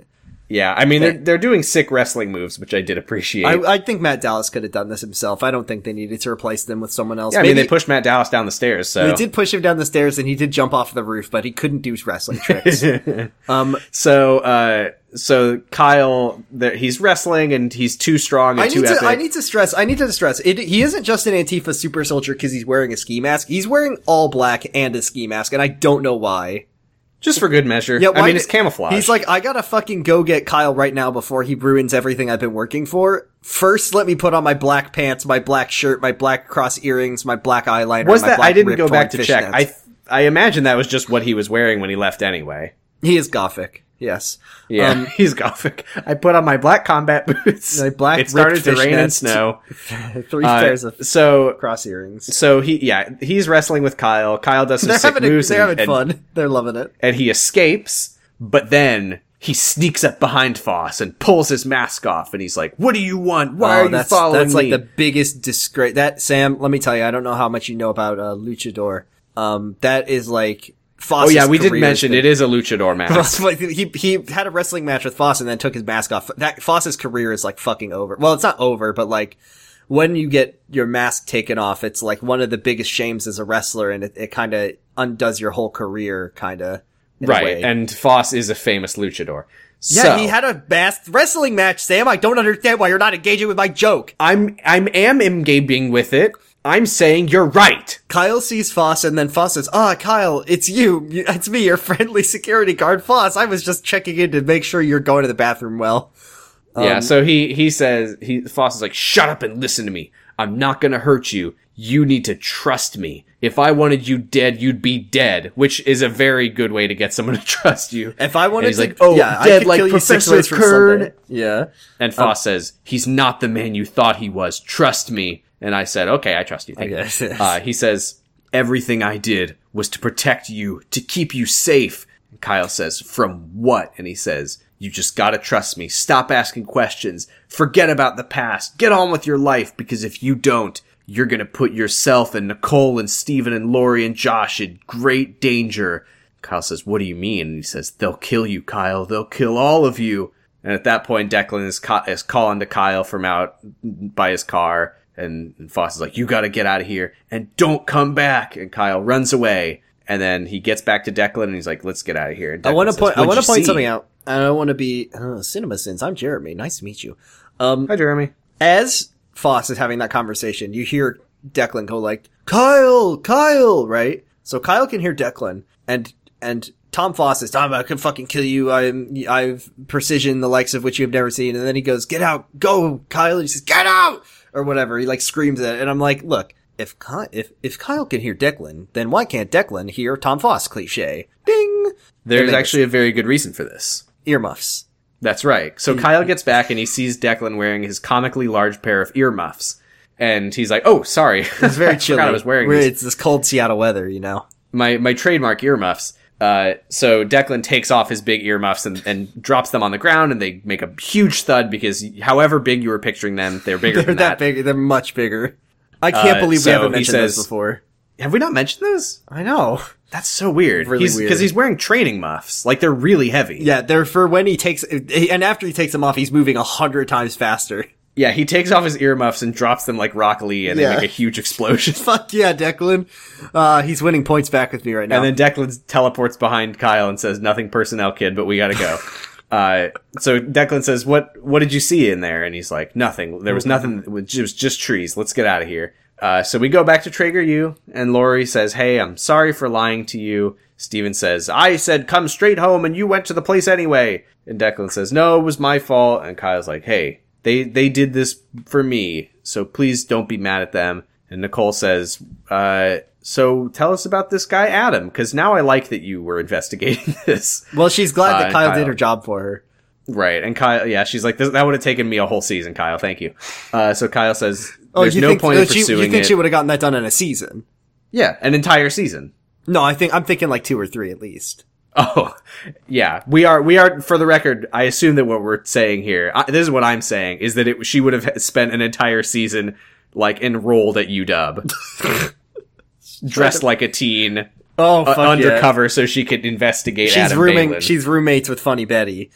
Speaker 1: Yeah, I mean they're they're doing sick wrestling moves, which I did appreciate.
Speaker 2: I, I think Matt Dallas could have done this himself. I don't think they needed to replace them with someone else.
Speaker 1: yeah, I mean they pushed Matt Dallas down the stairs, so
Speaker 2: They did push him down the stairs, and he did jump off the roof, but he couldn't do wrestling tricks. um,
Speaker 1: so uh, so Kyle, he's wrestling and he's too strong and
Speaker 2: I
Speaker 1: too
Speaker 2: need to.
Speaker 1: epic.
Speaker 2: I need to stress. I need to stress. It, he isn't just an Antifa super soldier because he's wearing a ski mask. He's wearing all black and a ski mask, and I don't know why.
Speaker 1: Just for good measure.
Speaker 2: Yeah,
Speaker 1: I mean it's camouflage.
Speaker 2: He's like, I gotta fucking go get Kyle right now before he ruins everything I've been working for. First, let me put on my black pants, my black shirt, my black cross earrings, my black eyeliner.
Speaker 1: was that?
Speaker 2: black
Speaker 1: I didn't go back to check.
Speaker 2: fishnets.
Speaker 1: I I imagine that was just what he was wearing when he left anyway.
Speaker 2: he is gothic. Yes.
Speaker 1: Yeah,
Speaker 2: Um,
Speaker 1: he's gothic. I put on my black combat boots.
Speaker 2: My black
Speaker 1: It started to rain and snow.
Speaker 2: three
Speaker 1: Uh,
Speaker 2: pairs of
Speaker 1: so
Speaker 2: cross earrings.
Speaker 1: so he yeah he's wrestling with Kyle. Kyle does some
Speaker 2: They're
Speaker 1: sick
Speaker 2: having,
Speaker 1: moves
Speaker 2: they're
Speaker 1: and,
Speaker 2: having
Speaker 1: and-
Speaker 2: fun. They're loving it.
Speaker 1: and he escapes. But then he sneaks up behind Foss and pulls his mask off, and he's like, "What do you want? Why
Speaker 2: Oh,
Speaker 1: are you
Speaker 2: that's,
Speaker 1: following
Speaker 2: That's
Speaker 1: me?"
Speaker 2: like the biggest disgrace. That Sam, let me tell you, I don't know how much you know about uh, Luchador. Um, that is like
Speaker 1: Oh yeah, we did mention it is a luchador mask.
Speaker 2: Like, he he had a wrestling match with Foss and then took his mask off. That Foss's career is like fucking over. Well, it's not over, but like when you get your mask taken off, it's like one of the biggest shames as a wrestler, and it, it kind of undoes your whole career, kind of.
Speaker 1: right, and Foss is a famous luchador.
Speaker 2: Yeah,
Speaker 1: So,
Speaker 2: he had a masked wrestling match, Sam. I don't understand why you're not engaging with my joke.
Speaker 1: I'm I'm am engaging with it. I'm saying you're right.
Speaker 2: Kyle sees Foss and then Foss says, Ah, Kyle, it's you. You- It's me, your friendly security guard, Foss. I was just checking in to make sure you're going to the bathroom well.
Speaker 1: yeah,
Speaker 2: Um,
Speaker 1: so he he says he Foss is like, "Shut up and listen to me. I'm not going to hurt you. You need to trust me. If I wanted you dead, you'd be dead," which is a very good way to get someone to trust you.
Speaker 2: If I wanted
Speaker 1: And he's
Speaker 2: to,
Speaker 1: like, "Oh,
Speaker 2: yeah, I
Speaker 1: dead like
Speaker 2: kill you six
Speaker 1: Professor
Speaker 2: ways from
Speaker 1: Kern."
Speaker 2: Yeah.
Speaker 1: And Foss says, "He's not the man you thought he was. Trust me." And I said, "Okay, I trust you." Thank
Speaker 2: guess,
Speaker 1: you.
Speaker 2: yes.
Speaker 1: Uh, he says, "Everything I did was to protect you, to keep you safe." And Kyle says, "From what?" And he says, "You just gotta trust me. Stop asking questions. Forget about the past. Get on with your life. Because if you don't." You're gonna put yourself and Nicole and Stephen and Lori and Josh in great danger. Kyle says, What do you mean? And he says, They'll kill you, Kyle. They'll kill all of you. And at that point, Declan is, ca- is calling to Kyle from out by his car. And, Foss is like, You gotta get out of here and don't come back. And Kyle runs away. And then he gets back to Declan and he's like, Let's get out of here.
Speaker 2: I want to point. I want to point
Speaker 1: see?"
Speaker 2: something out. I don't want to be uh, cinema sins. I'm Jeremy. Nice to meet you. Um,
Speaker 1: Hi, Jeremy.
Speaker 2: as Foss is having that conversation, you hear Declan go like, "Kyle, Kyle," right? So Kyle can hear Declan, and and Tom Foss is, "I'm I can fucking kill you. I'm I've precision the likes of which you have never seen." And then he goes, "Get out, go, Kyle." And he says, "Get out," or whatever. He like screams it, and I'm like, "Look." If Kyle, if if Kyle can hear Declan, then why can't Declan hear Tom Foss cliche? Ding!
Speaker 1: There's actually a very good reason for this.
Speaker 2: Earmuffs.
Speaker 1: That's right. So Kyle gets back and he sees Declan wearing his comically large pair of earmuffs. And he's like, "Oh, sorry,
Speaker 2: It's very chilly.
Speaker 1: forgot I was wearing.
Speaker 2: It's this cold Seattle weather, you know.
Speaker 1: my my trademark earmuffs." Uh, so Declan takes off his big earmuffs and, and drops them on the ground, and they make a huge thud because, however big you were picturing them, they're bigger
Speaker 2: They're
Speaker 1: than
Speaker 2: that
Speaker 1: that.
Speaker 2: big. They're much bigger. I can't
Speaker 1: Uh,
Speaker 2: believe we
Speaker 1: so
Speaker 2: haven't mentioned
Speaker 1: says-
Speaker 2: those before.
Speaker 1: Have we not mentioned those?
Speaker 2: I know.
Speaker 1: That's so weird.
Speaker 2: Really
Speaker 1: he's,
Speaker 2: weird.
Speaker 1: Because he's wearing training muffs, like they're really heavy.
Speaker 2: Yeah, they're for when he takes, and after he takes them off, he's moving a hundred times faster.
Speaker 1: Yeah, he takes off his earmuffs and drops them like Rock Lee, and
Speaker 2: Yeah.
Speaker 1: they make a huge explosion.
Speaker 2: Fuck yeah, Declan. Uh, he's winning points back with me right now.
Speaker 1: And then Declan teleports behind Kyle and says, "Nothing personnel, kid, but we gotta go." uh, so Declan says, "What What did you see in there?" And he's like, "Nothing. There was nothing. It was just, just trees. Let's get out of here." Uh, so we go back to Trager U, and Lori says, "Hey, I'm sorry for lying to you." Stephen says, "I said come straight home, and you went to the place anyway." And Declan says, "No, it was my fault." And Kyle's like, "Hey, they they did this for me, so please don't be mad at them." And Nicole says, uh, "So tell us about this guy Adam, because now I like that you were investigating this."
Speaker 2: well, she's glad
Speaker 1: Uh,
Speaker 2: that Kyle,
Speaker 1: Kyle.
Speaker 2: did her job for her.
Speaker 1: Right, and Kyle, yeah, she's like, "This- "That would have taken me a whole season, Kyle. Thank you." Uh, so Kyle says, "There's
Speaker 2: Oh, you
Speaker 1: no
Speaker 2: think,
Speaker 1: point in
Speaker 2: she, you think
Speaker 1: it."
Speaker 2: she would have gotten that done in a season?
Speaker 1: yeah, an entire season.
Speaker 2: No, I think I'm thinking like two or three at least.
Speaker 1: Oh, yeah. We are. We are. For the record, I assume that what we're saying here, I, this is what I'm saying, is that it, she would have spent an entire season like enrolled at UW, dressed like a teen,
Speaker 2: Oh,
Speaker 1: uh,
Speaker 2: fuck yeah.
Speaker 1: undercover, so she could investigate.
Speaker 2: She's
Speaker 1: Adam
Speaker 2: rooming.
Speaker 1: Baylin.
Speaker 2: She's roommates with Funny Betty.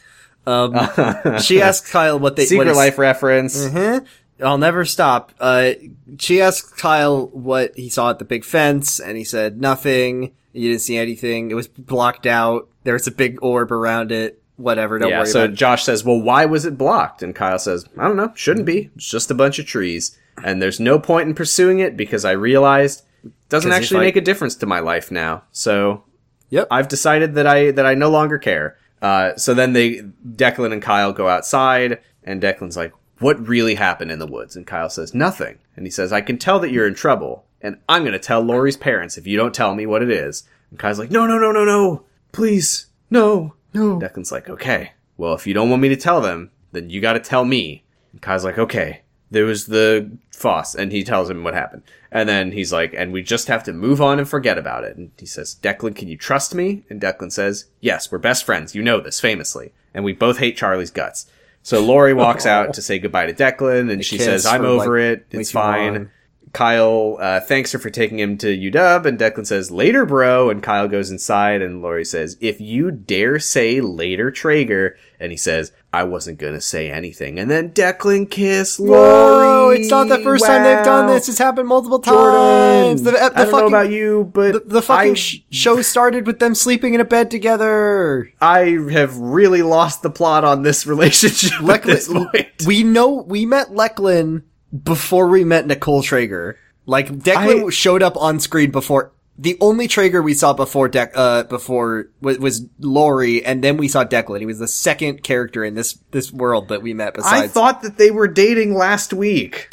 Speaker 2: Um, she asks Kyle what they
Speaker 1: Secret Life reference.
Speaker 2: Mhm. I'll never stop. Uh, she asked Kyle what he saw at the big fence, and he said nothing. You didn't see anything. It was blocked out. There was a big orb around it. Whatever. Don't
Speaker 1: yeah.
Speaker 2: worry
Speaker 1: So
Speaker 2: about it.
Speaker 1: Josh says, "Well, why was it blocked?" And Kyle says, "I don't know. Shouldn't be. It's just a bunch of trees, and there's no point in pursuing it because I realized it doesn't actually make a difference to my life now. So
Speaker 2: Yep.
Speaker 1: I've decided that I that I no longer care." Uh, so then they Declan and Kyle go outside, and Declan's like, "What really happened in the woods?" And Kyle says, "Nothing." And he says, "I can tell that you're in trouble, and I'm going to tell Lori's parents if you don't tell me what it is." And Kai's like, "No, no, no, no, no, please, no, no." Declan's like, "Okay, well, if you don't want me to tell them, then you got to tell me." And Kai's like, "Okay." There was the Foss, and he tells him what happened. And then he's like, and we just have to move on and forget about it. And he says, Declan, can you trust me? And Declan says, yes, we're best friends. You know this, famously. And we both hate Charlie's guts. So Lori walks out to say goodbye to Declan, and she says, I'm over
Speaker 2: like,
Speaker 1: it. It's fine. Kyle uh, thanks her for taking him to UW, and Declan says, later, bro. And Kyle goes inside, and Lori says, if you dare say later, Trager. And he says, I wasn't gonna say anything. And then Declan kiss Lori.
Speaker 2: Whoa! It's not the first time they've done this. It's happened multiple
Speaker 1: Jordan.
Speaker 2: times. The, the
Speaker 1: I don't
Speaker 2: fucking,
Speaker 1: know about you, but
Speaker 2: the, the fucking
Speaker 1: I,
Speaker 2: sh- show started with them sleeping in a bed together.
Speaker 1: I have really lost the plot on this relationship at this point.
Speaker 2: we know we met Lecklin before we met Nicole Trager. Like Declan
Speaker 1: I-
Speaker 2: showed up on screen before. The only Trager we saw before Dec uh before was, was Lori, and then we saw Declan. He was the second character in this this world that we met. Besides,
Speaker 1: I thought that they were dating last week.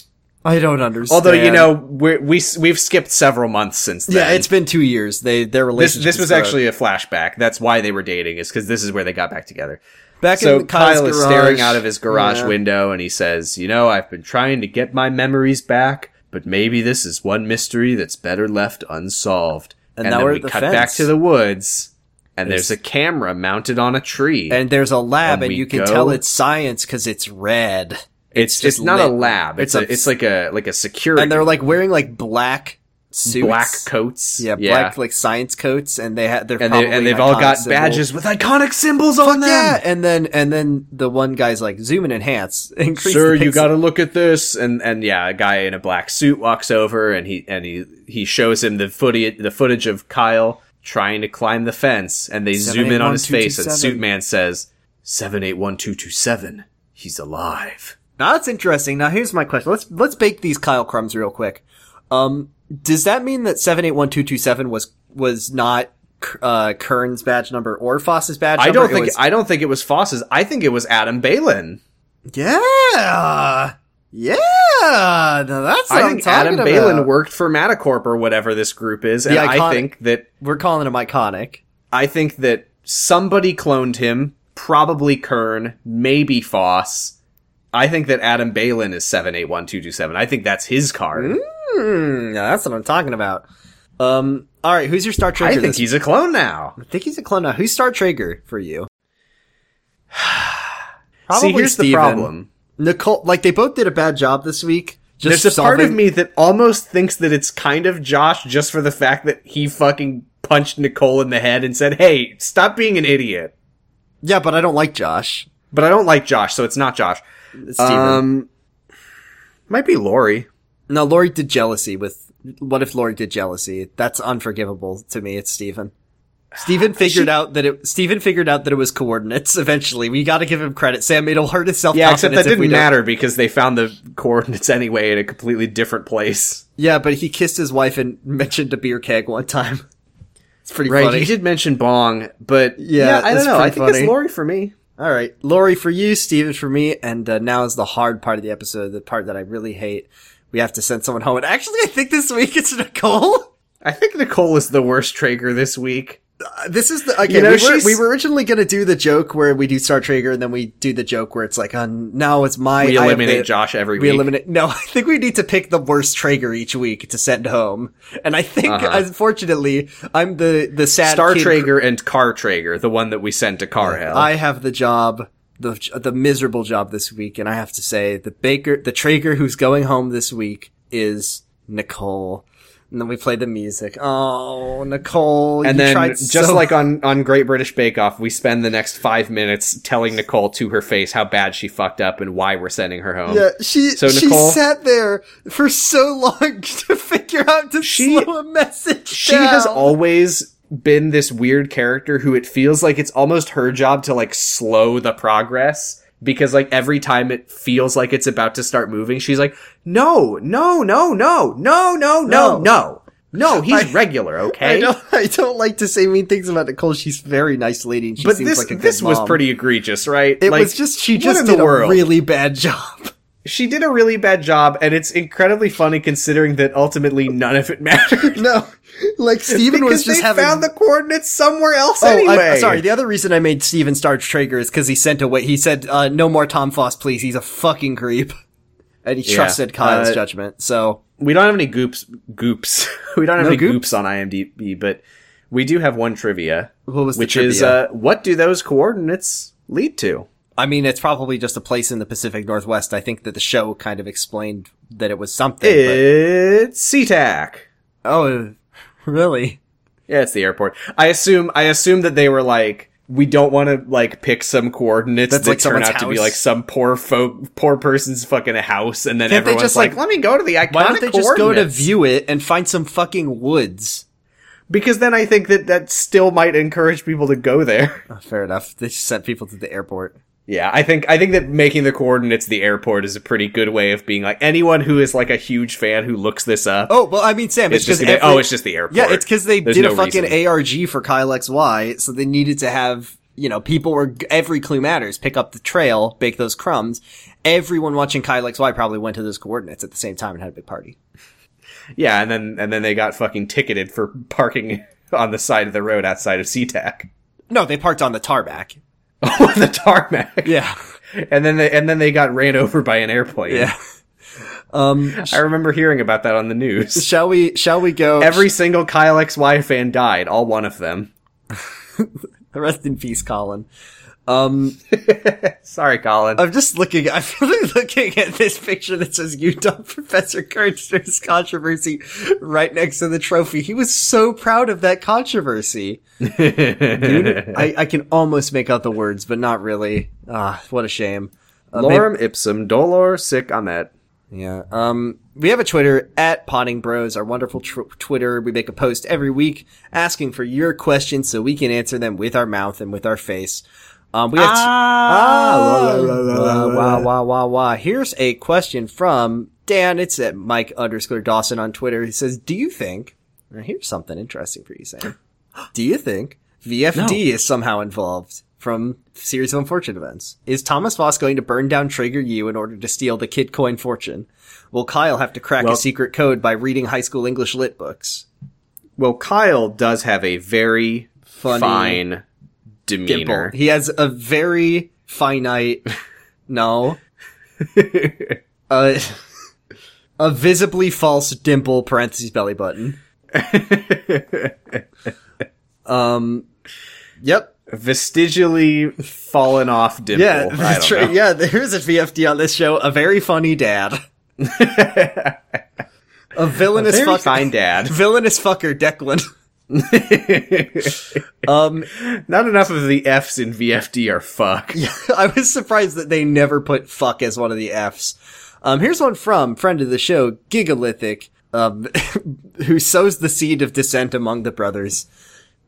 Speaker 2: I don't understand.
Speaker 1: Although you know we're, we we've skipped several months since then.
Speaker 2: yeah, it's been two years. They their
Speaker 1: this
Speaker 2: relationship.
Speaker 1: this
Speaker 2: is
Speaker 1: was actually a flashback. That's why they were dating. Is because this is where they got back together.
Speaker 2: Back
Speaker 1: So Kyle is
Speaker 2: garage.
Speaker 1: staring out of his garage
Speaker 2: Yeah.
Speaker 1: window, and he says, "You know, I've been trying to get my memories back, but maybe this is one mystery that's better left unsolved."
Speaker 2: And
Speaker 1: And,
Speaker 2: now
Speaker 1: we
Speaker 2: the
Speaker 1: cut
Speaker 2: fence.
Speaker 1: back to the woods, and
Speaker 2: There's-
Speaker 1: there's, a camera mounted on a tree.
Speaker 2: and there's a lab,
Speaker 1: And
Speaker 2: and, you can
Speaker 1: go-
Speaker 2: tell it's science because it's red.
Speaker 1: it's
Speaker 2: just
Speaker 1: it's not a lab. It's
Speaker 2: It's
Speaker 1: a,
Speaker 2: a-
Speaker 1: it's like a like a security.
Speaker 2: And they're like wearing like black suits,
Speaker 1: black coats.
Speaker 2: Yeah, black like science coats, and they had they're
Speaker 1: and they, and they've all got
Speaker 2: symbol.
Speaker 1: badges with iconic symbols on them.
Speaker 2: Yeah, and then and then the one guy's like zoom and enhance. Increase
Speaker 1: Sir, you got to look at this, and and yeah, a guy in a black suit walks over, and he and he he shows him the footage the footage of Kyle trying to climb the fence, and they zoom in on his face, and
Speaker 2: 781227.
Speaker 1: Suitman says seven eight one two two seven. He's alive.
Speaker 2: Now that's interesting. Now here's my question. Let's let's bake these Kyle crumbs real quick. Um, does that mean that seven eight one two two seven was was not uh Kern's badge number or Foss's badge
Speaker 1: I don't
Speaker 2: It
Speaker 1: think
Speaker 2: was-
Speaker 1: I don't think it was Foss's. I think it was Adam Baylin.
Speaker 2: yeah, yeah. Now that's
Speaker 1: I think Adam
Speaker 2: Baylin
Speaker 1: worked for Madacorp or whatever this group is, and
Speaker 2: The
Speaker 1: I think that
Speaker 2: We're calling him iconic.
Speaker 1: I think that somebody cloned him, probably Kern, maybe Foss. I think that Adam Baylin is seven eight one two two seven. I think that's his card.
Speaker 2: Hmm, that's what I'm talking about. Um, all right, who's your Star Trager?
Speaker 1: I think
Speaker 2: this
Speaker 1: he's a clone now.
Speaker 2: I think he's a clone now. Who's Star Trager for you?
Speaker 1: See, here's the problem.
Speaker 2: Nicole, like they both did a bad job this week. Just
Speaker 1: There's a part of me that almost thinks that it's kind of Josh just for the fact that he fucking punched Nicole in the head and said, "Hey, stop being an idiot."
Speaker 2: Yeah, but I don't like Josh.
Speaker 1: But I don't like Josh, so it's not Josh.
Speaker 2: It's Stephen.
Speaker 1: Um, might be Lori.
Speaker 2: No, Lori did jealousy with. What if Lori did jealousy? That's unforgivable to me. It's Stephen. Stephen figured out that it. Stephen figured out that it was coordinates. Eventually, we got to give him credit. Sam, it'll hurt his self.
Speaker 1: Yeah, except that didn't matter because they found the coordinates anyway in a completely different place.
Speaker 2: Yeah, but he kissed his wife and mentioned a beer keg one time. It's pretty
Speaker 1: Right,
Speaker 2: funny.
Speaker 1: he did mention Bong, but
Speaker 2: Yeah,
Speaker 1: yeah, I don't know. I think
Speaker 2: funny.
Speaker 1: it's Lori for me.
Speaker 2: All right, Lori for you, Stephen for me, and uh, now is the hard part of the episode, the part that I really hate. We have to send someone home, and actually, I think this week it's Nicole.
Speaker 1: I think Nicole is the worst Trager this week.
Speaker 2: Uh, This is the okay.
Speaker 1: You know,
Speaker 2: we, were, we were originally going to do the joke where we do Star Trager, and then we do the joke where it's like, uh, now it's my.
Speaker 1: We eliminate
Speaker 2: the-
Speaker 1: Josh every
Speaker 2: We
Speaker 1: week.
Speaker 2: eliminate. No, I think we need to pick the worst Trager each week to send home, and I think,
Speaker 1: Uh-huh.
Speaker 2: unfortunately, I'm the the sad
Speaker 1: Star
Speaker 2: kid
Speaker 1: Trager and Car Trager, the one that we sent to Car Hell.
Speaker 2: I have the job, the the miserable job this week, and I have to say the baker, the Trager who's going home this week is Nicole. And then we play the music. Oh, Nicole!
Speaker 1: and
Speaker 2: you
Speaker 1: then,
Speaker 2: tried
Speaker 1: just
Speaker 2: so-
Speaker 1: like on, on Great British Bake Off, we spend the next five minutes telling Nicole to her face how bad she fucked up and why we're sending her home.
Speaker 2: yeah, she
Speaker 1: So,
Speaker 2: she
Speaker 1: Nicole-
Speaker 2: sat there for so long to figure out to
Speaker 1: She-
Speaker 2: slow a message.
Speaker 1: she has always been this weird character who it feels like it's almost her job to like slow the progress because like every time it feels like it's about to start moving she's like no no no no no no no
Speaker 2: No.
Speaker 1: no he's
Speaker 2: I-
Speaker 1: regular
Speaker 2: I
Speaker 1: okay
Speaker 2: don't. I don't like to say mean things about Nicole. She's a very nice lady. And she
Speaker 1: but
Speaker 2: seems
Speaker 1: this
Speaker 2: like a good
Speaker 1: this was pretty egregious right
Speaker 2: It
Speaker 1: Like,
Speaker 2: was just she just did a really bad job.
Speaker 1: She did a really bad job and it's incredibly funny considering that ultimately none of it mattered
Speaker 2: No, like Stephen was just
Speaker 1: they
Speaker 2: having.
Speaker 1: found the coordinates somewhere else
Speaker 2: oh,
Speaker 1: anyway
Speaker 2: I, sorry. The other reason I made Stephen Star Trager is because he sent away. He said, uh, "No more Tom Foss, please. He's a fucking creep," and he
Speaker 1: Yeah,
Speaker 2: trusted Kyle's
Speaker 1: uh,
Speaker 2: judgment. So
Speaker 1: We don't have any goops. Goops. we don't have
Speaker 2: No
Speaker 1: any
Speaker 2: goops?
Speaker 1: goops on IMDb, but we do have one trivia,
Speaker 2: what was
Speaker 1: which
Speaker 2: the
Speaker 1: is
Speaker 2: trivia?
Speaker 1: uh, what do those coordinates lead to?
Speaker 2: I mean, it's probably just a place in the Pacific Northwest. I think that the show kind of explained that it was something. but-
Speaker 1: It's SeaTac.
Speaker 2: oh, really?
Speaker 1: Yeah, it's the airport. I assume I assume that they were like we don't want to like pick some coordinates
Speaker 2: That's
Speaker 1: that
Speaker 2: like
Speaker 1: turn out to be like some poor folk poor person's fucking house and then
Speaker 2: Can't they
Speaker 1: everyone's
Speaker 2: just,
Speaker 1: like,
Speaker 2: like-
Speaker 1: let me go to the iconic
Speaker 2: Why don't they just go to view it and find some fucking woods?
Speaker 1: because then I think that that still might encourage people to go there.
Speaker 2: Oh, fair enough. They just sent people to the airport.
Speaker 1: Yeah, I think I think that making the coordinates the airport is a pretty good way of being like anyone who is like a huge fan who looks this up.
Speaker 2: Oh, well, I mean, Sam,
Speaker 1: it's just
Speaker 2: because
Speaker 1: gonna, oh, it's just the airport.
Speaker 2: Yeah, it's because they
Speaker 1: There's
Speaker 2: did
Speaker 1: no
Speaker 2: a fucking
Speaker 1: reason.
Speaker 2: ARG for Kyle XY, so they needed to have, you know, people were, every clue matters. Pick up the trail, bake those crumbs. Everyone watching Kyle XY probably went to those coordinates at the same time and had a big party.
Speaker 1: Yeah, and then and then they got fucking ticketed for parking on the side of the road outside of SeaTac.
Speaker 2: No, they parked on the tarmac.
Speaker 1: on the tarmac.
Speaker 2: Yeah.
Speaker 1: And then they and then they got ran over by an airplane.
Speaker 2: Yeah. Um,
Speaker 1: I remember hearing about that on the news.
Speaker 2: shall we, shall we go?
Speaker 1: Every single Kyle XY fan died, all one of them.
Speaker 2: rest in peace, Colin. Um,
Speaker 1: Sorry, Colin.
Speaker 2: I'm just looking. I'm really looking at this picture that says Utah Professor Kirchner's controversy right next to the trophy. He was so proud of that controversy. Dude, I, I can almost make out the words, but not really. Ah, what a shame. Uh, maybe-
Speaker 1: Lorem ipsum dolor sic amet.
Speaker 2: yeah. Um, we have a Twitter at Potting Bros, our wonderful tr- Twitter. We make a post every week asking for your questions so we can answer them with our mouth and with our face. Um, we have t- Ah, wah, wah, wah, wah, wah. Here's a question from Dan. It's at Mike underscore Dawson on Twitter. He says, do you think, here's something interesting for you, Sam. Do you think VFD is somehow involved from series of unfortunate events? Is Thomas Foss going to burn down Trager U in order to steal the Kid Coin fortune? Will Kyle have to crack
Speaker 1: Well-
Speaker 2: a secret code by reading high school English lit books?
Speaker 1: Well, Kyle does have a very
Speaker 2: Funny
Speaker 1: fine demeanor.
Speaker 2: Dimple. He has a very finite, no, a, a visibly false dimple parentheses belly button. Um, yep.
Speaker 1: Vestigially fallen off dimple.
Speaker 2: Yeah, that's right.
Speaker 1: know.
Speaker 2: Yeah, there's a VFD on this show. A very funny dad. a villainous
Speaker 1: Very
Speaker 2: fuck-
Speaker 1: fine dad.
Speaker 2: Villainous fucker, Declan. um,
Speaker 1: Not enough of the F's in VFD are fuck.
Speaker 2: I was surprised that they never put fuck as one of the F's. Um, here's one from friend of the show, Gigalithic, um, who sows the seed of dissent among the brothers.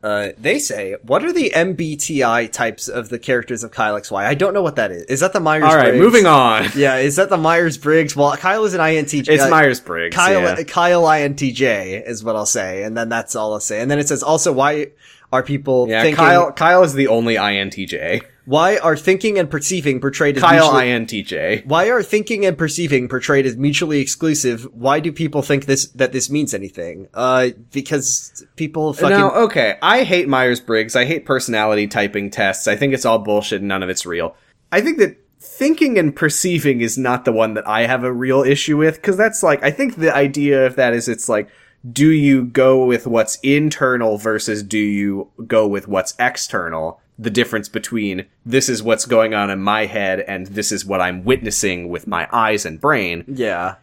Speaker 2: Uh, they say, what are the MBTI types of the characters of Kyle XY? I don't know what that is. Is that the Myers-Briggs?
Speaker 1: All right, moving on.
Speaker 2: Yeah, is that the Myers-Briggs? Well, Kyle is an INTJ.
Speaker 1: It's
Speaker 2: uh,
Speaker 1: Myers Briggs.
Speaker 2: Kyle,
Speaker 1: yeah.
Speaker 2: Kyle INTJ is what I'll say, and then that's all I'll say. And then it says also why are people
Speaker 1: Yeah,
Speaker 2: thinking?
Speaker 1: Kyle. Kyle is the only INTJ.
Speaker 2: Why are thinking and perceiving portrayed as
Speaker 1: Kyle
Speaker 2: mutually,
Speaker 1: INTJ.
Speaker 2: Why are thinking and perceiving portrayed as mutually exclusive? Why do people think this that this means anything? Uh, because people fucking
Speaker 1: Now, okay, I hate Myers Briggs. I hate personality typing tests. I think it's all bullshit and none of it's real. I think that thinking and perceiving is not the one that I have a real issue with, because that's like, I think the idea of that is it's like, do you go with what's internal versus do you go with what's external? The difference between this is what's going on in my head and this is what I'm witnessing with my eyes and brain.
Speaker 2: yeah.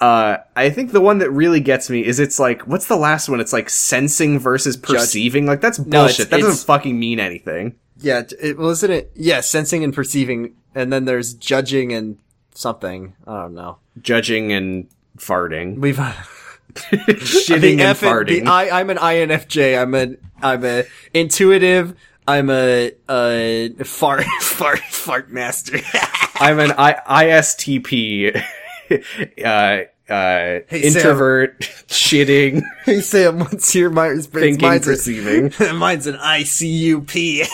Speaker 1: Uh, I think the one that really gets me is it's like, what's the last one? It's like sensing versus perceiving. Like that's
Speaker 2: No, it's-
Speaker 1: bullshit. that
Speaker 2: it's-
Speaker 1: doesn't fucking mean anything.
Speaker 2: Yeah, it wasn't it. Yeah, sensing and perceiving, and then there's judging and something. I don't know.
Speaker 1: Judging and farting,
Speaker 2: We've
Speaker 1: shitting and
Speaker 2: F
Speaker 1: farting.
Speaker 2: the I I'm an INFJ. I'm a I'm a intuitive. I'm a a fart fart fart master.
Speaker 1: I'm an I- ISTP. uh, uh, introvert, shitting,
Speaker 2: hey Sam, what's your Myers Briggs?
Speaker 1: thinking,
Speaker 2: Mine's,
Speaker 1: perceiving.
Speaker 2: a, mine's an ICUP.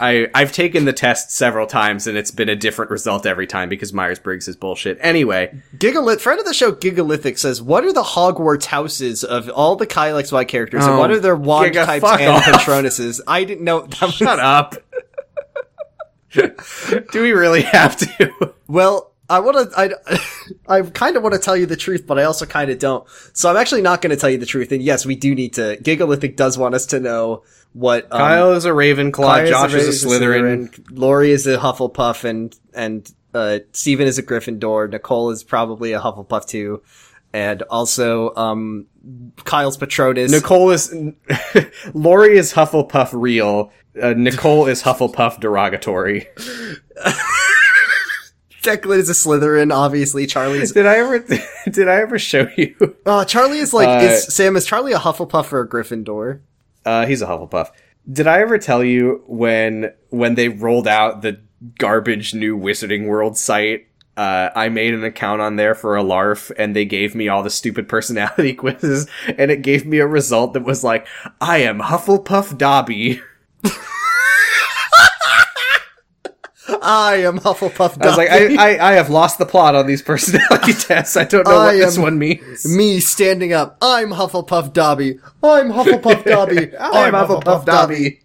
Speaker 1: I I've taken the test several times and it's been a different result every time because Myers Briggs is bullshit. Anyway,
Speaker 2: Gigalith, friend of the show, Gigalithic says, "What are the Hogwarts houses of all the Kyle XY characters, and
Speaker 1: Oh,
Speaker 2: what are their wand
Speaker 1: Giga,
Speaker 2: types and
Speaker 1: off.
Speaker 2: Patronuses?" I didn't know. That was,
Speaker 1: shut up. Do we really have to?
Speaker 2: Well, I want to, I, I kind of want to tell you the truth, but I also kind of don't. So I'm actually not going to tell you the truth. And yes, we do need to, Gigalithic does want us to know what, um,
Speaker 1: Kyle is a Ravenclaw. Josh
Speaker 2: Ray
Speaker 1: is a Slytherin.
Speaker 2: Lori is a Hufflepuff and, and, uh, Stephen is a Gryffindor. Nicole is probably a Hufflepuff too. And also, um, Kyle's Patronus.
Speaker 1: Nicole is Lori is Hufflepuff real. Uh, Nicole is Hufflepuff derogatory.
Speaker 2: Declan is a Slytherin, obviously. Charlie's,
Speaker 1: Did I ever did I ever show you?
Speaker 2: uh, Charlie is like,
Speaker 1: Uh,
Speaker 2: is, Sam, is Charlie a Hufflepuff or a Gryffindor?
Speaker 1: Uh, he's a Hufflepuff. Did I ever tell you when when they rolled out the garbage new Wizarding World site? Uh, I made an account on there for a LARF, and they gave me all the stupid personality quizzes, and it gave me a result that was like, "I am Hufflepuff Dobby."
Speaker 2: I am Hufflepuff.
Speaker 1: I was like, I, I, I have lost the plot on these personality tests. I don't know
Speaker 2: I
Speaker 1: what this one means.
Speaker 2: me standing up. I'm Hufflepuff Dobby. I'm Hufflepuff Dobby.
Speaker 1: I'm Hufflepuff Dobby.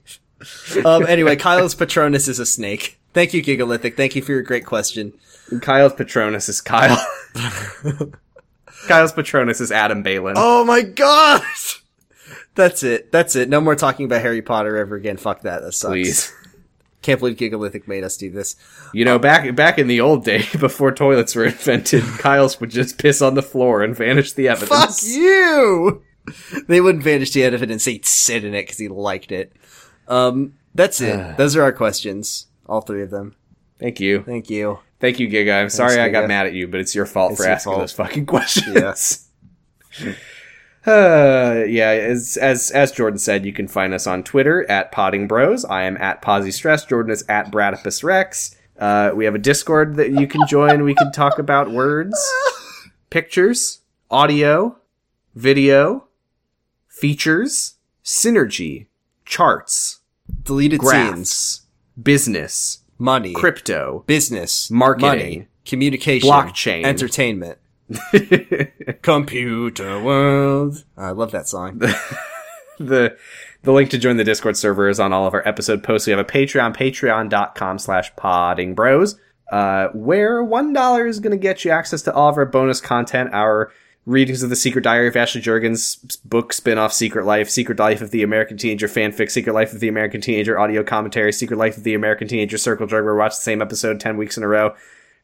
Speaker 2: um, anyway, Kyle's Patronus is a snake. Thank you, Gigalithic. Thank you for your great question.
Speaker 1: Kyle's Patronus is Kyle. Kyle's Patronus is Adam Baylin.
Speaker 2: Oh my gosh! That's it. That's it. No more talking about Harry Potter ever again. Fuck that. That sucks.
Speaker 1: please.
Speaker 2: Can't believe Gigalithic made us do this.
Speaker 1: You know, back back in the old day, before toilets were invented, Kyle's would just piss on the floor and vanish the evidence.
Speaker 2: Fuck you! They wouldn't vanish the evidence. and say he'd sit in it because he liked it. Um, that's it. Those are our questions. All three of them.
Speaker 1: Thank you,
Speaker 2: Thank you.
Speaker 1: thank you, Giga. I'm sorry I got
Speaker 2: Giga.
Speaker 1: mad at you, but it's your fault
Speaker 2: It's
Speaker 1: for
Speaker 2: your
Speaker 1: asking
Speaker 2: fault.
Speaker 1: those fucking questions.
Speaker 2: Yes.
Speaker 1: Uh, yeah, as as as Jordan said, you can find us on Twitter at Potting Bros. I am at Posy Stress. Jordan is at Bradipus Rex. Uh, we have a Discord that you can join. We can talk about words, pictures, audio, video, features, synergy, charts,
Speaker 2: Deleted scenes.
Speaker 1: business,
Speaker 2: Money.
Speaker 1: crypto,
Speaker 2: business.
Speaker 1: Marketing.
Speaker 2: Money. Communication.
Speaker 1: Blockchain.
Speaker 2: Entertainment. Computer world. I love that song.
Speaker 1: the the link to join the discord server is on all of our episode posts we have a patreon patreon.com slash podding bros uh, where one dollar is going to get you access to all of our bonus content our readings of the secret diary of ashley juergens book spin-off secret life secret life of the american teenager fanfic secret life of the american teenager audio commentary secret life of the american teenager circle jerk where we watch the same episode 10 weeks in a row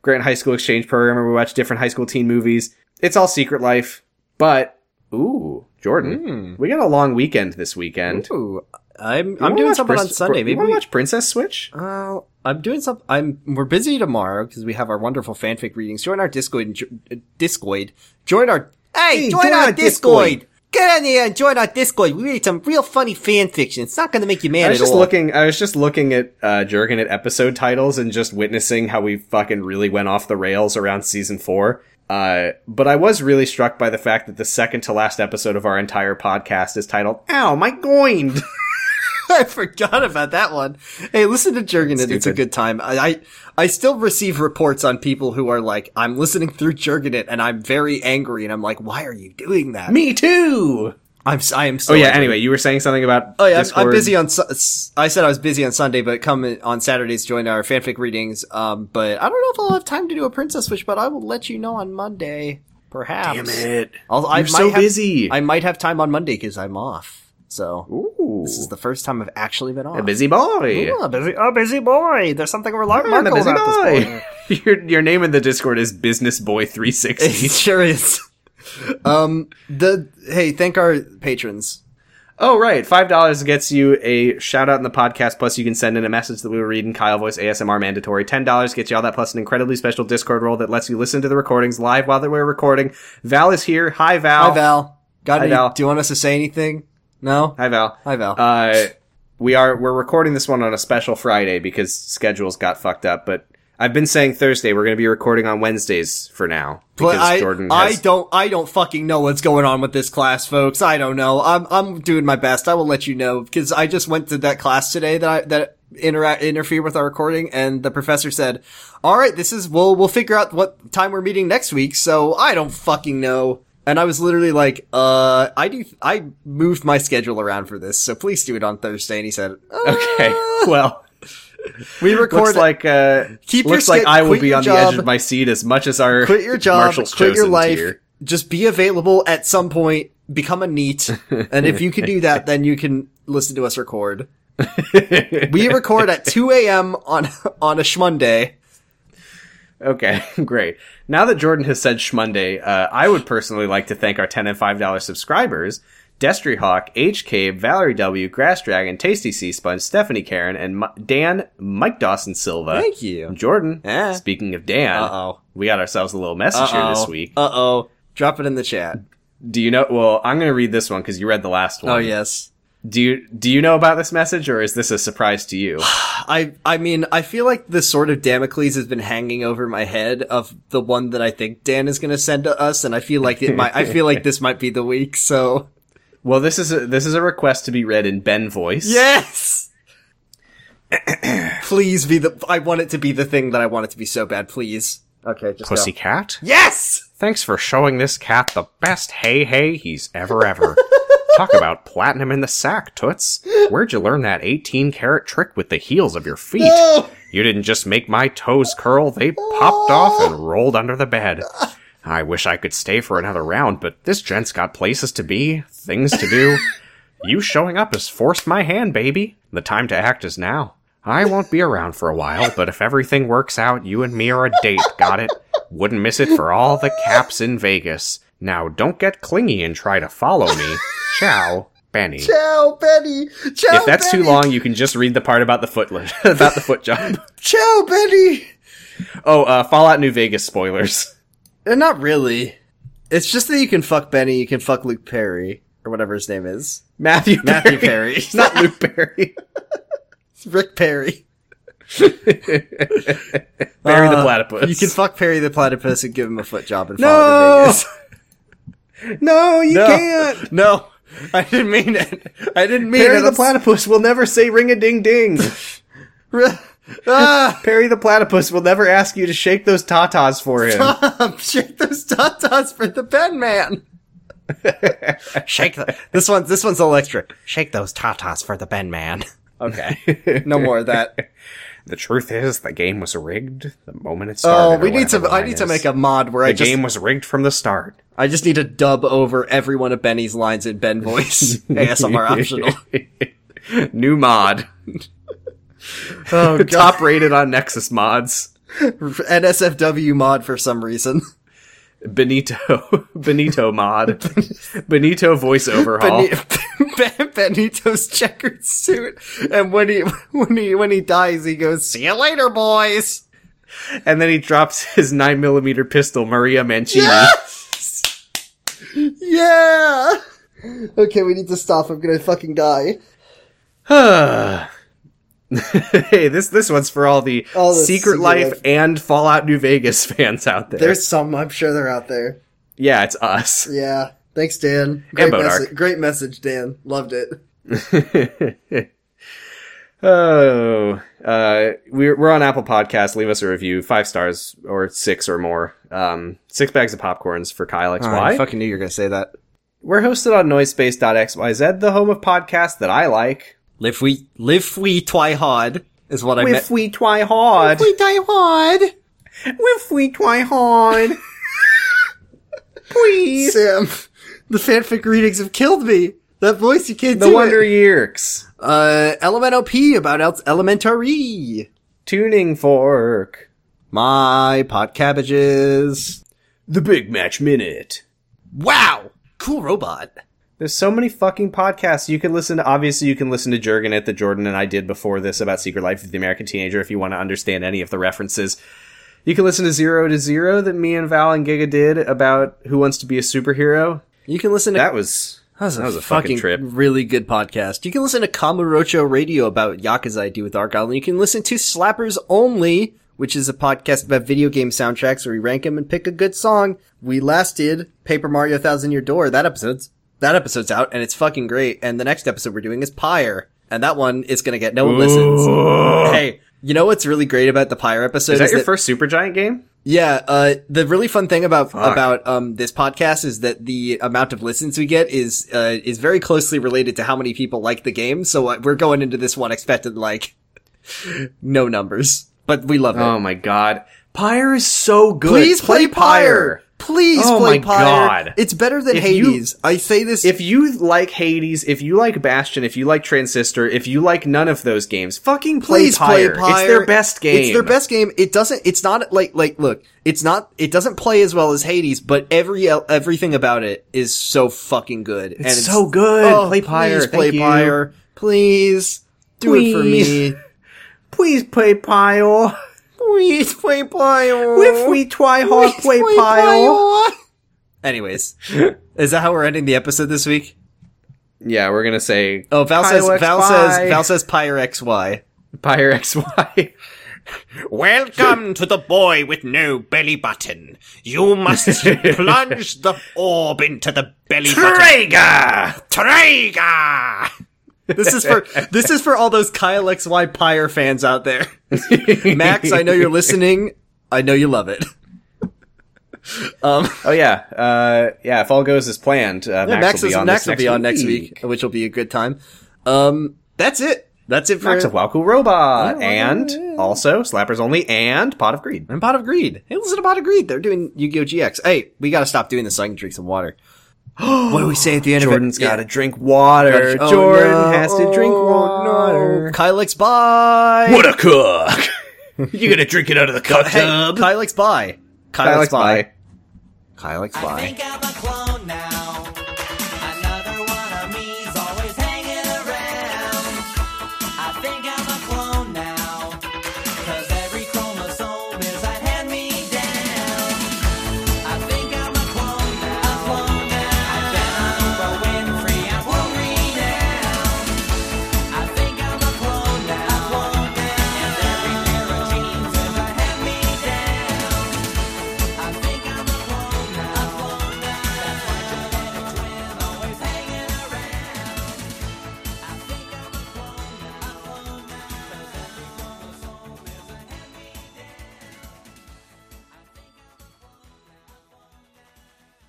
Speaker 1: grant high school exchange program where we watch different high school teen movies it's all secret life but ooh jordan we got a long weekend this weekend
Speaker 2: Ooh, I'm I'm doing something on Sunday. Maybe we,
Speaker 1: watch Princess Switch?
Speaker 2: uh, I'm doing some. I'm we're busy tomorrow because we have our wonderful fanfic readings. Join our Discord. jo- uh, Discord. Join our. Hey,
Speaker 1: Hey,
Speaker 2: join,
Speaker 1: join
Speaker 2: our,
Speaker 1: our
Speaker 2: Discord.
Speaker 1: Discord.
Speaker 2: Get in here and join our Discord. We read some real funny fan fiction. It's not going to make you mad
Speaker 1: I was
Speaker 2: at
Speaker 1: just
Speaker 2: all.
Speaker 1: looking. I was just looking at uh, Jurgen at episode titles and just witnessing how we fucking really went off the rails around season four. Uh, but I was really struck by the fact that the second to last episode of our entire podcast is titled "Ow, my goind."
Speaker 2: I forgot about that one. Hey, listen to Jurgen. It. It's a good time. I, I I still receive reports on people who are like, I'm listening through Jurgen and I'm very angry, and I'm like, why are you doing that?
Speaker 1: Me too.
Speaker 2: I'm I am. so
Speaker 1: Oh yeah.
Speaker 2: angry.
Speaker 1: Anyway, you were saying something about.
Speaker 2: Oh yeah, I'm, I'm busy on. I said I was busy on Sunday, but come on Saturdays join our fanfic readings. Um, but I don't know if I'll have time to do a princess switch, but I will let you know on Monday, perhaps.
Speaker 1: Damn it!
Speaker 2: I'll, I
Speaker 1: You're
Speaker 2: might
Speaker 1: so
Speaker 2: have-
Speaker 1: busy.
Speaker 2: I might have time on Monday because I'm off. So
Speaker 1: Ooh,
Speaker 2: this is the first time I've actually been on.
Speaker 1: a busy boy.
Speaker 2: Oh, a busy, a busy boy. There's something remarkable
Speaker 1: I'm a busy
Speaker 2: about this boy.
Speaker 1: boy. your your name in the Discord is Business Boy 360.
Speaker 2: It sure is. Um, the hey, thank our patrons.
Speaker 1: Oh, right. $5 gets you a shout out in the podcast, plus you can send in a message that we will read in Kyle Voice ASMR mandatory. $10 gets you all that, plus an incredibly special Discord role that lets you listen to the recordings live while we're recording. Val is here. Hi, Val.
Speaker 2: Hi Val. Got
Speaker 1: Hi,
Speaker 2: any?
Speaker 1: Val.
Speaker 2: Do you want us to say anything? No.
Speaker 1: Hi, Val.
Speaker 2: Hi Val.
Speaker 1: Uh, we are, we're recording this one on a special Friday because schedules got fucked up, but I've been saying Thursday. We're going to be recording on Wednesdays for now.
Speaker 2: But I,
Speaker 1: Jordan
Speaker 2: I don't, I don't fucking know what's going on with this class, folks. I don't know. I'm, I'm doing my best. I will let you know because I just went to that class today that I, that interact interfere with our recording, and the professor said, "All right, this is we'll we'll figure out what time we're meeting next week." So I don't fucking know. And I was literally like, "Uh, I do. I moved my schedule around for this, so please do it on Thursday." And he said,
Speaker 1: Okay.
Speaker 2: "Uh,
Speaker 1: Well,
Speaker 2: We record
Speaker 1: looks like uh,
Speaker 2: Keep your
Speaker 1: looks like
Speaker 2: sch-
Speaker 1: I will be
Speaker 2: your
Speaker 1: on the edge of my seat as much as our
Speaker 2: quit your job,
Speaker 1: Marshall's
Speaker 2: quit your life,
Speaker 1: tier.
Speaker 2: just be available at some point, become a neat, and if you can do that, then you can listen to us record. We record at 2 a.m. on on a Schmonday.
Speaker 1: Okay, great. Now that Jordan has said Schmunday, uh, I would personally like to thank our ten and five dollar subscribers. Destry Hawk, H. Cabe, Valerie W, Grass Dragon, Tasty Sea Sponge, Stephanie Karen, and M- Dan, Mike Dawson Silva.
Speaker 2: Thank you.
Speaker 1: Jordan,
Speaker 2: Yeah.
Speaker 1: speaking of Dan,
Speaker 2: Uh-oh.
Speaker 1: we got ourselves a little message here this week.
Speaker 2: Uh oh. Drop it in the chat.
Speaker 1: Do you know? Well, I'm going to read this one because you read the last one.
Speaker 2: Oh yes.
Speaker 1: Do you do you know about this message, or is this a surprise to you?
Speaker 2: I I mean I feel like the sword of Damocles has been hanging over my head of the one that I think Dan is going to send to us, and I feel like it might. I feel like this might be the week. So
Speaker 1: well, this is a, this is a request to be read in Ben voice.
Speaker 2: yes. please be the. I want it to be the thing that I want it to be so bad. Please. Okay, just go.
Speaker 1: Pussycat.
Speaker 2: Yes.
Speaker 1: Thanks for showing this cat the best hey hey he's ever ever. Talk about platinum in the sack, Toots. Where'd you learn that 18 karat trick with the heels of your feet? You didn't just make my toes curl, they popped off and rolled under the bed. I wish I could stay for another round, but this gent's got places to be, things to do. You showing up has forced my hand, baby. The time to act is now. I won't be around for a while, but if everything works out, you and me are a date, got it? Wouldn't miss it for all the caps in Vegas. Now don't get clingy and try to follow me. Ciao, Benny.
Speaker 2: Ciao, Benny. Ciao.
Speaker 1: If that's too long, you can just read the part about the foot about the foot job.
Speaker 2: Ciao, Benny.
Speaker 1: Oh, uh, Fallout New Vegas spoilers.
Speaker 2: Uh, not really. It's just that you can fuck Benny, you can fuck Luke Perry or whatever his name is.
Speaker 1: Matthew
Speaker 2: Matthew
Speaker 1: Perry.
Speaker 2: Perry.
Speaker 1: not Luke Perry.
Speaker 2: Rick Perry.
Speaker 1: Barry the
Speaker 2: Uh,
Speaker 1: platypus.
Speaker 2: You can fuck Perry the platypus and give him a foot job and follow to Vegas.
Speaker 1: No, you
Speaker 2: No.
Speaker 1: can't.
Speaker 2: No, I didn't mean it. I didn't mean
Speaker 1: Perry
Speaker 2: it.
Speaker 1: Perry the platypus will never say ring a ding ding.
Speaker 2: ah,
Speaker 1: Perry the platypus will never ask you to shake those tatas for him.
Speaker 2: stop. Shake those tatas for the pen man. Shake the, this one. This one's extra. Shake those tatas for the Ben man. Okay, no more of that.
Speaker 1: The truth is, the game was rigged the moment it
Speaker 2: oh,
Speaker 1: started.
Speaker 2: Oh,
Speaker 1: we
Speaker 2: need to. I need to make a mod where
Speaker 1: The
Speaker 2: I just.
Speaker 1: The game was rigged from the start.
Speaker 2: I just need to dub over every one of Benny's lines in Ben voice. ASMR optional.
Speaker 1: New mod.
Speaker 2: Oh
Speaker 1: Top rated on Nexus mods.
Speaker 2: NSFW mod for some reason.
Speaker 1: Benito. Benito mod. Benito voice overhaul.
Speaker 2: Ben- Benito's checkered suit, and when he when he when he dies, he goes, "See you later, boys."
Speaker 1: And then he drops his 9mm pistol, Maria Mancini.
Speaker 2: Yeah. Okay, we need to stop. I'm gonna fucking die.
Speaker 1: hey, this this one's for all the
Speaker 2: All the
Speaker 1: Secret
Speaker 2: Secret
Speaker 1: Life
Speaker 2: Life.
Speaker 1: and Fallout New Vegas fans out there.
Speaker 2: There's some. I'm sure they're out there.
Speaker 1: yeah, it's us.
Speaker 2: Yeah. Thanks, Dan. Great,
Speaker 1: Bodark.
Speaker 2: message. Great message, Dan. Loved it.
Speaker 1: oh, uh, we're we're on Apple Podcasts. Leave us a review, five stars or six or more. Um, six bags of popcorns for Kyle XY.
Speaker 2: I fucking knew you were gonna say that.
Speaker 1: We're hosted on Noisepace.xyz, the home of podcasts that I like.
Speaker 2: Live we live we twi hard is what I meant.
Speaker 1: If we try hard,
Speaker 2: we die hard.
Speaker 1: if we try hard, please.
Speaker 2: Sam, the fanfic readings have killed me. That voice, you can't
Speaker 1: The
Speaker 2: do
Speaker 1: Wonder
Speaker 2: it.
Speaker 1: Yeerks.
Speaker 2: Uh, Elementop about El- Elementary.
Speaker 1: Tuning Fork.
Speaker 2: My pot cabbages.
Speaker 1: The Big Match Minute.
Speaker 2: Wow, cool robot.
Speaker 1: There's so many fucking podcasts you can listen to. Obviously, you can listen to Jurgen it that Jordan and I did before this about Secret Life of the American Teenager if you want to understand any of the references. You can listen to Zero to Zero that me and Val and Giga did about Who Wants to Be a Superhero.
Speaker 2: You can listen to
Speaker 1: That was
Speaker 2: That was a,
Speaker 1: That was a
Speaker 2: fucking,
Speaker 1: fucking trip.
Speaker 2: really good podcast. You can listen to Kamurocho Radio about Yakuza I do with Argyle, and you can listen to Slappers Only, which is a podcast about video game soundtracks where we rank them and pick a good song. We last did Paper Mario Thousand Year Door. That episode's that episode's out, and it's fucking great. And the next episode we're doing is Pyre, and that one is gonna get no one listens. Hey, you know what's really great about the Pyre episode?
Speaker 1: Is that your first Supergiant game?
Speaker 2: yeah, uh, the really fun thing about
Speaker 1: Fuck.
Speaker 2: about um this podcast is that the amount of listens we get is uh is very closely related to how many people like the game. So uh, we're going into this one expected like no numbers, but we love it.
Speaker 1: Oh my god. Pyre is so good.
Speaker 2: Please play, Pyre. Please
Speaker 1: Oh
Speaker 2: play
Speaker 1: my
Speaker 2: Pyre.
Speaker 1: God.
Speaker 2: It's better than
Speaker 1: If you-
Speaker 2: Hades. I say this.
Speaker 1: If you like Hades, if you like Bastion, if you like Transistor, if you like none of those games, fucking play
Speaker 2: please
Speaker 1: Pyre.
Speaker 2: play Pyre.
Speaker 1: It's their best game.
Speaker 2: It's their best game. It doesn't. It's not like like look. It's not. It doesn't play as well as Hades, but every everything about it is so fucking good. and
Speaker 1: It's so good. Oh, play Pyre.
Speaker 2: Please play
Speaker 1: you.
Speaker 2: Pyre. Please do it for me.
Speaker 1: Please play Pyre.
Speaker 2: Please play Pyre.
Speaker 1: If we try hard, play Pyre.
Speaker 2: Anyways, is that how we're ending the episode this week?
Speaker 1: Yeah, we're gonna say
Speaker 2: Oh, Val says
Speaker 1: Pyre
Speaker 2: Val
Speaker 1: Y.
Speaker 2: says Val says Pyre XY.
Speaker 1: Pyre XY.
Speaker 3: Welcome to the boy with no belly button. You must plunge the orb into the belly button.
Speaker 1: Trigger!
Speaker 3: Trigger!
Speaker 2: This is for this is for all those Kyle XY Pyre fans out there. Max, I know you're listening. I know you love it. Um,
Speaker 1: Oh yeah, uh, yeah. If all goes as planned, uh,
Speaker 2: yeah,
Speaker 1: Max,
Speaker 2: Max,
Speaker 1: will be on
Speaker 2: Max will
Speaker 1: next
Speaker 2: be on next week, which will be a good time. Um, that's it. That's it for
Speaker 1: Max of Waku Robot,
Speaker 2: Yeah,
Speaker 1: and
Speaker 2: yeah,
Speaker 1: also Slappers Only, and Pot of Greed.
Speaker 2: and Pot of Greed. Hey, listen to Pot of Greed. They're doing Yu-Gi-Oh! GX. Hey, we gotta stop doing this so I can drink some water. What do we say at the end
Speaker 1: Jordan's
Speaker 2: of it?
Speaker 1: Jordan's got to drink water.
Speaker 2: Oh,
Speaker 1: Jordan
Speaker 2: no.
Speaker 1: has to drink water.
Speaker 2: No. Kylix, bye.
Speaker 1: What a cook! you gonna drink it out of the cup
Speaker 2: Hey, Kylix, bye.
Speaker 1: Kylix, bye.
Speaker 2: Kylix,
Speaker 4: I
Speaker 2: bye.